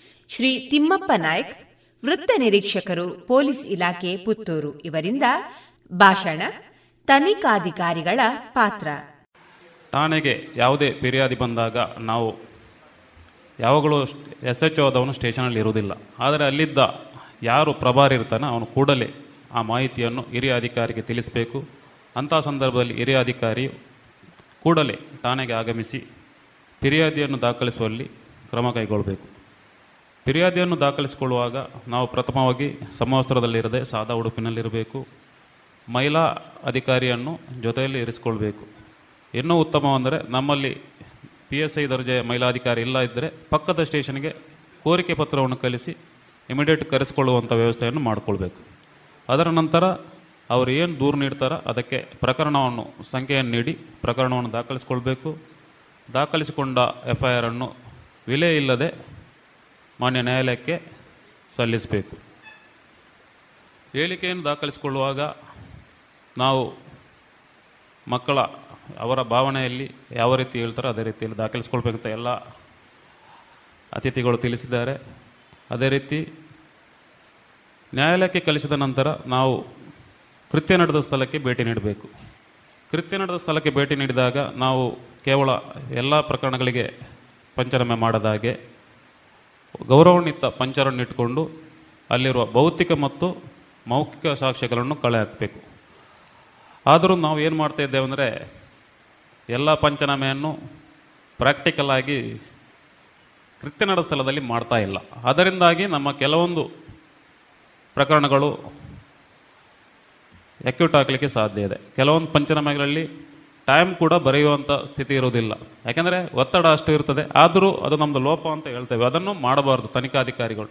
ಶ್ರೀ ತಿಮ್ಮಪ್ಪ ನಾಯ್ಕ್, ವೃತ್ತ ನಿರೀಕ್ಷಕರು, ಪೊಲೀಸ್ ಇಲಾಖೆ ಪುತ್ತೂರು. ಇವರಿಂದ ಭಾಷಣ, ತನಿಖಾಧಿಕಾರಿಗಳ ಪಾತ್ರ. ಠಾಣೆಗೆ ಯಾವುದೇ ಫಿರ್ಯಾದಿ ಬಂದಾಗ ನಾವು ಯಾವಾಗಲೂ ಎಸ್ ಎಚ್ ಓದವನು ಸ್ಟೇಷನಲ್ಲಿ ಇರುವುದಿಲ್ಲ. ಆದರೆ ಅಲ್ಲಿದ್ದ ಯಾರು ಪ್ರಭಾರಿ ಇರ್ತಾನೆ ಅವನು ಕೂಡಲೇ ಆ ಮಾಹಿತಿಯನ್ನು ಹಿರಿಯ ಅಧಿಕಾರಿಗೆ ತಿಳಿಸಬೇಕು. ಅಂಥ ಸಂದರ್ಭದಲ್ಲಿ ಹಿರಿಯ ಅಧಿಕಾರಿ ಕೂಡಲೇ ಠಾಣೆಗೆ ಆಗಮಿಸಿ ಫಿರ್ಯಾದಿಯನ್ನು ದಾಖಲಿಸುವಲ್ಲಿ ಕ್ರಮ ಕೈಗೊಳ್ಳಬೇಕು ಫಿರ್ಯಾದಿಯನ್ನು ದಾಖಲಿಸಿಕೊಳ್ಳುವಾಗ ನಾವು ಪ್ರಥಮವಾಗಿ ಸಮವಸ್ತ್ರದಲ್ಲಿರದೆ ಸಾದಾ ಉಡುಪಿನಲ್ಲಿರಬೇಕು. ಮಹಿಳಾ ಅಧಿಕಾರಿಯನ್ನು ಜೊತೆಯಲ್ಲಿ ಇರಿಸಿಕೊಳ್ಬೇಕು. ಇನ್ನೂ ಉತ್ತಮವೆಂದರೆ ನಮ್ಮಲ್ಲಿ ಪಿ ಎಸ್ ಐ ದರ್ಜೆಯ ಮಹಿಳಾಧಿಕಾರಿ ಇಲ್ಲ ಇದ್ದರೆ ಪಕ್ಕದ ಸ್ಟೇಷನ್ಗೆ ಕೋರಿಕೆ ಪತ್ರವನ್ನು ಕಲಿಸಿ ಇಮಿಡಿಯೇಟ್ ಕರೆಸಿಕೊಳ್ಳುವಂಥ ವ್ಯವಸ್ಥೆಯನ್ನು ಮಾಡಿಕೊಳ್ಬೇಕು. ಅದರ ನಂತರ ಅವರು ಏನು ದೂರು ನೀಡ್ತಾರೋ ಅದಕ್ಕೆ ಪ್ರಕರಣವನ್ನು, ಸಂಖ್ಯೆಯನ್ನು ನೀಡಿ ಪ್ರಕರಣವನ್ನು ದಾಖಲಿಸಿಕೊಳ್ಬೇಕು. ದಾಖಲಿಸಿಕೊಂಡ ಎಫ್ ಐ ಆರನ್ನು ವಿಲೆ ಇಲ್ಲದೆ ಮಾನ್ಯ ನ್ಯಾಯಾಲಯಕ್ಕೆ ಸಲ್ಲಿಸಬೇಕು. ಹೇಳಿಕೆಯನ್ನು ದಾಖಲಿಸಿಕೊಳ್ಳುವಾಗ ನಾವು ಮಕ್ಕಳ ಅವರ ಭಾವನೆಯಲ್ಲಿ ಯಾವ ರೀತಿ ಹೇಳ್ತಾರೋ ಅದೇ ರೀತಿಯಲ್ಲಿ ದಾಖಲಿಸ್ಕೊಳ್ಬೇಕಂತ ಎಲ್ಲ ಅತಿಥಿಗಳು ತಿಳಿಸಿದ್ದಾರೆ. ಅದೇ ರೀತಿ ನ್ಯಾಯಾಲಯಕ್ಕೆ ಕಲಿಸಿದ ನಂತರ ನಾವು ಕೃತ್ಯ ನಡೆದ ಸ್ಥಳಕ್ಕೆ ಭೇಟಿ ನೀಡಬೇಕು. ಕೃತ್ಯ ನಡೆದ ಸ್ಥಳಕ್ಕೆ ಭೇಟಿ ನೀಡಿದಾಗ ನಾವು ಕೇವಲ ಎಲ್ಲ ಪ್ರಕರಣಗಳಿಗೆ ಪಂಚನಾಮೆ ಮಾಡದ ಹಾಗೆ ಗೌರವಾನ್ವಿತ ಪಂಚರನ್ನು ಇಟ್ಟುಕೊಂಡು ಅಲ್ಲಿರುವ ಭೌತಿಕ ಮತ್ತು ಮೌಖಿಕ ಸಾಕ್ಷ್ಯಗಳನ್ನು ಕಳೆ ಹಾಕಬೇಕು. ಆದರೂ ನಾವು ಏನು ಮಾಡ್ತಾ ಇದ್ದೇವೆ ಅಂದರೆ ಎಲ್ಲ ಪಂಚನಾಮೆಯನ್ನು ಪ್ರಾಕ್ಟಿಕಲ್ ಆಗಿ ಕೃತ್ಯ ನಡೆದ ಸ್ಥಳದಲ್ಲಿ ಮಾಡ್ತಾ ಇಲ್ಲ. ಅದರಿಂದಾಗಿ ನಮ್ಮ ಕೆಲವೊಂದು ಪ್ರಕರಣಗಳು ಎಕ್ಯೂಟ್ ಆಗಲಿಕ್ಕೆ ಸಾಧ್ಯ ಇದೆ. ಕೆಲವೊಂದು ಪಂಚನಾಮೆಗಳಲ್ಲಿ ಟೈಮ್ ಕೂಡ ಬರೆಯುವಂಥ ಸ್ಥಿತಿ ಇರುವುದಿಲ್ಲ. ಯಾಕೆಂದರೆ ಒತ್ತಡ ಅಷ್ಟು ಇರ್ತದೆ. ಆದರೂ ಅದು ನಮ್ಮದು ಲೋಪ ಅಂತ ಹೇಳ್ತೇವೆ. ಅದನ್ನು ಮಾಡಬಾರ್ದು ತನಿಖಾಧಿಕಾರಿಗಳು.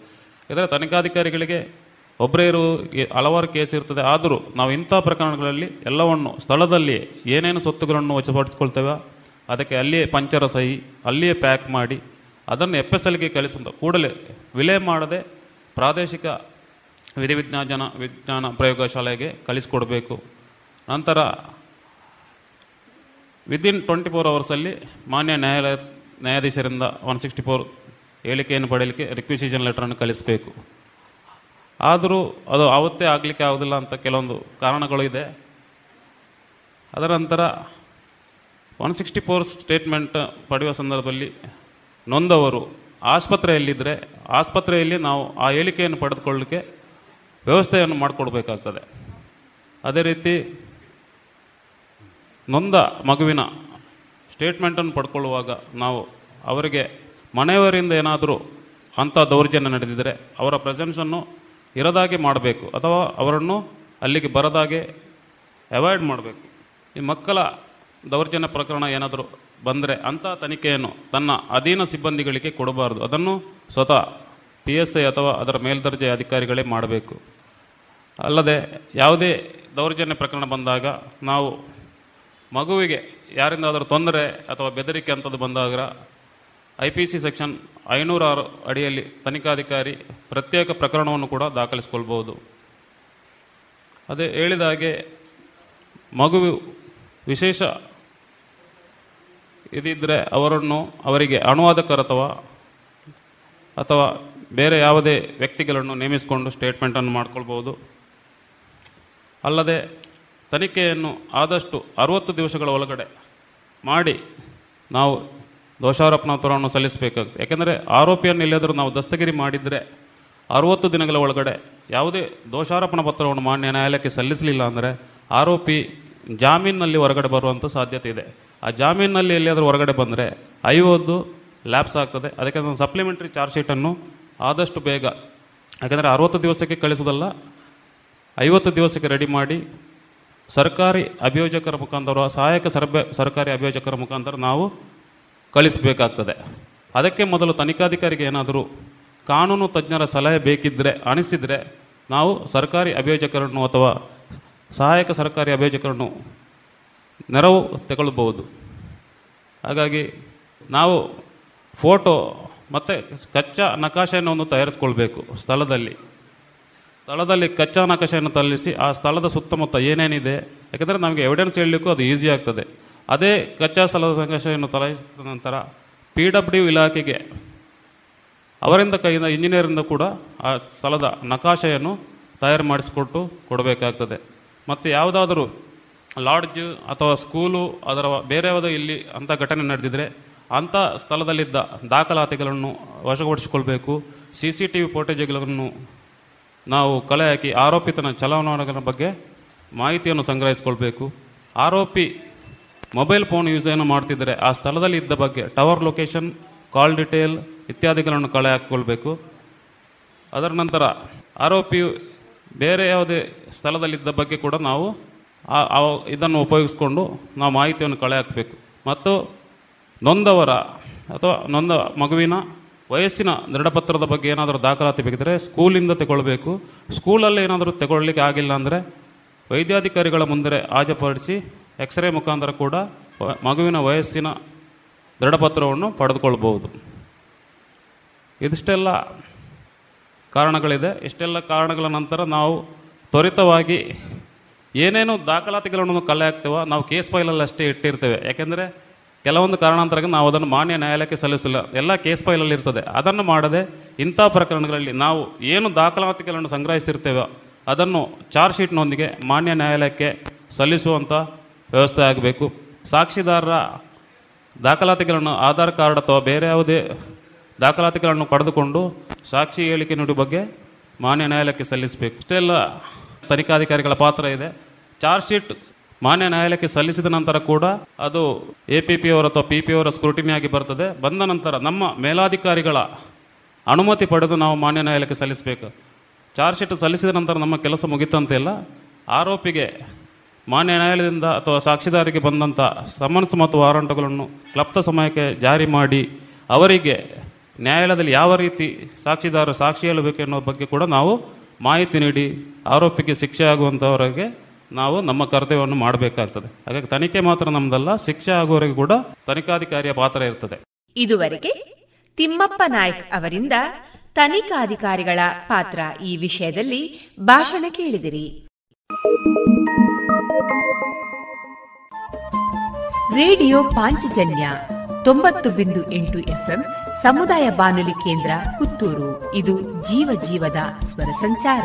ಇದರ ತನಿಖಾಧಿಕಾರಿಗಳಿಗೆ ಒಬ್ಬರೇ ಇರುವ ಹಲವಾರು ಕೇಸ್ ಇರ್ತದೆ. ಆದರೂ ನಾವು ಇಂಥ ಪ್ರಕರಣಗಳಲ್ಲಿ ಎಲ್ಲವನ್ನು ಸ್ಥಳದಲ್ಲಿ ಏನೇನು ಸೊತ್ತುಗಳನ್ನು ವಶಪಡಿಸ್ಕೊಳ್ತೇವೆ ಅದಕ್ಕೆ ಅಲ್ಲಿಯೇ ಪಂಚರ ಸಹಿ, ಅಲ್ಲಿಯೇ ಪ್ಯಾಕ್ ಮಾಡಿ, ಅದನ್ನು ಎಫ್ ಎಸ್ ಎಲ್ಗೆ ಕಳಿಸುವಂಥ ಕೂಡಲೇ ವಿಲೇ ಮಾಡದೆ ಪ್ರಾದೇಶಿಕ ವಿಧಿವಿಜ್ಞಾನ ವಿಜ್ಞಾನ ಪ್ರಯೋಗಶಾಲೆಗೆ ಕಳಿಸ್ಕೊಡ್ಬೇಕು. ನಂತರ ವಿದಿನ್ ಟ್ವೆಂಟಿ ಫೋರ್ ಅವರ್ಸಲ್ಲಿ ಮಾನ್ಯ ನ್ಯಾಯಾಲಯ, ನ್ಯಾಯಾಧೀಶರಿಂದ ಒನ್ ಸಿಕ್ಸ್ಟಿ ಫೋರ್ ಹೇಳಿಕೆಯನ್ನು ಪಡೆಯಲಿಕ್ಕೆ ರಿಕ್ವಿಸಿಷನ್ ಲೆಟರನ್ನು ಕಳಿಸಬೇಕು. ಆದರೂ ಅದು ಆವತ್ತೇ ಆಗಲಿಕ್ಕೆ ಆಗೋದಿಲ್ಲ ಅಂತ ಕೆಲವೊಂದು ಕಾರಣಗಳು ಇದೆ. ಅದರ ನಂತರ ಒನ್ ಸಿಕ್ಸ್ಟಿ ಫೋರ್ ಸ್ಟೇಟ್ಮೆಂಟ್ ಪಡೆಯುವ ಸಂದರ್ಭದಲ್ಲಿ ನೊಂದವರು ಆಸ್ಪತ್ರೆಯಲ್ಲಿದ್ದರೆ ಆಸ್ಪತ್ರೆಯಲ್ಲಿ ನಾವು ಆ ಹೇಳಿಕೆಯನ್ನು ಪಡೆದುಕೊಳ್ಳಲಿಕ್ಕೆ ವ್ಯವಸ್ಥೆಯನ್ನು ಮಾಡಿಕೊಡ್ಬೇಕಾಗ್ತದೆ. ಅದೇ ರೀತಿ ನೊಂದ ಮಗುವಿನ ಸ್ಟೇಟ್ಮೆಂಟನ್ನು ಪಡ್ಕೊಳ್ಳುವಾಗ ನಾವು ಅವರಿಗೆ ಮನೆಯವರಿಂದ ಏನಾದರೂ ಅಂಥ ದೌರ್ಜನ್ಯ ನಡೆದಿದ್ದರೆ ಅವರ ಪ್ರೆಸೆನ್ಸನ್ನು ಇರದಾಗೆ ಮಾಡಬೇಕು ಅಥವಾ ಅವರನ್ನು ಅಲ್ಲಿಗೆ ಬರದಾಗೆ ಅವಾಯ್ಡ್ ಮಾಡಬೇಕು. ಈ ಮಕ್ಕಳ ದೌರ್ಜನ್ಯ ಪ್ರಕರಣ ಏನಾದರೂ ಬಂದರೆ ಅಂಥ ತನಿಖೆಯನ್ನು ತನ್ನ ಅಧೀನ ಸಿಬ್ಬಂದಿಗಳಿಗೆ ಕೊಡಬಾರದು. ಅದನ್ನು ಸ್ವತಃ ಪಿ ಎಸ್ ಐ ಅಥವಾ ಅದರ ಮೇಲ್ದರ್ಜೆ ಅಧಿಕಾರಿಗಳೇ ಮಾಡಬೇಕು. ಅಲ್ಲದೆ ಯಾವುದೇ ದೌರ್ಜನ್ಯ ಪ್ರಕರಣ ಬಂದಾಗ ನಾವು ಮಗುವಿಗೆ ಯಾರಿಂದಾದರೂ ತೊಂದರೆ ಅಥವಾ ಬೆದರಿಕೆ ಅಂಥದ್ದು ಬಂದಾಗ ಐ ಪಿ ಸಿ ಸೆಕ್ಷನ್ ಐನೂರ ಆರು ಅಡಿಯಲ್ಲಿ ತನಿಖಾಧಿಕಾರಿ ಪ್ರತ್ಯೇಕ ಪ್ರಕರಣವನ್ನು ಕೂಡ ದಾಖಲಿಸಿಕೊಳ್ಬೋದು ಅದೇ ಹೇಳಿದ ಹಾಗೆ ಮಗು ವಿಶೇಷ ಇದಿದ್ದರೆ ಅವರನ್ನು ಅವರಿಗೆ ಅನುವಾದಕರು ಅಥವಾ ಅಥವಾ ಬೇರೆ ಯಾವುದೇ ವ್ಯಕ್ತಿಗಳನ್ನು ನೇಮಿಸಿಕೊಂಡು ಸ್ಟೇಟ್ಮೆಂಟನ್ನು ಮಾಡ್ಕೊಳ್ಬೋದು ಅಲ್ಲದೆ ತನಿಖೆಯನ್ನು ಆದಷ್ಟು ಅರುವತ್ತು ದಿವಸಗಳ ಒಳಗಡೆ ಮಾಡಿ ನಾವು ದೋಷಾರೋಪಣಾ ಪತ್ರವನ್ನು ಸಲ್ಲಿಸಬೇಕಾಗುತ್ತೆ. ಯಾಕೆಂದರೆ ಆರೋಪಿಯನ್ನು ಎಲ್ಲಿಯಾದರೂ ನಾವು ದಸ್ತಗಿರಿ ಮಾಡಿದರೆ ಅರುವತ್ತು ದಿನಗಳ ಒಳಗಡೆ ಯಾವುದೇ ದೋಷಾರೋಪಣಾ ಪತ್ರವನ್ನು ಮಾನ್ಯ ನ್ಯಾಯಾಲಯಕ್ಕೆ ಸಲ್ಲಿಸಲಿಲ್ಲ ಅಂದರೆ ಆರೋಪಿ ಜಾಮೀನಿನಲ್ಲಿ ಹೊರಗಡೆ ಬರುವಂಥ ಸಾಧ್ಯತೆ ಇದೆ. ಆ ಜಾಮೀನಿನಲ್ಲಿ ಎಲ್ಲಿಯಾದರೂ ಹೊರಗಡೆ ಬಂದರೆ ಐವತ್ತು ಲ್ಯಾಪ್ಸ್ ಆಗ್ತದೆ. ಅದಕ್ಕೆ ಒಂದು ಸಪ್ಲಿಮೆಂಟ್ರಿ ಚಾರ್ಜ್ ಶೀಟನ್ನು ಆದಷ್ಟು ಬೇಗ, ಯಾಕೆಂದರೆ ಅರುವತ್ತು ದಿವಸಕ್ಕೆ ಕಳಿಸೋದಲ್ಲ ಐವತ್ತು ದಿವಸಕ್ಕೆ ರೆಡಿ ಮಾಡಿ ಸರ್ಕಾರಿ ಅಭಿಯೋಜಕರ ಮುಖಾಂತರ, ಸಹಾಯಕ ಸರ್ಬೆ, ಸರ್ಕಾರಿ ಅಭಿಯೋಜಕರ ಮುಖಾಂತರ ನಾವು ಕಳಿಸಬೇಕಾಗ್ತದೆ. ಅದಕ್ಕೆ ಮೊದಲು ತನಿಖಾಧಿಕಾರಿಗೆ ಏನಾದರೂ ಕಾನೂನು ತಜ್ಞರ ಸಲಹೆ ಬೇಕಿದ್ದರೆ ಅನಿಸಿದರೆ ನಾವು ಸರ್ಕಾರಿ ಅಭಿಯೋಜಕರನ್ನು ಅಥವಾ ಸಹಾಯಕ ಸರ್ಕಾರಿ ಅಭಿಯೋಜಕರನ್ನು ನೆರವು ತಗೊಳ್ಬಹುದು. ಹಾಗಾಗಿ ನಾವು ಫೋಟೋ ಮತ್ತು ಕಚ್ಚಾ ನಕಾಶೆಯನ್ನು ಒಂದು ತಯಾರಿಸ್ಕೊಳ್ಬೇಕು ಸ್ಥಳದಲ್ಲಿ. ಸ್ಥಳದಲ್ಲಿ ಕಚ್ಚಾ ನಕಾಶೆಯನ್ನು ತಲ್ಲಿಸಿ ಆ ಸ್ಥಳದ ಸುತ್ತಮುತ್ತ ಏನೇನಿದೆ, ಯಾಕಂದರೆ ನಮಗೆ ಎವಿಡೆನ್ಸ್ ಹೇಳಲಿಕ್ಕೂ ಅದು ಈಸಿ ಆಗ್ತದೆ. ಅದೇ ಕಚ್ಚಾ ಸ್ಥಳದ ನಕಾಶೆಯನ್ನು ತಲಾಯಿಸಿದ ನಂತರ ಪಿ ಡಬ್ಲ್ಯೂ ಇಲಾಖೆಗೆ ಅವರಿಂದ ಕೈಯಿಂದ ಇಂಜಿನಿಯರಿಂದ ಕೂಡ ಆ ಸ್ಥಳದ ನಕಾಶೆಯನ್ನು ತಯಾರು ಮಾಡಿಸಿಕೊಟ್ಟು ಕೊಡಬೇಕಾಗ್ತದೆ. ಮತ್ತು ಯಾವುದಾದರೂ ಲಾಡ್ಜ್ ಅಥವಾ ಸ್ಕೂಲು ಅದರ ಬೇರೆ ಯಾವುದೋ ಇಲ್ಲಿ ಅಂಥ ಘಟನೆ ನಡೆದಿದ್ದರೆ ಅಂಥ ಸ್ಥಳದಲ್ಲಿದ್ದ ದಾಖಲಾತಿಗಳನ್ನು ವಶಪಡಿಸಿಕೊಳ್ಬೇಕು, ಸಿ ಸಿ ಟಿ ವಿ ಫೋಟೇಜ್ಗಳನ್ನು ನಾವು ಕಲೆ ಹಾಕಿ ಆರೋಪಿತನ ಚಲಾವಣೆಗಳ ಬಗ್ಗೆ ಮಾಹಿತಿಯನ್ನು ಸಂಗ್ರಹಿಸಿಕೊಳ್ಬೇಕು. ಆರೋಪಿ ಮೊಬೈಲ್ ಫೋನ್ ಯೂಸ್ ಏನು ಮಾಡ್ತಿದ್ದರೆ, ಆ ಸ್ಥಳದಲ್ಲಿ ಇದ್ದ ಬಗ್ಗೆ ಟವರ್ ಲೊಕೇಶನ್, ಕಾಲ್ ಡಿಟೇಲ್ ಇತ್ಯಾದಿಗಳನ್ನು ಕಳೆ ಹಾಕಿಕೊಳ್ಬೇಕು. ಅದರ ನಂತರ ಆರೋಪಿಯು ಬೇರೆ ಯಾವುದೇ ಸ್ಥಳದಲ್ಲಿದ್ದ ಬಗ್ಗೆ ಕೂಡ ನಾವು ಇದನ್ನು ಉಪಯೋಗಿಸ್ಕೊಂಡು ನಾವು ಮಾಹಿತಿಯನ್ನು ಕಳೆ ಹಾಕಬೇಕು. ಮತ್ತು ನೊಂದವರ ಅಥವಾ ನೊಂದ ಮಗುವಿನ ವಯಸ್ಸಿನ ದೃಢಪತ್ರದ ಬಗ್ಗೆ ಏನಾದರೂ ದಾಖಲಾತಿ ಬೇಕಿದ್ರೆ ಸ್ಕೂಲಿಂದ ತಗೊಳ್ಬೇಕು. ಸ್ಕೂಲಲ್ಲಿ ಏನಾದರೂ ತಗೊಳ್ಳಿಕ್ಕೆ ಆಗಿಲ್ಲ ಅಂದರೆ ವೈದ್ಯಾಧಿಕಾರಿಗಳ ಮುಂದೆ ಹಾಜರುಪಡಿಸಿ ಎಕ್ಸ್ರೇ ಮುಖಾಂತರ ಕೂಡ ಮಗುವಿನ ವಯಸ್ಸಿನ ದೃಢಪತ್ರವನ್ನು ಪಡೆದುಕೊಳ್ಬೋದು ಇದಿಷ್ಟೆಲ್ಲ ಕಾರಣಗಳಿದೆ. ಇಷ್ಟೆಲ್ಲ ಕಾರಣಗಳ ನಂತರ ನಾವು ತ್ವರಿತವಾಗಿ ಏನೇನು ದಾಖಲಾತಿಗಳನ್ನು ಕಲೆ ಹಾಕ್ತೇವೋ ನಾವು ಕೇಸ್ ಫೈಲಲ್ಲಿ ಅಷ್ಟೇ ಇಟ್ಟಿರ್ತೇವೆ. ಯಾಕೆಂದರೆ ಕೆಲವೊಂದು ಕಾರಣಾಂತರಕ್ಕೆ ನಾವು ಅದನ್ನು ಮಾನ್ಯ ನ್ಯಾಯಾಲಯಕ್ಕೆ ಸಲ್ಲಿಸಿಲ್ಲ ಎಲ್ಲ ಕೇಸ್ ಫೈಲಲ್ಲಿ ಇರ್ತದೆ. ಅದನ್ನು ಮಾಡದೆ ಇಂಥ ಪ್ರಕರಣಗಳಲ್ಲಿ ನಾವು ಏನು ದಾಖಲಾತಿಗಳನ್ನು ಸಂಗ್ರಹಿಸಿರ್ತೇವೋ ಅದನ್ನು ಚಾರ್ಜ್ ಶೀಟ್ನೊಂದಿಗೆ ಮಾನ್ಯ ನ್ಯಾಯಾಲಯಕ್ಕೆ ಸಲ್ಲಿಸುವಂಥ ವ್ಯವಸ್ಥೆ ಆಗಬೇಕು. ಸಾಕ್ಷಿದಾರರ ದಾಖಲಾತಿಗಳನ್ನು ಆಧಾರ್ ಕಾರ್ಡ್ ಅಥವಾ ಬೇರೆ ಯಾವುದೇ ದಾಖಲಾತಿಗಳನ್ನು ಪಡೆದುಕೊಂಡು ಸಾಕ್ಷಿ ಹೇಳಿಕೆ ನುಡಿ ಬಗ್ಗೆ ಮಾನ್ಯ ನ್ಯಾಯಾಲಯಕ್ಕೆ ಸಲ್ಲಿಸಬೇಕು. ಇಷ್ಟೆಲ್ಲ ತನಿಖಾಧಿಕಾರಿಗಳ ಪಾತ್ರ ಇದೆ. ಚಾರ್ಜ್ ಶೀಟ್ ಮಾನ್ಯ ನ್ಯಾಯಾಲಯಕ್ಕೆ ಸಲ್ಲಿಸಿದ ನಂತರ ಕೂಡ ಅದು ಎ ಪಿ ಪಿ ಅವರ ಅಥವಾ ಪಿ ಪಿ ಅವರ ಸ್ಕ್ರೂಟಿನಿಯಾಗಿ ಬರ್ತದೆ. ಬಂದ ನಂತರ ನಮ್ಮ ಮೇಲಾಧಿಕಾರಿಗಳ ಅನುಮತಿ ಪಡೆದು ನಾವು ಮಾನ್ಯ ನ್ಯಾಯಾಲಯಕ್ಕೆ ಸಲ್ಲಿಸಬೇಕು. ಚಾರ್ಜ್ ಶೀಟ್ ಸಲ್ಲಿಸಿದ ನಂತರ ನಮ್ಮ ಕೆಲಸ ಮುಗಿತಂತೆಲ್ಲ ಆರೋಪಿಗೆ ಮಾನ್ಯ ನ್ಯಾಯಾಲಯದಿಂದ ಅಥವಾ ಸಾಕ್ಷಿದಾರಿಗೆ ಬಂದಂಥ ಸಮನ್ಸ್ ಮತ್ತು ವಾರಂಟ್ಗಳನ್ನು ಕ್ಲಪ್ತ ಸಮಯಕ್ಕೆ ಜಾರಿ ಮಾಡಿ ಅವರಿಗೆ ನ್ಯಾಯಾಲಯದಲ್ಲಿ ಯಾವ ರೀತಿ ಸಾಕ್ಷಿದಾರರು ಸಾಕ್ಷಿ ಹೇಳಬೇಕು ಎನ್ನುವ ಬಗ್ಗೆ ಕೂಡ ನಾವು ಮಾಹಿತಿ ನೀಡಿ ಆರೋಪಿಗೆ ಶಿಕ್ಷೆ ಆಗುವಂಥವರಿಗೆ ನಾವು ನಮ್ಮ ಕರ್ತವ್ಯವನ್ನು ಮಾಡಬೇಕಾಗ್ತದೆ. ಹಾಗಾಗಿ ತನಿಖೆ ಮಾತ್ರ ನಮ್ದಲ್ಲ, ಶಿಕ್ಷೆ ಆಗುವವರೆಗೂ ಕೂಡ ತನಿಖಾಧಿಕಾರಿಯ ಪಾತ್ರ ಇರ್ತದೆ. ಇದುವರೆಗೆ ತಿಮ್ಮಪ್ಪ ನಾಯ್ಕ್ ಅವರಿಂದ ತನಿಖಾಧಿಕಾರಿಗಳ ಪಾತ್ರ ಈ ವಿಷಯದಲ್ಲಿ ಭಾಷಣ ಕೇಳಿದಿರಿ. ರೇಡಿಯೋ ಪಾಂಚಜನ್ಯ ತೊಂಬತ್ತು ಬಿಂದು ಎಂಟು ಎಫ್ಎಂ ಸಮುದಾಯ ಬಾನುಲಿ ಕೇಂದ್ರ ಪುತ್ತೂರು. ಇದು ಜೀವ ಜೀವದ ಸ್ವರ ಸಂಚಾರ.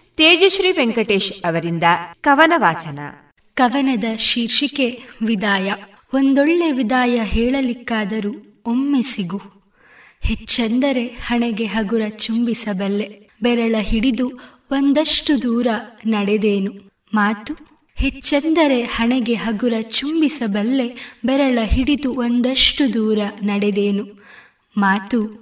ತೇಜಶ್ರೀ ವೆಂಕಟೇಶ್ ಅವರಿಂದ ಕವನ ವಾಚನ. ಕವನದ ಶೀರ್ಷಿಕೆ, ವಿದಾಯ. ಒಂದೊಳ್ಳೆ ವಿದಾಯ ಹೇಳಲಿಕ್ಕಾದರೂ ಒಮ್ಮೆ ಸಿಗು. ಹೆಚ್ಚೆಂದರೆ ಹಣೆಗೆ ಹಗುರ ಚುಂಬಿಸಬಲ್ಲೆ. ಬೆರಳ ಹಿಡಿದು ಒಂದಷ್ಟು ದೂರ ನಡೆದೇನು. ಮಾತು? ಹೆಚ್ಚೆಂದರೆ ಹಣೆಗೆ ಹಗುರ ಚುಂಬಿಸಬಲ್ಲೆ, ಬೆರಳ ಹಿಡಿದು ಒಂದಷ್ಟು ದೂರ ನಡೆದೇನು. ಮಾತು?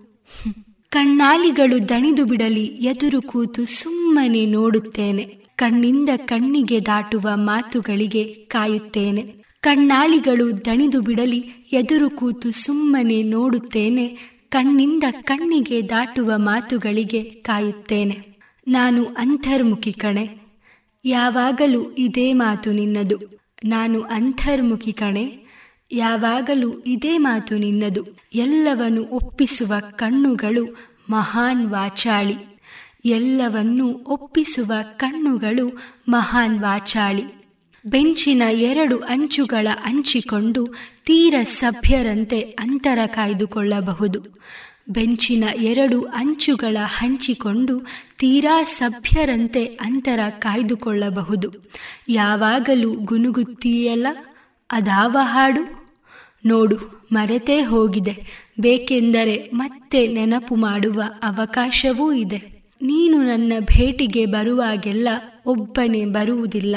ಕಣ್ಣಾಲಿಗಳು ದಣಿದು ಬಿಡಲಿ, ಎದುರು ಕೂತು ಸುಮ್ಮನೆ ನೋಡುತ್ತೇನೆ. ಕಣ್ಣಿಂದ ಕಣ್ಣಿಗೆ ದಾಟುವ ಮಾತುಗಳಿಗೆ ಕಾಯುತ್ತೇನೆ. ಕಣ್ಣಾಲಿಗಳು ದಣಿದು ಬಿಡಲಿ, ಎದುರು ಕೂತು ಸುಮ್ಮನೆ ನೋಡುತ್ತೇನೆ. ಕಣ್ಣಿಂದ ಕಣ್ಣಿಗೆ ದಾಟುವ ಮಾತುಗಳಿಗೆ ಕಾಯುತ್ತೇನೆ. ನಾನು ಅಂತರ್ಮುಖಿ ಕಣೆ, ಯಾವಾಗಲೂ ಇದೇ ಮಾತು ನಿನ್ನದು. ನಾನು ಅಂತರ್ಮುಖಿ ಕಣೆ ಯಾವಾಗಲೂ ಇದೇ ಮಾತು ನಿನ್ನದು. ಎಲ್ಲವನ್ನು ಒಪ್ಪಿಸುವ ಕಣ್ಣುಗಳು ಮಹಾನ್ ವಾಚಾಳಿ. ಎಲ್ಲವನ್ನು ಒಪ್ಪಿಸುವ ಕಣ್ಣುಗಳು ಮಹಾನ್ ವಾಚಾಳಿ. ಬೆಂಚಿನ ಎರಡು ಅಂಚುಗಳ ಹಂಚಿಕೊಂಡು ತೀರ ಸಭ್ಯರಂತೆ ಅಂತರ ಕಾಯ್ದುಕೊಳ್ಳಬಹುದು. ಬೆಂಚಿನ ಎರಡು ಅಂಚುಗಳ ಹಂಚಿಕೊಂಡು ತೀರಾ ಸಭ್ಯರಂತೆ ಅಂತರ ಕಾಯ್ದುಕೊಳ್ಳಬಹುದು. ಯಾವಾಗಲೂ ಗುನುಗುತ್ತೀಯಲ್ಲ, ಅದಾವ ಹಾಡು? ನೋಡು, ಮರೆತೇ ಹೋಗಿದೆ. ಬೇಕೆಂದರೆ ಮತ್ತೆ ನೆನಪು ಮಾಡುವ ಅವಕಾಶವೂ ಇದೆ. ನೀನು ನನ್ನ ಭೇಟಿಗೆ ಬರುವಾಗೆಲ್ಲ ಒಬ್ಬನೇ ಬರುವುದಿಲ್ಲ.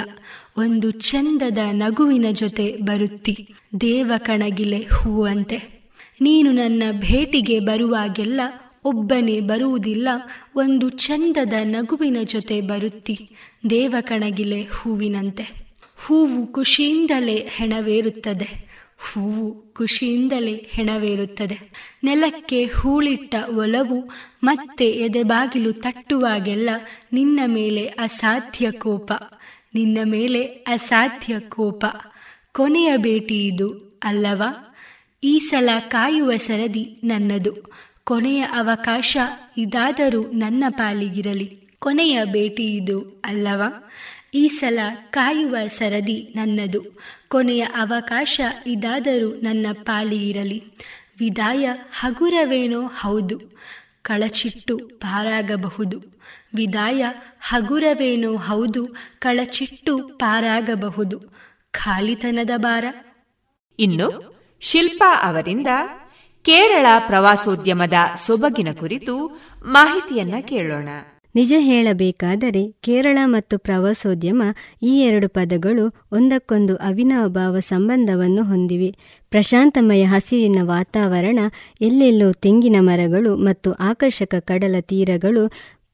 ಒಂದು ಚಂದದ ನಗುವಿನ ಜೊತೆ ಬರುತ್ತಿ. ದೇವ ಕಣಗಿಲೆ ಹೂವಂತೆ. ನೀನು ನನ್ನ ಭೇಟಿಗೆ ಬರುವಾಗೆಲ್ಲ ಒಬ್ಬನೇ ಬರುವುದಿಲ್ಲ. ಒಂದು ಚಂದದ ನಗುವಿನ ಜೊತೆ ಬರುತ್ತಿ. ದೇವ ಕಣಗಿಲೆ ಹೂವಿನಂತೆ. ಹೂವು ಖುಷಿಯಿಂದಲೇ ಹೆಣವೇರುತ್ತದೆ. ಹೂವು ಖುಷಿಯಿಂದಲೇ ಹೆಣವೇರುತ್ತದೆ. ನೆಲಕ್ಕೆ ಹೂಳಿಟ್ಟ ಒಲವು ಮತ್ತೆ ಎದೆಬಾಗಿಲು ತಟ್ಟುವಾಗೆಲ್ಲ ನಿನ್ನ ಮೇಲೆ ಅಸಾಧ್ಯ ಕೋಪ. ನಿನ್ನ ಮೇಲೆ ಅಸಾಧ್ಯ ಕೋಪ. ಕೊನೆಯ ಭೇಟಿ ಇದು ಅಲ್ಲವಾ? ಈ ಸಲ ಕಾಯುವ ಸರದಿ ನನ್ನದು. ಕೊನೆಯ ಅವಕಾಶ ಇದಾದರೂ ನನ್ನ ಪಾಲಿಗಿರಲಿ. ಕೊನೆಯ ಭೇಟಿ ಇದು ಅಲ್ಲವಾ? ಈ ಸಲ ಕಾಯುವ ಸರದಿ ನನ್ನದು. ಕೊನೆಯ ಅವಕಾಶ ಇದಾದರೂ ನನ್ನ ಪಾಲಿ ಇರಲಿ. ವಿದಾಯ ಹಗುರವೇನೋ ಹೌದು. ಕಳಚಿಟ್ಟು ಪಾರಾಗಬಹುದು. ವಿದಾಯ ಹಗುರವೇನೋ ಹೌದು. ಕಳಚಿಟ್ಟು ಪಾರಾಗಬಹುದು. ಖಾಲಿತನದ ಬಾರ ಇನ್ನು ಶಿಲ್ಪಾ ಅವರಿಂದ ಕೇರಳ ಪ್ರವಾಸೋದ್ಯಮದ ಸೊಬಗಿನ ಕುರಿತು ಮಾಹಿತಿಯನ್ನ ಕೇಳೋಣ. ನಿಜ ಹೇಳಬೇಕಾದರೆ ಕೇರಳ ಮತ್ತು ಪ್ರವಾಸೋದ್ಯಮ ಈ ಎರಡು ಪದಗಳು ಒಂದಕ್ಕೊಂದು ಅವಿನಾಭಾವ ಸಂಬಂಧವನ್ನು ಹೊಂದಿವೆ. ಪ್ರಶಾಂತಮಯ ಹಸಿರಿನ ವಾತಾವರಣ, ಎಲ್ಲೆಲ್ಲೋ ತೆಂಗಿನ ಮರಗಳು ಮತ್ತು ಆಕರ್ಷಕ ಕಡಲ ತೀರಗಳು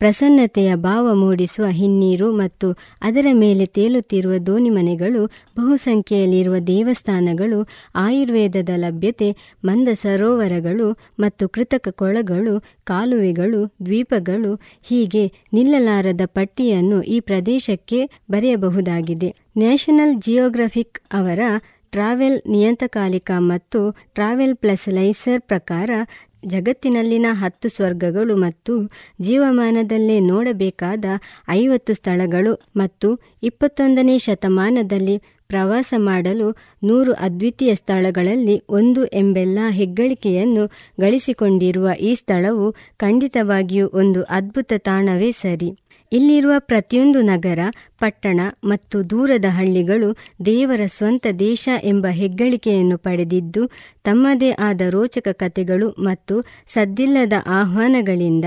ಪ್ರಸನ್ನತೆಯ ಭಾವ ಮೂಡಿಸುವ ಹಿನ್ನೀರು ಮತ್ತು ಅದರ ಮೇಲೆ ತೇಲುತ್ತಿರುವ ದೋಣಿಮನೆಗಳು ಬಹುಸಂಖ್ಯೆಯಲ್ಲಿರುವ ದೇವಸ್ಥಾನಗಳು, ಆಯುರ್ವೇದದ ಲಭ್ಯತೆ ಮಂದ ಸರೋವರಗಳು ಮತ್ತು ಕೃತಕ ಕೊಳಗಳು, ಕಾಲುವೆಗಳು, ದ್ವೀಪಗಳು ಹೀಗೆ ನಿಲ್ಲಲಾರದ ಪಟ್ಟಿಯನ್ನು ಈ ಪ್ರದೇಶಕ್ಕೆ ಬರೆಯಬಹುದಾಗಿದೆ. ನ್ಯಾಷನಲ್ ಜಿಯೋಗ್ರಫಿಕ್ ಅವರ ಟ್ರಾವೆಲ್ ನಿಯತಕಾಲಿಕ ಮತ್ತು ಟ್ರಾವೆಲ್ ಪ್ಲಸ್ ಲೈಸರ್ ಪ್ರಕಾರ ಜಗತ್ತಿನಲ್ಲಿನ ಹತ್ತು ಸ್ವರ್ಗಗಳು ಮತ್ತು ಜೀವಮಾನದಲ್ಲೇ ನೋಡಬೇಕಾದ ಐವತ್ತು ಸ್ಥಳಗಳು ಮತ್ತು ಇಪ್ಪತ್ತೊಂದನೇ ಶತಮಾನದಲ್ಲಿ ಪ್ರವಾಸ ಮಾಡಲು ನೂರು ಅದ್ವಿತೀಯ ಸ್ಥಳಗಳಲ್ಲಿ ಒಂದು ಎಂಬೆಲ್ಲ ಹೆಗ್ಗಳಿಕೆಯನ್ನು ಗಳಿಸಿಕೊಂಡಿರುವ ಈ ಸ್ಥಳವು ಖಂಡಿತವಾಗಿಯೂ ಒಂದು ಅದ್ಭುತ ತಾಣವೇ ಸರಿ. ಇಲ್ಲಿರುವ ಪ್ರತಿಯೊಂದು ನಗರ, ಪಟ್ಟಣ ಮತ್ತು ದೂರದ ಹಳ್ಳಿಗಳು ದೇವರ ಸ್ವಂತ ದೇಶ ಎಂಬ ಹೆಗ್ಗಳಿಕೆಯನ್ನು ಪಡೆದಿದ್ದು, ತಮ್ಮದೇ ಆದ ರೋಚಕ ಕಥೆಗಳು ಮತ್ತು ಸದ್ದಿಲ್ಲದ ಆಹ್ವಾನಗಳಿಂದ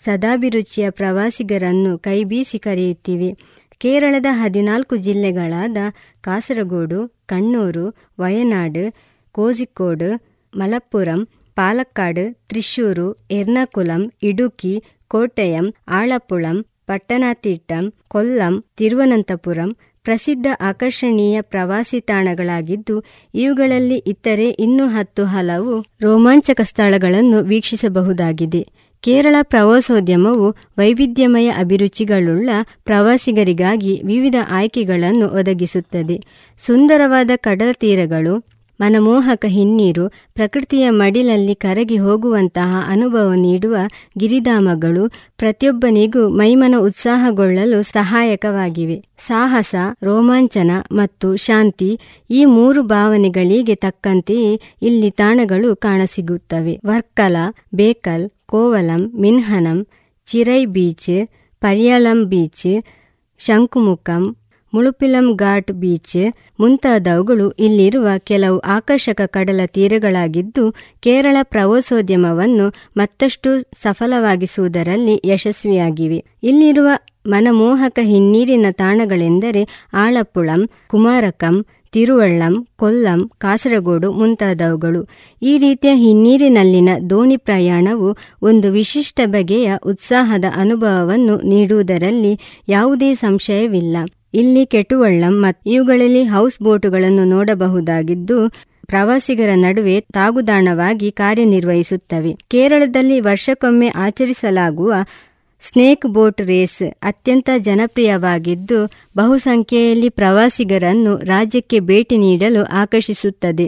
ಸದಾಭಿರುಚಿಯ ಪ್ರವಾಸಿಗರನ್ನು ಕೈಬೀಸಿ ಕರೆಯುತ್ತಿವೆ. ಕೇರಳದ ಹದಿನಾಲ್ಕು ಜಿಲ್ಲೆಗಳಾದ ಕಾಸರಗೋಡು, ಕಣ್ಣೂರು, ವಯನಾಡು ಕೋಝಿಕೋಡ್ ಮಲಪ್ಪುರಂ, ಪಾಲಕ್ಕಾಡು, ತ್ರಿಶೂರು, ಎರ್ನಾಕುಲಂ, ಇಡುಕಿ ಕೋಟಯಂ ಆಳಪ್ಪುಳಂ ಪಟ್ಟಣತಿಟ್ಟಂ ಕೊಲ್ಲಂ, ತಿರುವನಂತಪುರಂ ಪ್ರಸಿದ್ಧ ಆಕರ್ಷಣೀಯ ಪ್ರವಾಸಿ ತಾಣಗಳಾಗಿದ್ದು, ಇವುಗಳಲ್ಲಿ ಇತರೆ ಇನ್ನೂ ಹತ್ತು ಹಲವು ರೋಮಾಂಚಕ ಸ್ಥಳಗಳನ್ನು ವೀಕ್ಷಿಸಬಹುದಾಗಿದೆ. ಕೇರಳ ಪ್ರವಾಸೋದ್ಯಮವು ವೈವಿಧ್ಯಮಯ ಅಭಿರುಚಿಗಳುಳ್ಳ ಪ್ರವಾಸಿಗರಿಗಾಗಿ ವಿವಿಧ ಆಯ್ಕೆಗಳನ್ನು ಒದಗಿಸುತ್ತದೆ. ಸುಂದರವಾದ ಕಡಲ ತೀರಗಳು ಮನಮೋಹಕ ಹಿನ್ನೀರು ಪ್ರಕೃತಿಯ ಮಡಿಲಲ್ಲಿ ಕರಗಿ ಹೋಗುವಂತಹ ಅನುಭವ ನೀಡುವ ಗಿರಿಧಾಮಗಳು ಪ್ರತಿಯೊಬ್ಬನಿಗೂ ಮೈಮನ ಉತ್ಸಾಹಗೊಳ್ಳಲು ಸಹಾಯಕವಾಗಿವೆ. ಸಾಹಸ, ರೋಮಾಂಚನ ಮತ್ತು ಶಾಂತಿ ಈ ಮೂರು ಭಾವನೆಗಳಿಗೆ ತಕ್ಕಂತೆಯೇ ಇಲ್ಲಿ ತಾಣಗಳು ಕಾಣಸಿಗುತ್ತವೆ. ವರ್ಕಲ, ಬೇಕಲ್, ಕೋವಲಂ, ಮಿನ್ಹನಂ ಚಿರೈ ಬೀಚ್ ಪರ್ಯಾಳಂ ಬೀಚ್, ಶಂಕುಮುಖಂ ಮುಳುಪಿಲಂ ಘಾಟ್ ಬೀಚ್ ಮುಂತಾದವುಗಳು ಇಲ್ಲಿರುವ ಕೆಲವು ಆಕರ್ಷಕ ಕಡಲ ತೀರಗಳಾಗಿದ್ದು, ಕೇರಳ ಪ್ರವಾಸೋದ್ಯಮವನ್ನು ಮತ್ತಷ್ಟು ಸಫಲವಾಗಿಸುವುದರಲ್ಲಿ ಯಶಸ್ವಿಯಾಗಿವೆ. ಇಲ್ಲಿರುವ ಮನಮೋಹಕ ಹಿನ್ನೀರಿನ ತಾಣಗಳೆಂದರೆ ಆಳಪ್ಪುಳಂ ಕುಮಾರಕಂ, ತಿರುವಳ್ಳಂ, ಕೊಲ್ಲಂ, ಕಾಸರಗೋಡು ಮುಂತಾದವುಗಳು. ಈ ರೀತಿಯ ಹಿನ್ನೀರಿನಲ್ಲಿನ ದೋಣಿ ಪ್ರಯಾಣವು ಒಂದು ವಿಶಿಷ್ಟ ಬಗೆಯ ಉತ್ಸಾಹದ ಅನುಭವವನ್ನು ನೀಡುವುದರಲ್ಲಿ ಯಾವುದೇ ಸಂಶಯವಿಲ್ಲ. ಇಲ್ಲಿ ಕೆಟುವಳ್ಳಂ ಮತ್ತು ಇವುಗಳಲ್ಲಿ ಹೌಸ್ ಬೋಟುಗಳನ್ನು ನೋಡಬಹುದಾಗಿದ್ದು, ಪ್ರವಾಸಿಗರ ನಡುವೆ ತಾಗುದಾಣವಾಗಿ ಕಾರ್ಯನಿರ್ವಹಿಸುತ್ತವೆ. ಕೇರಳದಲ್ಲಿ ವರ್ಷಕ್ಕೊಮ್ಮೆ ಆಚರಿಸಲಾಗುವ ಸ್ನೇಕ್ ಬೋಟ್ ರೇಸ್ ಅತ್ಯಂತ ಜನಪ್ರಿಯವಾಗಿದ್ದು, ಬಹುಸಂಖ್ಯೆಯಲ್ಲಿ ಪ್ರವಾಸಿಗರನ್ನು ರಾಜ್ಯಕ್ಕೆ ಭೇಟಿ ನೀಡಲು ಆಕರ್ಷಿಸುತ್ತದೆ.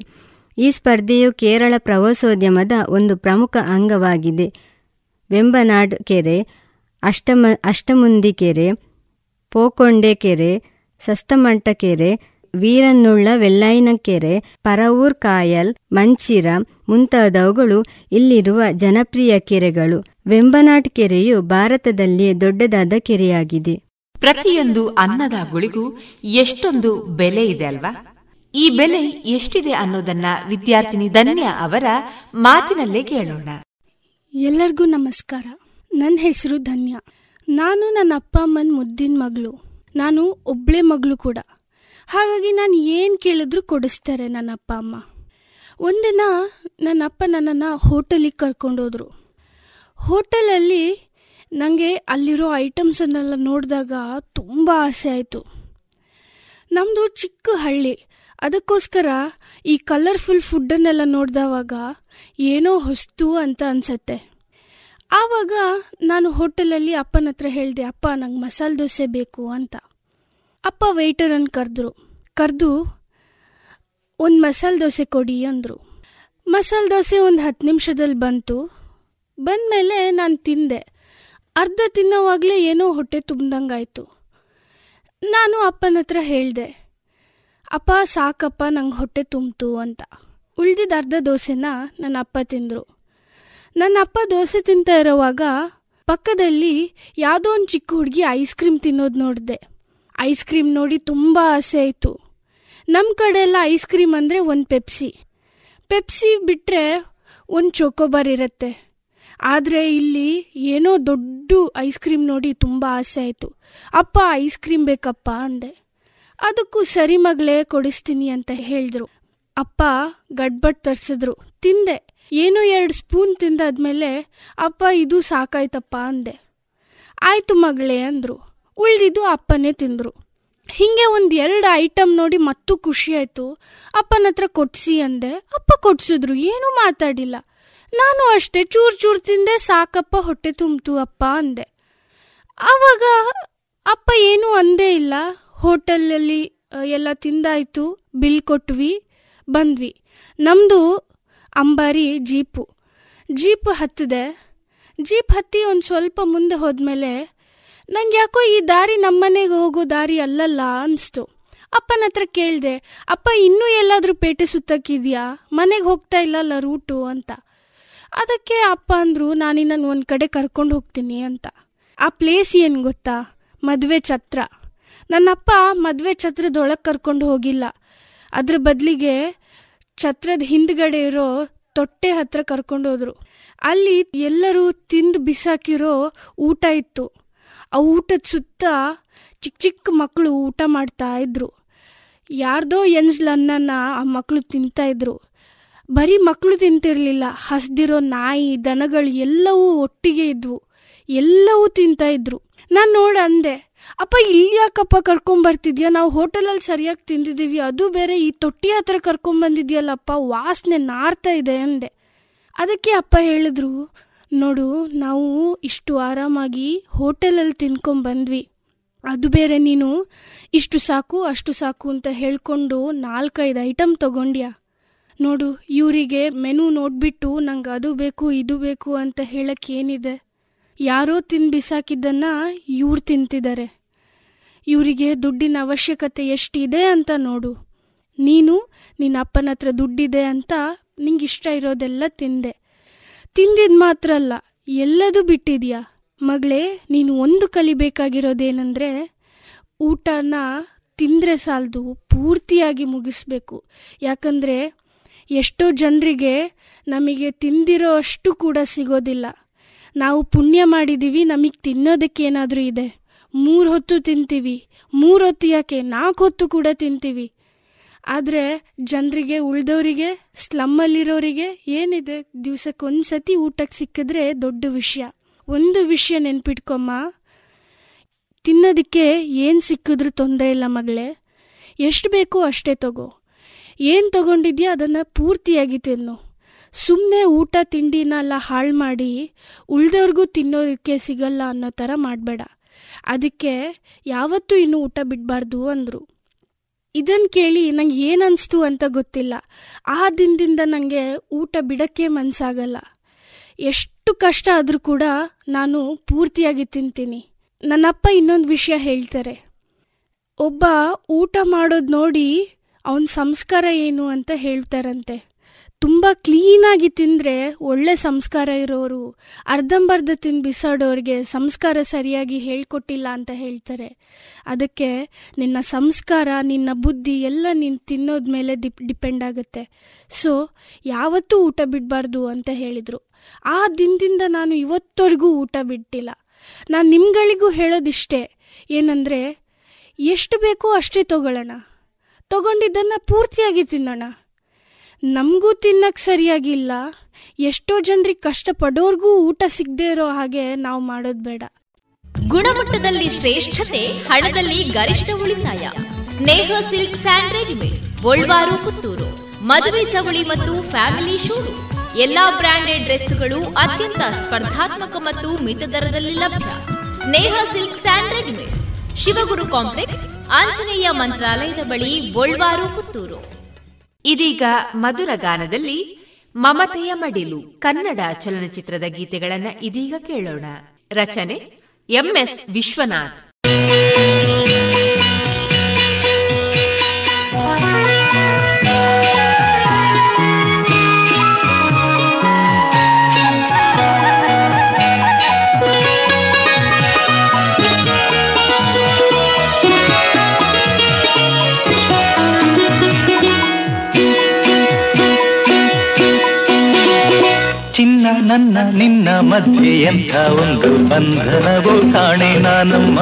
ಈ ಸ್ಪರ್ಧೆಯು ಕೇರಳ ಪ್ರವಾಸೋದ್ಯಮದ ಒಂದು ಪ್ರಮುಖ ಅಂಗವಾಗಿದೆ. ವೆಂಬನಾಡ್ ಕೆರೆ, ಅಷ್ಟಮ, ಅಷ್ಟಮುಂದಿ ಕೆರೆ ಪೋಕೊಂಡೆ ಕೆರೆ ಸಸ್ತಮಂಟ ಕೆರೆ ವೀರನ್ನುಳ್ಳ ವೆಲ್ಲೈನ ಕೆರೆ ಪರವೂರ್ ಕಾಯಲ್ ಮಂಚಿರ ಮುಂತಾದವುಗಳು ಇಲ್ಲಿರುವ ಜನಪ್ರಿಯ ಕೆರೆಗಳು. ವೆಂಬನಾಟ್ ಕೆರೆಯು ಭಾರತದಲ್ಲಿಯೇ ದೊಡ್ಡದಾದ ಕೆರೆಯಾಗಿದೆ. ಪ್ರತಿಯೊಂದು ಅನ್ನದ ಗುಳಿಗೂ ಎಷ್ಟೊಂದು ಬೆಲೆ ಇದೆ ಅಲ್ವಾ? ಈ ಬೆಲೆ ಎಷ್ಟಿದೆ ಅನ್ನೋದನ್ನ ವಿದ್ಯಾರ್ಥಿನಿ ಧನ್ಯ ಅವರ ಮಾತಿನಲ್ಲೇ ಕೇಳೋಣ. ಎಲ್ಲರಿಗೂ ನಮಸ್ಕಾರ. ನನ್ನ ಹೆಸರು ಧನ್ಯ. ನಾನು ನನ್ನ ಅಪ್ಪ ಅಮ್ಮನ ಮುದ್ದಿನ ಮಗಳು. ನಾನು ಒಬ್ಳೆ ಮಗಳು ಕೂಡ. ಹಾಗಾಗಿ ನಾನು ಏನು ಕೇಳಿದ್ರು ಕೊಡಿಸ್ತಾರೆ ನನ್ನ ಅಪ್ಪ ಅಮ್ಮ. ಒಂದಿನ ನನ್ನ ಅಪ್ಪ ನನ್ನನ್ನು ಹೋಟೆಲಿಗೆ ಕರ್ಕೊಂಡೋದ್ರು ಹೋಟೆಲಲ್ಲಿ ನನಗೆ ಅಲ್ಲಿರೋ ಐಟಮ್ಸನ್ನೆಲ್ಲ ನೋಡಿದಾಗ ತುಂಬ ಆಸೆ ಆಯಿತು. ನಮ್ಮದು ಚಿಕ್ಕ ಹಳ್ಳಿ. ಅದಕ್ಕೋಸ್ಕರ ಈ ಕಲರ್ಫುಲ್ ಫುಡ್ಡನ್ನೆಲ್ಲ ನೋಡಿದವಾಗ ಏನೋ ಹೊಸ್ತು ಅಂತ ಅನ್ಸತ್ತೆ. ಆವಾಗ ನಾನು ಹೋಟೆಲಲ್ಲಿ ಅಪ್ಪನ ಹತ್ರ ಹೇಳಿದೆ, ಅಪ್ಪ, ನಂಗೆ ಮಸಾಲೆ ದೋಸೆ ಬೇಕು ಅಂತ. ಅಪ್ಪ ವೆಯ್ಟರನ್ನು ಕರೆದ್ರು. ಕರೆದು, ಒಂದು ಮಸಾಲೆ ದೋಸೆ ಕೊಡಿ, ಅಂದರು. ಮಸಾಲೆ ದೋಸೆ ಒಂದು ಹತ್ತು ನಿಮಿಷದಲ್ಲಿ ಬಂತು. ಬಂದಮೇಲೆ ನಾನು ತಿಂದೆ. ಅರ್ಧ ತಿನ್ನೋವಾಗಲೇ ಏನೋ ಹೊಟ್ಟೆ ತುಂಬ್ದಂಗಾಯಿತು. ನಾನು ಅಪ್ಪನ ಹತ್ರ ಹೇಳಿದೆ, ಅಪ್ಪ, ಸಾಕಪ್ಪ, ನಂಗೆ ಹೊಟ್ಟೆ ತುಂಬಿತು, ಅಂತ. ಉಳಿದಿದ್ದ ಅರ್ಧ ದೋಸೆನ ನನ್ನ ಅಪ್ಪ ತಿಂದರು. ನನ್ನ ಅಪ್ಪ ದೋಸೆ ತಿಂತಾ ಇರೋವಾಗ ಪಕ್ಕದಲ್ಲಿ ಯಾವುದೋ ಒಂದು ಚಿಕ್ಕ ಹುಡುಗಿ ಐಸ್ ಕ್ರೀಮ್ ತಿನ್ನೋದು ನೋಡಿದೆ. ಐಸ್ ಕ್ರೀಮ್ ನೋಡಿ ತುಂಬ ಆಸೆ ಆಯಿತು. ನಮ್ಮ ಕಡೆ ಎಲ್ಲ ಐಸ್ ಕ್ರೀಮ್ ಅಂದರೆ ಒಂದು ಪೆಪ್ಸಿ ಪೆಪ್ಸಿ ಬಿಟ್ಟರೆ ಒಂದು ಚೋಕೋಬಾರ್ ಇರುತ್ತೆ. ಆದರೆ ಇಲ್ಲಿ ಏನೋ ದೊಡ್ಡ ಐಸ್ ಕ್ರೀಮ್ ನೋಡಿ ತುಂಬ ಆಸೆ ಆಯಿತು. ಅಪ್ಪ ಐಸ್ ಕ್ರೀಮ್ ಬೇಕಪ್ಪ ಅಂದೆ. ಅದಕ್ಕೂ ಸರಿ ಮಗಳೇ, ಕೊಡಿಸ್ತೀನಿ ಅಂತ ಹೇಳಿದ್ರು. ಅಪ್ಪ ಗಡ್ಬಟ್ ತರಿಸಿದ್ರು. ತಿಂದೆ. ಏನೋ ಎರಡು ಸ್ಪೂನ್ ತಿಂದಾದ್ಮೇಲೆ, ಅಪ್ಪ, ಇದು ಸಾಕಾಯ್ತಪ್ಪ ಅಂದೆ. ಆಯಿತು ಮಗಳೇ ಅಂದರು. ಉಳಿದಿದ್ದು ಅಪ್ಪನೇ ತಿಂದರು. ಹೀಗೆ ಒಂದು ಎರಡು ಐಟಮ್ ನೋಡಿ ಮತ್ತೂ ಖುಷಿ ಆಯಿತು. ಅಪ್ಪನ ಹತ್ರ ಕೊಡಿಸಿ ಅಂದೆ. ಅಪ್ಪ ಕೊಡ್ಸಿದ್ರು ಏನೂ ಮಾತಾಡಿಲ್ಲ. ನಾನು ಅಷ್ಟೇ ಚೂರು ಚೂರು ತಿಂದೆ, ಸಾಕಪ್ಪ, ಹೊಟ್ಟೆ ತುಂಬಿತು ಅಪ್ಪ ಅಂದೆ. ಆವಾಗ ಅಪ್ಪ ಏನೂ ಅಂದೇ ಇಲ್ಲ. ಹೋಟೆಲಲ್ಲಿ ಎಲ್ಲ ತಿಂದಾಯಿತು. ಬಿಲ್ ಕೊಟ್ವಿ, ಬಂದ್ವಿ. ನಮ್ಮದು ಅಂಬಾರಿ ಜೀಪು. ಜೀಪ್ ಹತ್ತಿದೆ. ಜೀಪ್ ಹತ್ತಿ ಒಂದು ಸ್ವಲ್ಪ ಮುಂದೆ ಹೋದ್ಮೇಲೆ ನಂಗೆ ಯಾಕೋ ಈ ದಾರಿ ನಮ್ಮನೆಗೆ ಹೋಗೋ ದಾರಿ ಅಲ್ಲಲ್ಲ ಅನಿಸ್ತು. ಅಪ್ಪನ ಹತ್ರ ಕೇಳಿದೆ, ಅಪ್ಪ, ಇನ್ನೂ ಎಲ್ಲಾದರೂ ಪೇಟೆ ಸುತ್ತಕ್ಕಿದೆಯಾ? ಮನೆಗೆ ಹೋಗ್ತಾ ಇಲ್ಲಲ್ಲ ರೂಟು? ಅಂತ. ಅದಕ್ಕೆ ಅಪ್ಪ ಅಂದರು ಇನ್ನೊಂದು ಒಂದು ಕಡೆ ಕರ್ಕೊಂಡು ಹೋಗ್ತೀನಿ ಅಂತ. ಆ ಪ್ಲೇಸ್ ಏನು ಗೊತ್ತಾ? ಮದುವೆ ಛತ್ರ. ನನ್ನಪ್ಪ ಮದುವೆ ಛತ್ರದೊಳಗೆ ಕರ್ಕೊಂಡು ಹೋಗಿಲ್ಲ. ಅದ್ರ ಬದಲಿಗೆ ಛತ್ರದ ಹಿಂದ್ಗಡೆ ಇರೋ ತೊಟ್ಟೆ ಹತ್ರ ಕರ್ಕೊಂಡು ಹೋದ್ರು. ಅಲ್ಲಿ ಎಲ್ಲರೂ ತಿಂದು ಬಿಸಾಕಿರೋ ಊಟ ಇತ್ತು. ಆ ಊಟದ ಸುತ್ತ ಚಿಕ್ಕ ಚಿಕ್ಕ ಮಕ್ಕಳು ಊಟ ಮಾಡ್ತಾ ಇದ್ರು. ಯಾರ್ದೋ ಎನ್ಸ್ಲ ಅನ್ನನ ಆ ಮಕ್ಕಳು ತಿಂತಾ ಇದ್ರು. ಬರೀ ಮಕ್ಕಳು ತಿಂತಿರ್ಲಿಲ್ಲ, ಹಸ್ದಿರೋ ನಾಯಿ, ದನಗಳು ಎಲ್ಲವೂ ಒಟ್ಟಿಗೆ ಇದ್ವು. ಎಲ್ಲವೂ ತಿಂತಾ ಇದ್ರು. ನಾನು ನೋಡ ಅಂದೆ ಅಪ್ಪ, ಇಲ್ಲಿ ಯಾಕಪ್ಪ ಕರ್ಕೊಂಬರ್ತಿದ್ಯಾ ನಾವು ಹೋಟೆಲಲ್ಲಿ ಸರಿಯಾಗಿ ತಿಂದಿದ್ದೀವಿ. ಅದು ಬೇರೆ, ಈ ತೊಟ್ಟಿ ಹತ್ರ ಕರ್ಕೊಂಬಂದಿದ್ಯಲ್ಲಪ್ಪ ವಾಸನೆ ನಾರ್ತಾ ಇದೆ ಅಂದೆ. ಅದಕ್ಕೆ ಅಪ್ಪ ಹೇಳಿದ್ರು, ನೋಡು, ನಾವು ಇಷ್ಟು ಆರಾಮಾಗಿ ಹೋಟೆಲಲ್ಲಿ ತಿನ್ಕೊಂಬಂದ್ವಿ ಅದು ಬೇರೆ, ನೀನು ಇಷ್ಟು ಸಾಕು, ಅಷ್ಟು ಸಾಕು ಅಂತ ಹೇಳ್ಕೊಂಡು ನಾಲ್ಕೈದು ಐಟಮ್ ತಗೊಂಡ್ಯಾ. ನೋಡು, ಇವರಿಗೆ ಮೆನು ನೋಡ್ಬಿಟ್ಟು ನಂಗೆ ಅದು ಬೇಕು, ಇದು ಬೇಕು ಅಂತ ಹೇಳಕ್ಕೆ ಏನಿದೆ? ಯಾರೋ ತಿಂದು ಬಿಸಾಕಿದ್ದನ್ನು ಇವ್ರು ತಿಂತಿದ್ದಾರೆ ಇವರಿಗೆ ದುಡ್ಡಿನ ಅವಶ್ಯಕತೆ ಎಷ್ಟಿದೆ ಅಂತ ನೋಡು. ನೀನು ನಿನ್ನ ಅಪ್ಪನ ಹತ್ರ ದುಡ್ಡಿದೆ ಅಂತ ನಿಂಗೆ ಇಷ್ಟ ಇರೋದೆಲ್ಲ ತಿಂದೆ. ತಿಂದಿದ್ ಮಾತ್ರ ಅಲ್ಲ, ಎಲ್ಲದೂ ಬಿಟ್ಟಿದ್ಯಾ? ಮಗಳೇ, ನೀನು ಒಂದು ಕಲಿಬೇಕಾಗಿರೋದೇನೆಂದರೆ ಊಟನ ತಿಂದರೆ ಸಾಲದು, ಪೂರ್ತಿಯಾಗಿ ಮುಗಿಸ್ಬೇಕು. ಯಾಕಂದರೆ ಎಷ್ಟೋ ಜನರಿಗೆ ನಮಗೆ ತಿಂದಿರೋ ಅಷ್ಟು ಕೂಡ ಸಿಗೋದಿಲ್ಲ. ನಾವು ಪುಣ್ಯ ಮಾಡಿದ್ದೀವಿ ನಮಗೆ ತಿನ್ನೋದಕ್ಕೆ ಏನಾದರೂ ಇದೆ. ಮೂರು ಹೊತ್ತು ತಿಂತೀವಿ, ಮೂರು ಹೊತ್ತು ಯಾಕೆ, ನಾಲ್ಕು ಹೊತ್ತು ಕೂಡ ತಿಂತೀವಿ. ಆದರೆ ಜನರಿಗೆ, ಉಳಿದವರಿಗೆ, ಸ್ಲಮ್ಮಲ್ಲಿರೋರಿಗೆ ಏನಿದೆ ದಿವ್ಸಕ್ಕೊಂದು ಸತಿ ಊಟಕ್ಕೆ ಸಿಕ್ಕಿದ್ರೆ ದೊಡ್ಡ ವಿಷಯ. ಒಂದು ವಿಷಯ ನೆನ್ಪಿಟ್ಕೊಮ್ಮ, ತಿನ್ನೋದಕ್ಕೆ ಏನು ಸಿಕ್ಕಿದ್ರೂ ತೊಂದರೆ ಇಲ್ಲ ಮಗಳೇ. ಎಷ್ಟು ಬೇಕೋ ಅಷ್ಟೇ ತಗೋ. ಏನು ತಗೊಂಡಿದ್ಯಾ, ಅದನ್ನು ಪೂರ್ತಿಯಾಗಿ ತಿನ್ನು. ಸುಮ್ಮನೆ ಊಟ ತಿಂಡಿನೆಲ್ಲ ಹಾಳು ಮಾಡಿ ಉಳ್ದವ್ರಿಗೂ ತಿನ್ನೋದಕ್ಕೆ ಸಿಗಲ್ಲ ಅನ್ನೋ ಥರ ಮಾಡಬೇಡ. ಅದಕ್ಕೆ ಯಾವತ್ತೂ ಇನ್ನೂ ಊಟ ಬಿಡಬಾರ್ದು ಅಂದರು. ಇದನ್ನು ಕೇಳಿ ನಂಗೆ ಏನು ಅನಿಸ್ತು ಅಂತ ಗೊತ್ತಿಲ್ಲ. ಆ ದಿನದಿಂದ ನನಗೆ ಊಟ ಬಿಡೋಕ್ಕೆ ಮನಸ್ಸಾಗಲ್ಲ ಎಷ್ಟು ಕಷ್ಟ ಆದರೂ ಕೂಡ ನಾನು ಪೂರ್ತಿಯಾಗಿ ತಿಂತೀನಿ. ನನ್ನಪ್ಪ ಇನ್ನೊಂದು ವಿಷಯ ಹೇಳ್ತಾರೆ. ಒಬ್ಬ ಊಟ ಮಾಡೋದು ನೋಡಿ ಅವನ ಸಂಸ್ಕಾರ ಏನು ಅಂತ ಹೇಳ್ತಾರಂತೆ. ತುಂಬ ಕ್ಲೀನಾಗಿ ತಿಂದರೆ ಒಳ್ಳೆ ಸಂಸ್ಕಾರ ಇರೋರು, ಅರ್ಧಂಬರ್ಧ ತಿಂದು ಬಿಸಾಡೋರಿಗೆ ಸಂಸ್ಕಾರ ಸರಿಯಾಗಿ ಹೇಳ್ಕೊಟ್ಟಿಲ್ಲ ಅಂತ ಹೇಳ್ತಾರೆ. ಅದಕ್ಕೆ ನಿನ್ನ ಸಂಸ್ಕಾರ, ನಿನ್ನ ಬುದ್ಧಿ ಎಲ್ಲ ನೀನು ತಿನ್ನೋದ ಮೇಲೆ ಡಿಪ್, ಡಿಪೆಂಡ್ ಆಗುತ್ತೆ. ಸೊ ಯಾವತ್ತೂ ಊಟ ಬಿಡಬಾರ್ದು ಅಂತ ಹೇಳಿದರು. ಆ ದಿನದಿಂದ ನಾನು ಇವತ್ತವರೆಗೂ ಊಟ ಬಿಟ್ಟಿಲ್ಲ. ನಾನು ನಿಮ್ಗಳಿಗೂ ಹೇಳೋದಿಷ್ಟೇ, ಏನಂದರೆ, ಎಷ್ಟು ಬೇಕೋ ಅಷ್ಟೇ ತಗೊಳ್ಳೋಣ. ತಗೊಂಡಿದ್ದನ್ನು ಪೂರ್ತಿಯಾಗಿ ತಿನ್ನೋಣ. ನಮಗೂ ತಿನ್ನಕ್ಕೆ ಸರಿಯಾಗಿಲ್ಲ. ಎಷ್ಟೋ ಜನರಿಗೆ ಕಷ್ಟಪಡೋರ್ಗೂ ಊಟ ಸಿಗದೇ ಇರೋ ಹಾಗೆ ನಾವು ಮಾಡೋದು ಬೇಡ. ಗುಣಮಟ್ಟದಲ್ಲಿ ಶ್ರೇಷ್ಠತೆ, ಹಣದಲ್ಲಿ ಗರಿಷ್ಠ ಉಳಿತಾಯ. Sneha silks and Golwaru, Puttur. ಮದುವೆ ಚವಳಿ ಮತ್ತು ಫ್ಯಾಮಿಲಿ ಶೂರು. ಎಲ್ಲಾ ಬ್ರಾಂಡೆಡ್ ಡ್ರೆಸ್ಗಳು ಅತ್ಯಂತ ಸ್ಪರ್ಧಾತ್ಮಕ ಮತ್ತು ಮಿತ ದರದಲ್ಲಿ ಲಭ್ಯ. Sneha silks and readymades. Shivaguru complex, Anjaneya ಮಂತ್ರಾಲಯದ ಬಳಿ ಗೋಲ್ವಾರು, ಪುತ್ತೂರು. ಇದೀಗ ಮಧುರ ಗಾನದಲ್ಲಿ ಮಮತೆಯ ಮಡಿಲು ಕನ್ನಡ ಚಲನಚಿತ್ರದ ಗೀತೆಗಳನ್ನ ಇದೀಗ ಕೇಳೋಣ. ರಚನೆ ಎಂಎಸ್ ವಿಶ್ವನಾಥ್. ಮಧ್ಯೆ ಎಂಥ ಒಂದು ಬಂಧನವು ಕಾಣೆ ನಾನಮ್ಮ.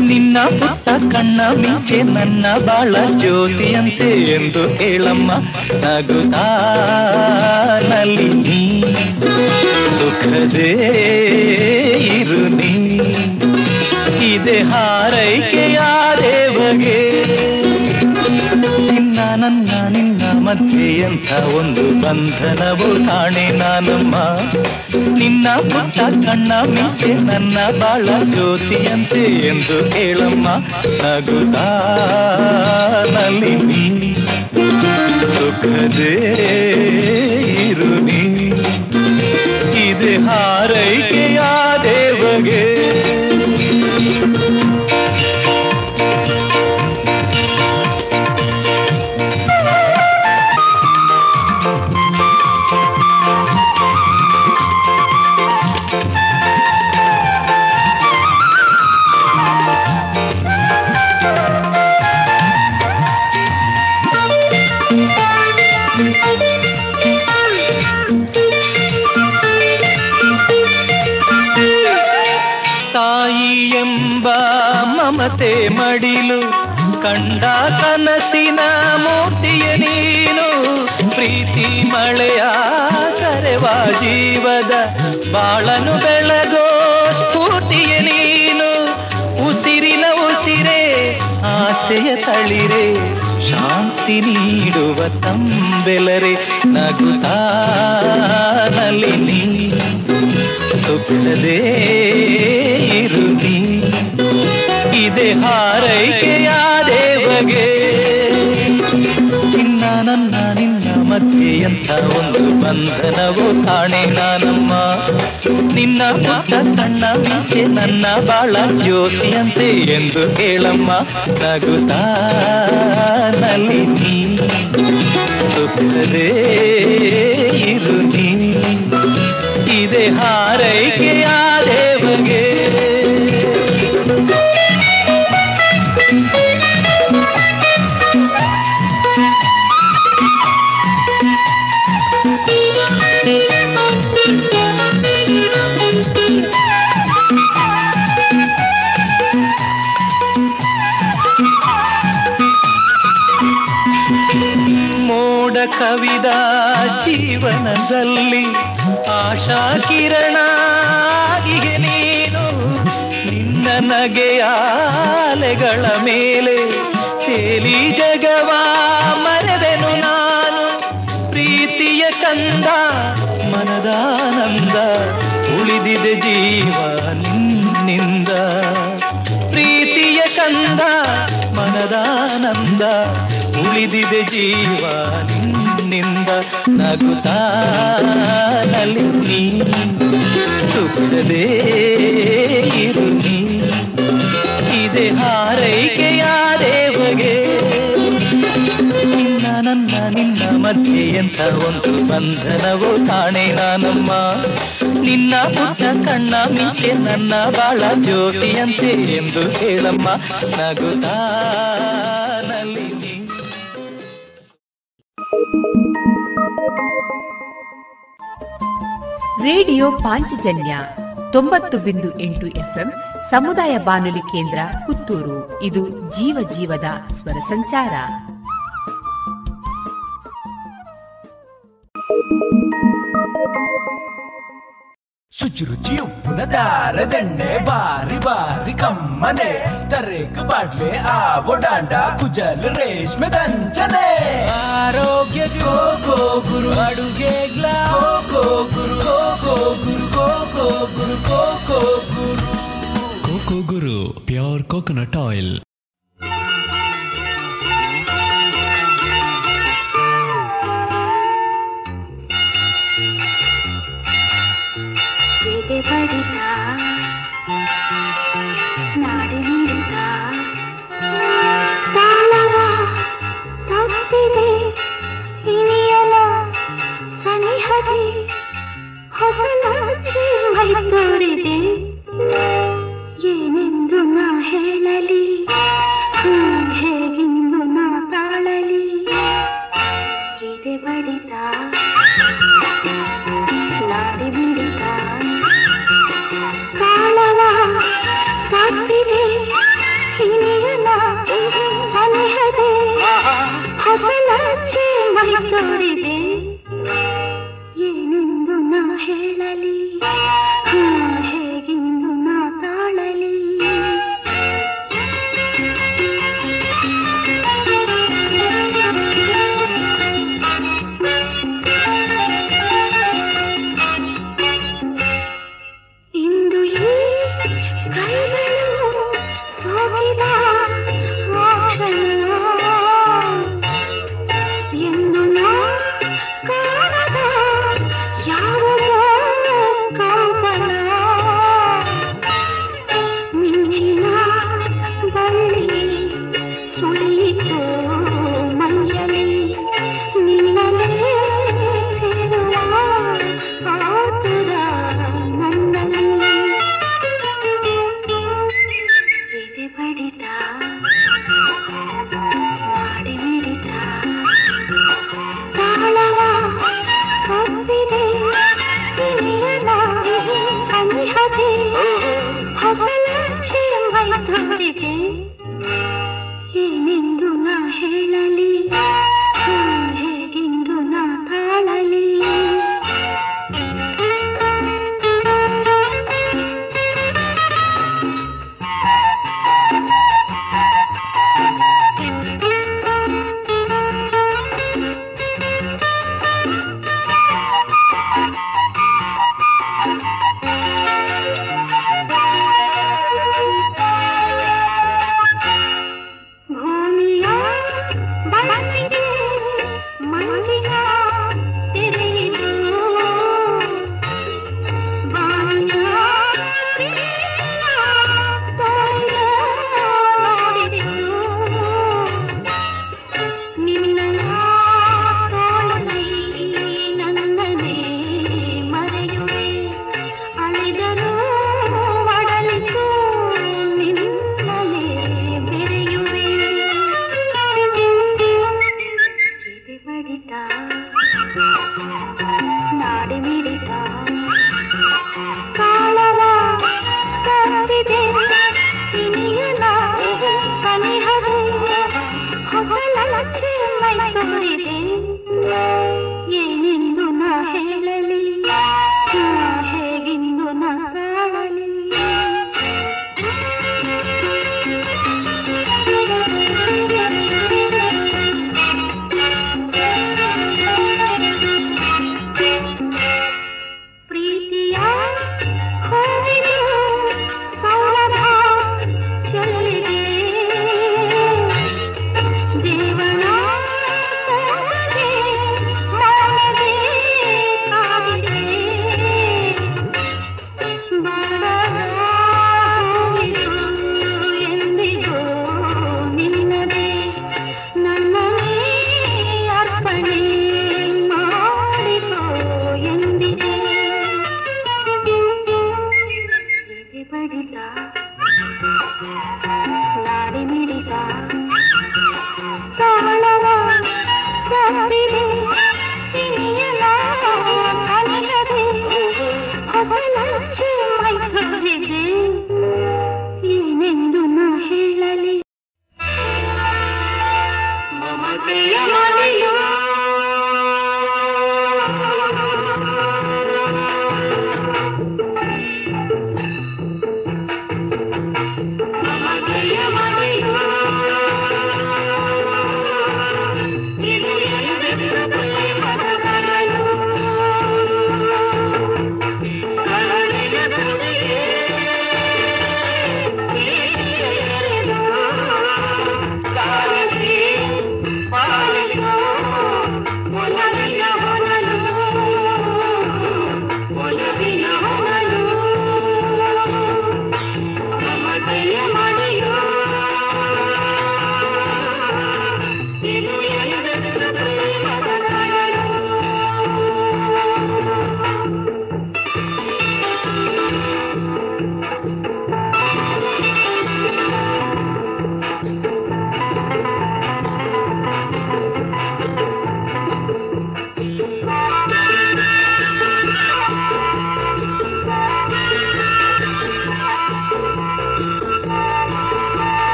ನಿನ್ನ ಪುಟ್ಟ ಕಣ್ಣ ಮಿಂಚೆ ನನ್ನ ಬಾಳ ಜ್ಯೋತಿಯಂತೆ ಎಂದು ಹೇಳಮ್ಮ. ನಗುತ್ತಾ ನಲ್ಲಿ ನೀ. ಸುಖದೇ ಇರು ನೀ. ಇದೆ ದೇವಗೆ ನಿನ್ನ ಮಧ್ಯೆ ಎಂಥ ಒಂದು ಬಂಧನವು ಕಾಣೆ ನಾನಮ್ಮ. ನಿನ್ನ ಪುಟ್ಟ ಕಣ್ಣ ಮಿಂಚೆ ನನ್ನ ಬಾಳ ಜ್ಯೋತಿಯಂತೆ ಎಂದು ಕೇಳಮ್ಮ. ನಗುತ್ತಾ ನಲ್ಲಿ ನೀ. ಸುಖದೇ ಇರು ನೀ. ಇದೆ ಹಾರೈಕೆಯ ಬಾಳನು ಬೆಳಗೋ ಸ್ಫೂರ್ತಿಯ ನೀನು, ಉಸಿರಿನ ಉಸಿರೇ ಆಸೆಯ ತಳಿರೆ, ಶಾಂತಿ ನೀಡುವ ತಂಬೆಲರೆ ನಗುತ್ತಾ ನೀ ಸುಖದೇ ಇರು ನೀ ಇದೆ ಹಾರೈಕೆಯ ಎಂಥ ಒಂದು ಬಂಧನವು ಕಾಣೆ ನಾನಮ್ಮ. ನಿನ್ನ ಪುಟ್ಟ ಸಣ್ಣ ಮೀಚೆ ನನ್ನ ಬಾಳ ಜ್ಯೋತಿಯಂತೆ ಎಂದು ಹೇಳಮ್ಮ. ನಗುತ್ತಾ ನಲಿನಿ ಸುಖದೇ ಇರು ನೀ. ಇದೆ ಹಾರೈಕೆಯ ಆಶಾ ಕಿರಣ ನೀನು ನಿನ್ನ ನಗೆಯ ಅಲೆಗಳ ಮೇಲೆ ತೇಲಿ ಜಗವ ಮರೆದೆನು ನಾನು. ಪ್ರೀತಿಯ ಕಂದ ಮನದಾನಂದ ಉಳಿದಿದೆ ಜೀವ ನಿನ್ನಿಂದ. ಪ್ರೀತಿಯ ಕಂದ ಮನದಾನಂದ ಉಳಿದಿದೆ ಜೀವ ನಿನ್ನಿಂದ ನಗುತ್ತಾ ನಲಿನಿ ಸುಖದೇ ಇರು ನೀ. ಇದೆ ಹಾರೈಕೆಯ ದೇವಗೆ. ನಿನ್ನ ನನ್ನ ನಿನ್ನ ಮಧ್ಯೆ ಎಂಥ ಒಂದು ಬಂಧನವು ತಾಣೆ ನಾನಮ್ಮ. ನಿನ್ನ ಪುಟ್ಟ ಕಣ್ಣ ಮಿಂಚೆ ನನ್ನ ಬಾಳ ಜ್ಯೋತಿಯಂತೆ ಎಂದು ಹೇಳಮ್ಮ. ನಗುತ್ತಾ ರೇಡಿಯೋ ಪಾಂಚಜನ್ಯ ತೊಂಬತ್ತು ಬಿಂದು ಎಂಟು ಎಫ್ಎಂ ಸಮುದಾಯ ಬಾನುಲಿ ಕೇಂದ್ರ ಪುತ್ತೂರು. ಇದು ಜೀವ ಜೀವದ ಸ್ವರ ಸಂಚಾರ. ಶುಚಿರುಚಿ ಉಪ್ಪಿನ ದಾರದಣ್ಣೆ ಬಾರಿ ಬಾರಿ ಕಮ್ಮನೆ. ತರೇಕು ಬಾಡ್ಲೆ ಆವೋ ಡಾಂಡ ಕುಜಲ್ ರೇಷ್ಮೆ ದಂಚನೆ. ಆರೋಗ್ಯ ಗೋ ಗೋ Guru ಅಡುಗೆಗ್ಲ go go Guru. Coco Guru pure coconut oil ಸನಿಹದೆ. ಹೊಸ ನಾಚೆ ಮೈ ತೋರಿದೆ ಏನೆಂದು ನಾ ಹೇಳಲಿ ಹ್ಮ್, ಹೇಗೆಂದು ನಾ ತಾಳಲಿ ಎದೆ ಬಡಿತ ನಾಡಿ ಬಿಡಿತ ತಾಳವ ತಪ್ಪಿದೆ ಹಿರಿಯನ ಸನಿಹದೆ ಹೊಸಲಚ್ಚೆ ಮೈ ತೋರಿದೆ ಏನೆಂದು ನಾ ಹೇಳಲಿ. ಹಾ,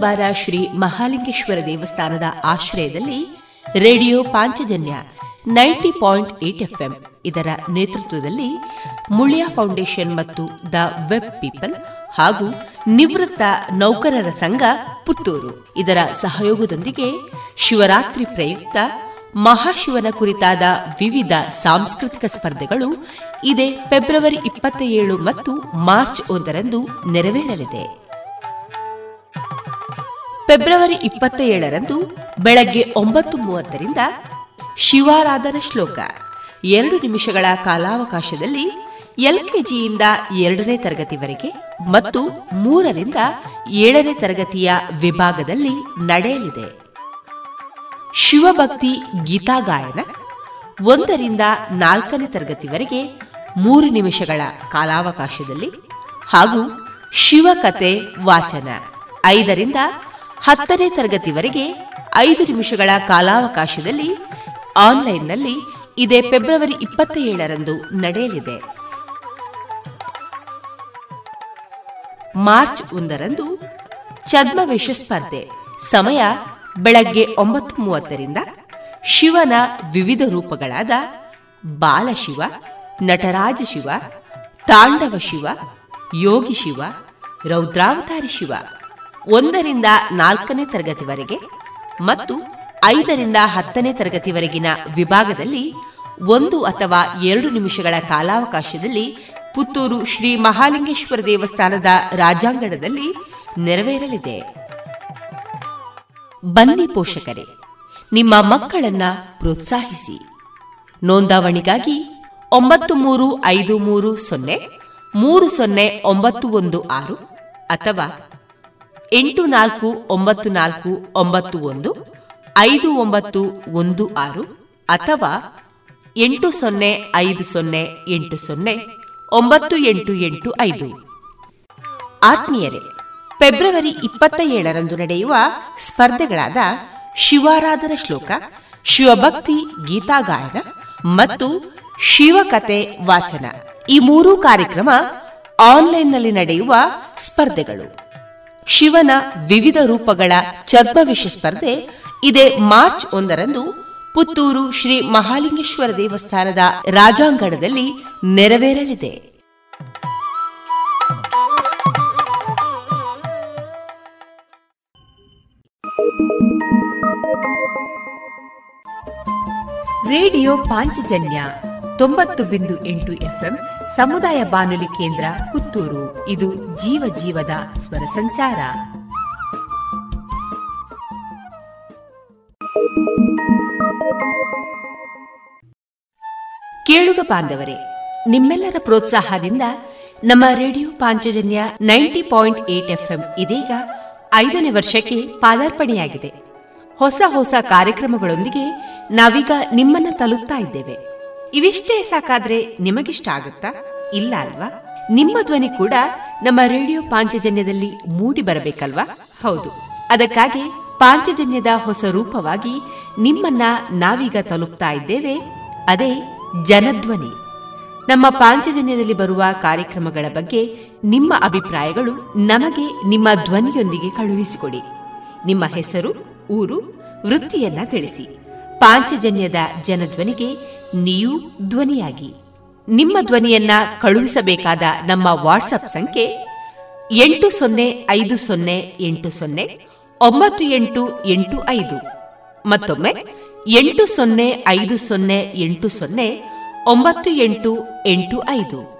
ಮಹತೋಬಾರ ಶ್ರೀ ಮಹಾಲಿಂಗೇಶ್ವರ ದೇವಸ್ಥಾನದ ಆಶ್ರಯದಲ್ಲಿ radio Panchajanya ninety point eight FM ಇದರ ನೇತೃತ್ವದಲ್ಲಿ ಮುಳಿಯ ಫೌಂಡೇಶನ್ ಮತ್ತು ದ ವೆಬ್ ಪೀಪಲ್ ಹಾಗೂ ನಿವೃತ್ತ ನೌಕರರ ಸಂಘ ಪುತ್ತೂರು. ಇದರ ಸಹಯೋಗದೊಂದಿಗೆ ಶಿವರಾತ್ರಿ ಪ್ರಯುಕ್ತ ಮಹಾಶಿವನ ಕುರಿತಾದ ವಿವಿಧ ಸಾಂಸ್ಕೃತಿಕ ಸ್ಪರ್ಧೆಗಳು ಇದೇ ಫೆಬ್ರವರಿ ಇಪ್ಪತ್ತ ಏಳು ಮತ್ತು ಮಾರ್ಚ್ ಒಂದರಂದು ನೆರವೇರಲಿದೆ. ಫೆಬ್ರವರಿ ಇಪ್ಪತ್ತ ಏಳರಂದು ಬೆಳಗ್ಗೆ ಒಂಬತ್ತು ಮೂವತ್ತರಿಂದ ಶಿವಾರಾಧನ ಶ್ಲೋಕ. ಎರಡು ನಿಮಿಷಗಳ ಕಾಲಾವಕಾಶದಲ್ಲಿ ಎಲ್ಕೆಜಿಯಿಂದ ಎರಡನೇ ತರಗತಿವರೆಗೆ ಮತ್ತು ಮೂರರಿಂದ ಏಳನೇ ತರಗತಿಯ ವಿಭಾಗದಲ್ಲಿ ನಡೆಯಲಿದೆ. ಶಿವಭಕ್ತಿ ಗೀತಾ ಗಾಯನ ಒಂದರಿಂದ ನಾಲ್ಕನೇ ತರಗತಿವರೆಗೆ ಮೂರು ನಿಮಿಷಗಳ ಕಾಲಾವಕಾಶದಲ್ಲಿ ಹಾಗೂ ಶಿವಕತೆ ವಾಚನ ಐದರಿಂದ ಹತ್ತನೇ ತರಗತಿವರೆಗೆ ಐದು ನಿಮಿಷಗಳ ಕಾಲಾವಕಾಶದಲ್ಲಿ ಆನ್ಲೈನ್ನಲ್ಲಿ ಇದೇ ಫೆಬ್ರವರಿ ಇಪ್ಪತ್ತ ಏಳರಂದು ನಡೆಯಲಿದೆ. ಮಾರ್ಚ್ ಒಂದರಂದು ಛದ್ಮವೇಷ ಸ್ಪರ್ಧೆ. ಸಮಯ ಬೆಳಗ್ಗೆ ಒಂಬತ್ತು ಮೂವತ್ತರಿಂದ ಶಿವನ ವಿವಿಧ ರೂಪಗಳಾದ ಬಾಲಶಿವ, ನಟರಾಜ ಶಿವ, ತಾಂಡವ ಶಿವ, ಯೋಗಿ ಶಿವ, ರೌದ್ರಾವತಾರಿ ಶಿವ. ಒಂದರಿಂದ ನಾಲ್ಕನೇ ತರಗತಿವರೆಗೆ ಮತ್ತು ಐದರಿಂದ ಹತ್ತನೇ ತರಗತಿವರೆಗಿನ ವಿಭಾಗದಲ್ಲಿ ಒಂದು ಅಥವಾ ಎರಡು ನಿಮಿಷಗಳ ಕಾಲಾವಕಾಶದಲ್ಲಿ ಪುತ್ತೂರು ಶ್ರೀ ಮಹಾಲಿಂಗೇಶ್ವರ ದೇವಸ್ಥಾನದ ರಾಜಾಂಗಣದಲ್ಲಿ ನೆರವೇರಲಿದೆ. ಬನ್ನಿ ಪೋಷಕರೇ, ನಿಮ್ಮ ಮಕ್ಕಳನ್ನ ಪ್ರೋತ್ಸಾಹಿಸಿ. ನೋಂದಾವಣಿಗಾಗಿ ಒಂಬತ್ತು ಮೂರು ಐದು ಮೂರು ಸೊನ್ನೆ ಮೂರು ಸೊನ್ನೆ ಒಂಬತ್ತು ಒಂದು ಆರು ಅಥವಾ ಎಂಟು ನಾಲ್ಕು ಒಂಬತ್ತು ನಾಲ್ಕು ಒಂಬತ್ತು ಒಂದು, ಐದು ಒಂಬತ್ತು ಒಂದು ಆರು, ಅಥವಾ ಎಂಟು ಸೊನ್ನೆ ಐದು ಸೊನ್ನೆ ಎಂಟು ಸೊನ್ನೆ ಒಂಬತ್ತು ಎಂಟು ಎಂಟು ಐದು. ಆತ್ಮೀಯರೇ, ಫೆಬ್ರವರಿ ಇಪ್ಪತ್ತ ಏಳರಂದು ನಡೆಯುವ ಸ್ಪರ್ಧೆಗಳಾದ ಶಿವಾರಾಧನ ಶ್ಲೋಕ, ಶಿವಭಕ್ತಿ ಗೀತಾಗಾಯನ ಮತ್ತು ಶಿವಕತೆ ವಾಚನ ಈ ಮೂರೂ ಕಾರ್ಯಕ್ರಮ ಆನ್ಲೈನ್ನಲ್ಲಿ ನಡೆಯುವ ಸ್ಪರ್ಧೆಗಳು. ಶಿವನ ವಿವಿಧ ರೂಪಗಳ ಛದ್ಮವಿಷ ಸ್ಪರ್ಧೆ ಇದೇ ಮಾರ್ಚ್ ಒಂದರಂದು ಪುತ್ತೂರು ಶ್ರೀ ಮಹಾಲಿಂಗೇಶ್ವರ ದೇವಸ್ಥಾನದ ರಾಜಾಂಗಣದಲ್ಲಿ ನೆರವೇರಲಿದೆ. ರೇಡಿಯೋ ಪಾಂಚಜನ್ಯ ತೊಂಬತ್ತು ಬಿಂದು ಎಂಟು ಎಫ್ಎಂ ಸಮುದಾಯ ಬಾನುಲಿ ಕೇಂದ್ರ ಪುತ್ತೂರು. ಇದು ಜೀವ ಜೀವದ ಸ್ವರ ಸಂಚಾರ. ಕೇಳುಗ ಬಾಂಧವರೇ, ನಿಮ್ಮೆಲ್ಲರ ಪ್ರೋತ್ಸಾಹದಿಂದ ನಮ್ಮ radio Panchajanya ninety point eight FM ಇದೀಗ ಐದನೇ ವರ್ಷಕ್ಕೆ ಪಾದಾರ್ಪಣೆಯಾಗಿದೆ. ಹೊಸ ಹೊಸ ಕಾರ್ಯಕ್ರಮಗಳೊಂದಿಗೆ ನಾವೀಗ ನಿಮ್ಮನ್ನ ತಲುಪ್ತಾ ಇದ್ದೇವೆ. ಇವಿಷ್ಟೇ ಸಾಕಾದ್ರೆ ನಿಮಗಿಷ್ಟ ಆಗುತ್ತಾ? ಇಲ್ಲ ಅಲ್ವಾ? ನಿಮ್ಮ ಧ್ವನಿ ಕೂಡ ನಮ್ಮ ರೇಡಿಯೋ ಪಾಂಚಜನ್ಯದಲ್ಲಿ ಮೂಡಿ ಬರಬೇಕಲ್ವಾ? ಹೌದು. ಅದಕ್ಕಾಗಿ ಪಾಂಚಜನ್ಯದ ಹೊಸ ರೂಪವಾಗಿ ನಿಮ್ಮನ್ನ ನಾವೀಗ ತಲುಪ್ತಾ ಇದ್ದೇವೆ. ಅದೇ ಜನಧ್ವನಿ. ನಮ್ಮ ಪಾಂಚಜನ್ಯದಲ್ಲಿ ಬರುವ ಕಾರ್ಯಕ್ರಮಗಳ ಬಗ್ಗೆ ನಿಮ್ಮ ಅಭಿಪ್ರಾಯಗಳು ನಮಗೆ ನಿಮ್ಮ ಧ್ವನಿಯೊಂದಿಗೆ ಕಳುಹಿಸಿಕೊಡಿ. ನಿಮ್ಮ ಹೆಸರು, ಊರು, ವೃತ್ತಿಯನ್ನ ತಿಳಿಸಿ. ಪಾಂಚಜನ್ಯದ ಜನಧ್ವನಿಗೆ ನೀವು ಧ್ವನಿಯಾಗಿ. ನಿಮ್ಮ ಧ್ವನಿಯನ್ನ ಕಳುಹಿಸಬೇಕಾದ ನಮ್ಮ ವಾಟ್ಸಪ್ ಸಂಖ್ಯೆ ಎಂಟು ಸೊನ್ನೆ ಐದು ಸೊನ್ನೆ ಎಂಟು ಸೊನ್ನೆ ಒಂಬತ್ತು ಎಂಟು ಎಂಟು ಐದು. ಮತ್ತೊಮ್ಮೆ ಎಂಟು ಸೊನ್ನೆ ಐದು ಸೊನ್ನೆ ಎಂಟು ಸೊನ್ನೆ ಒಂಬತ್ತು ಎಂಟು ಎಂಟು ಐದು.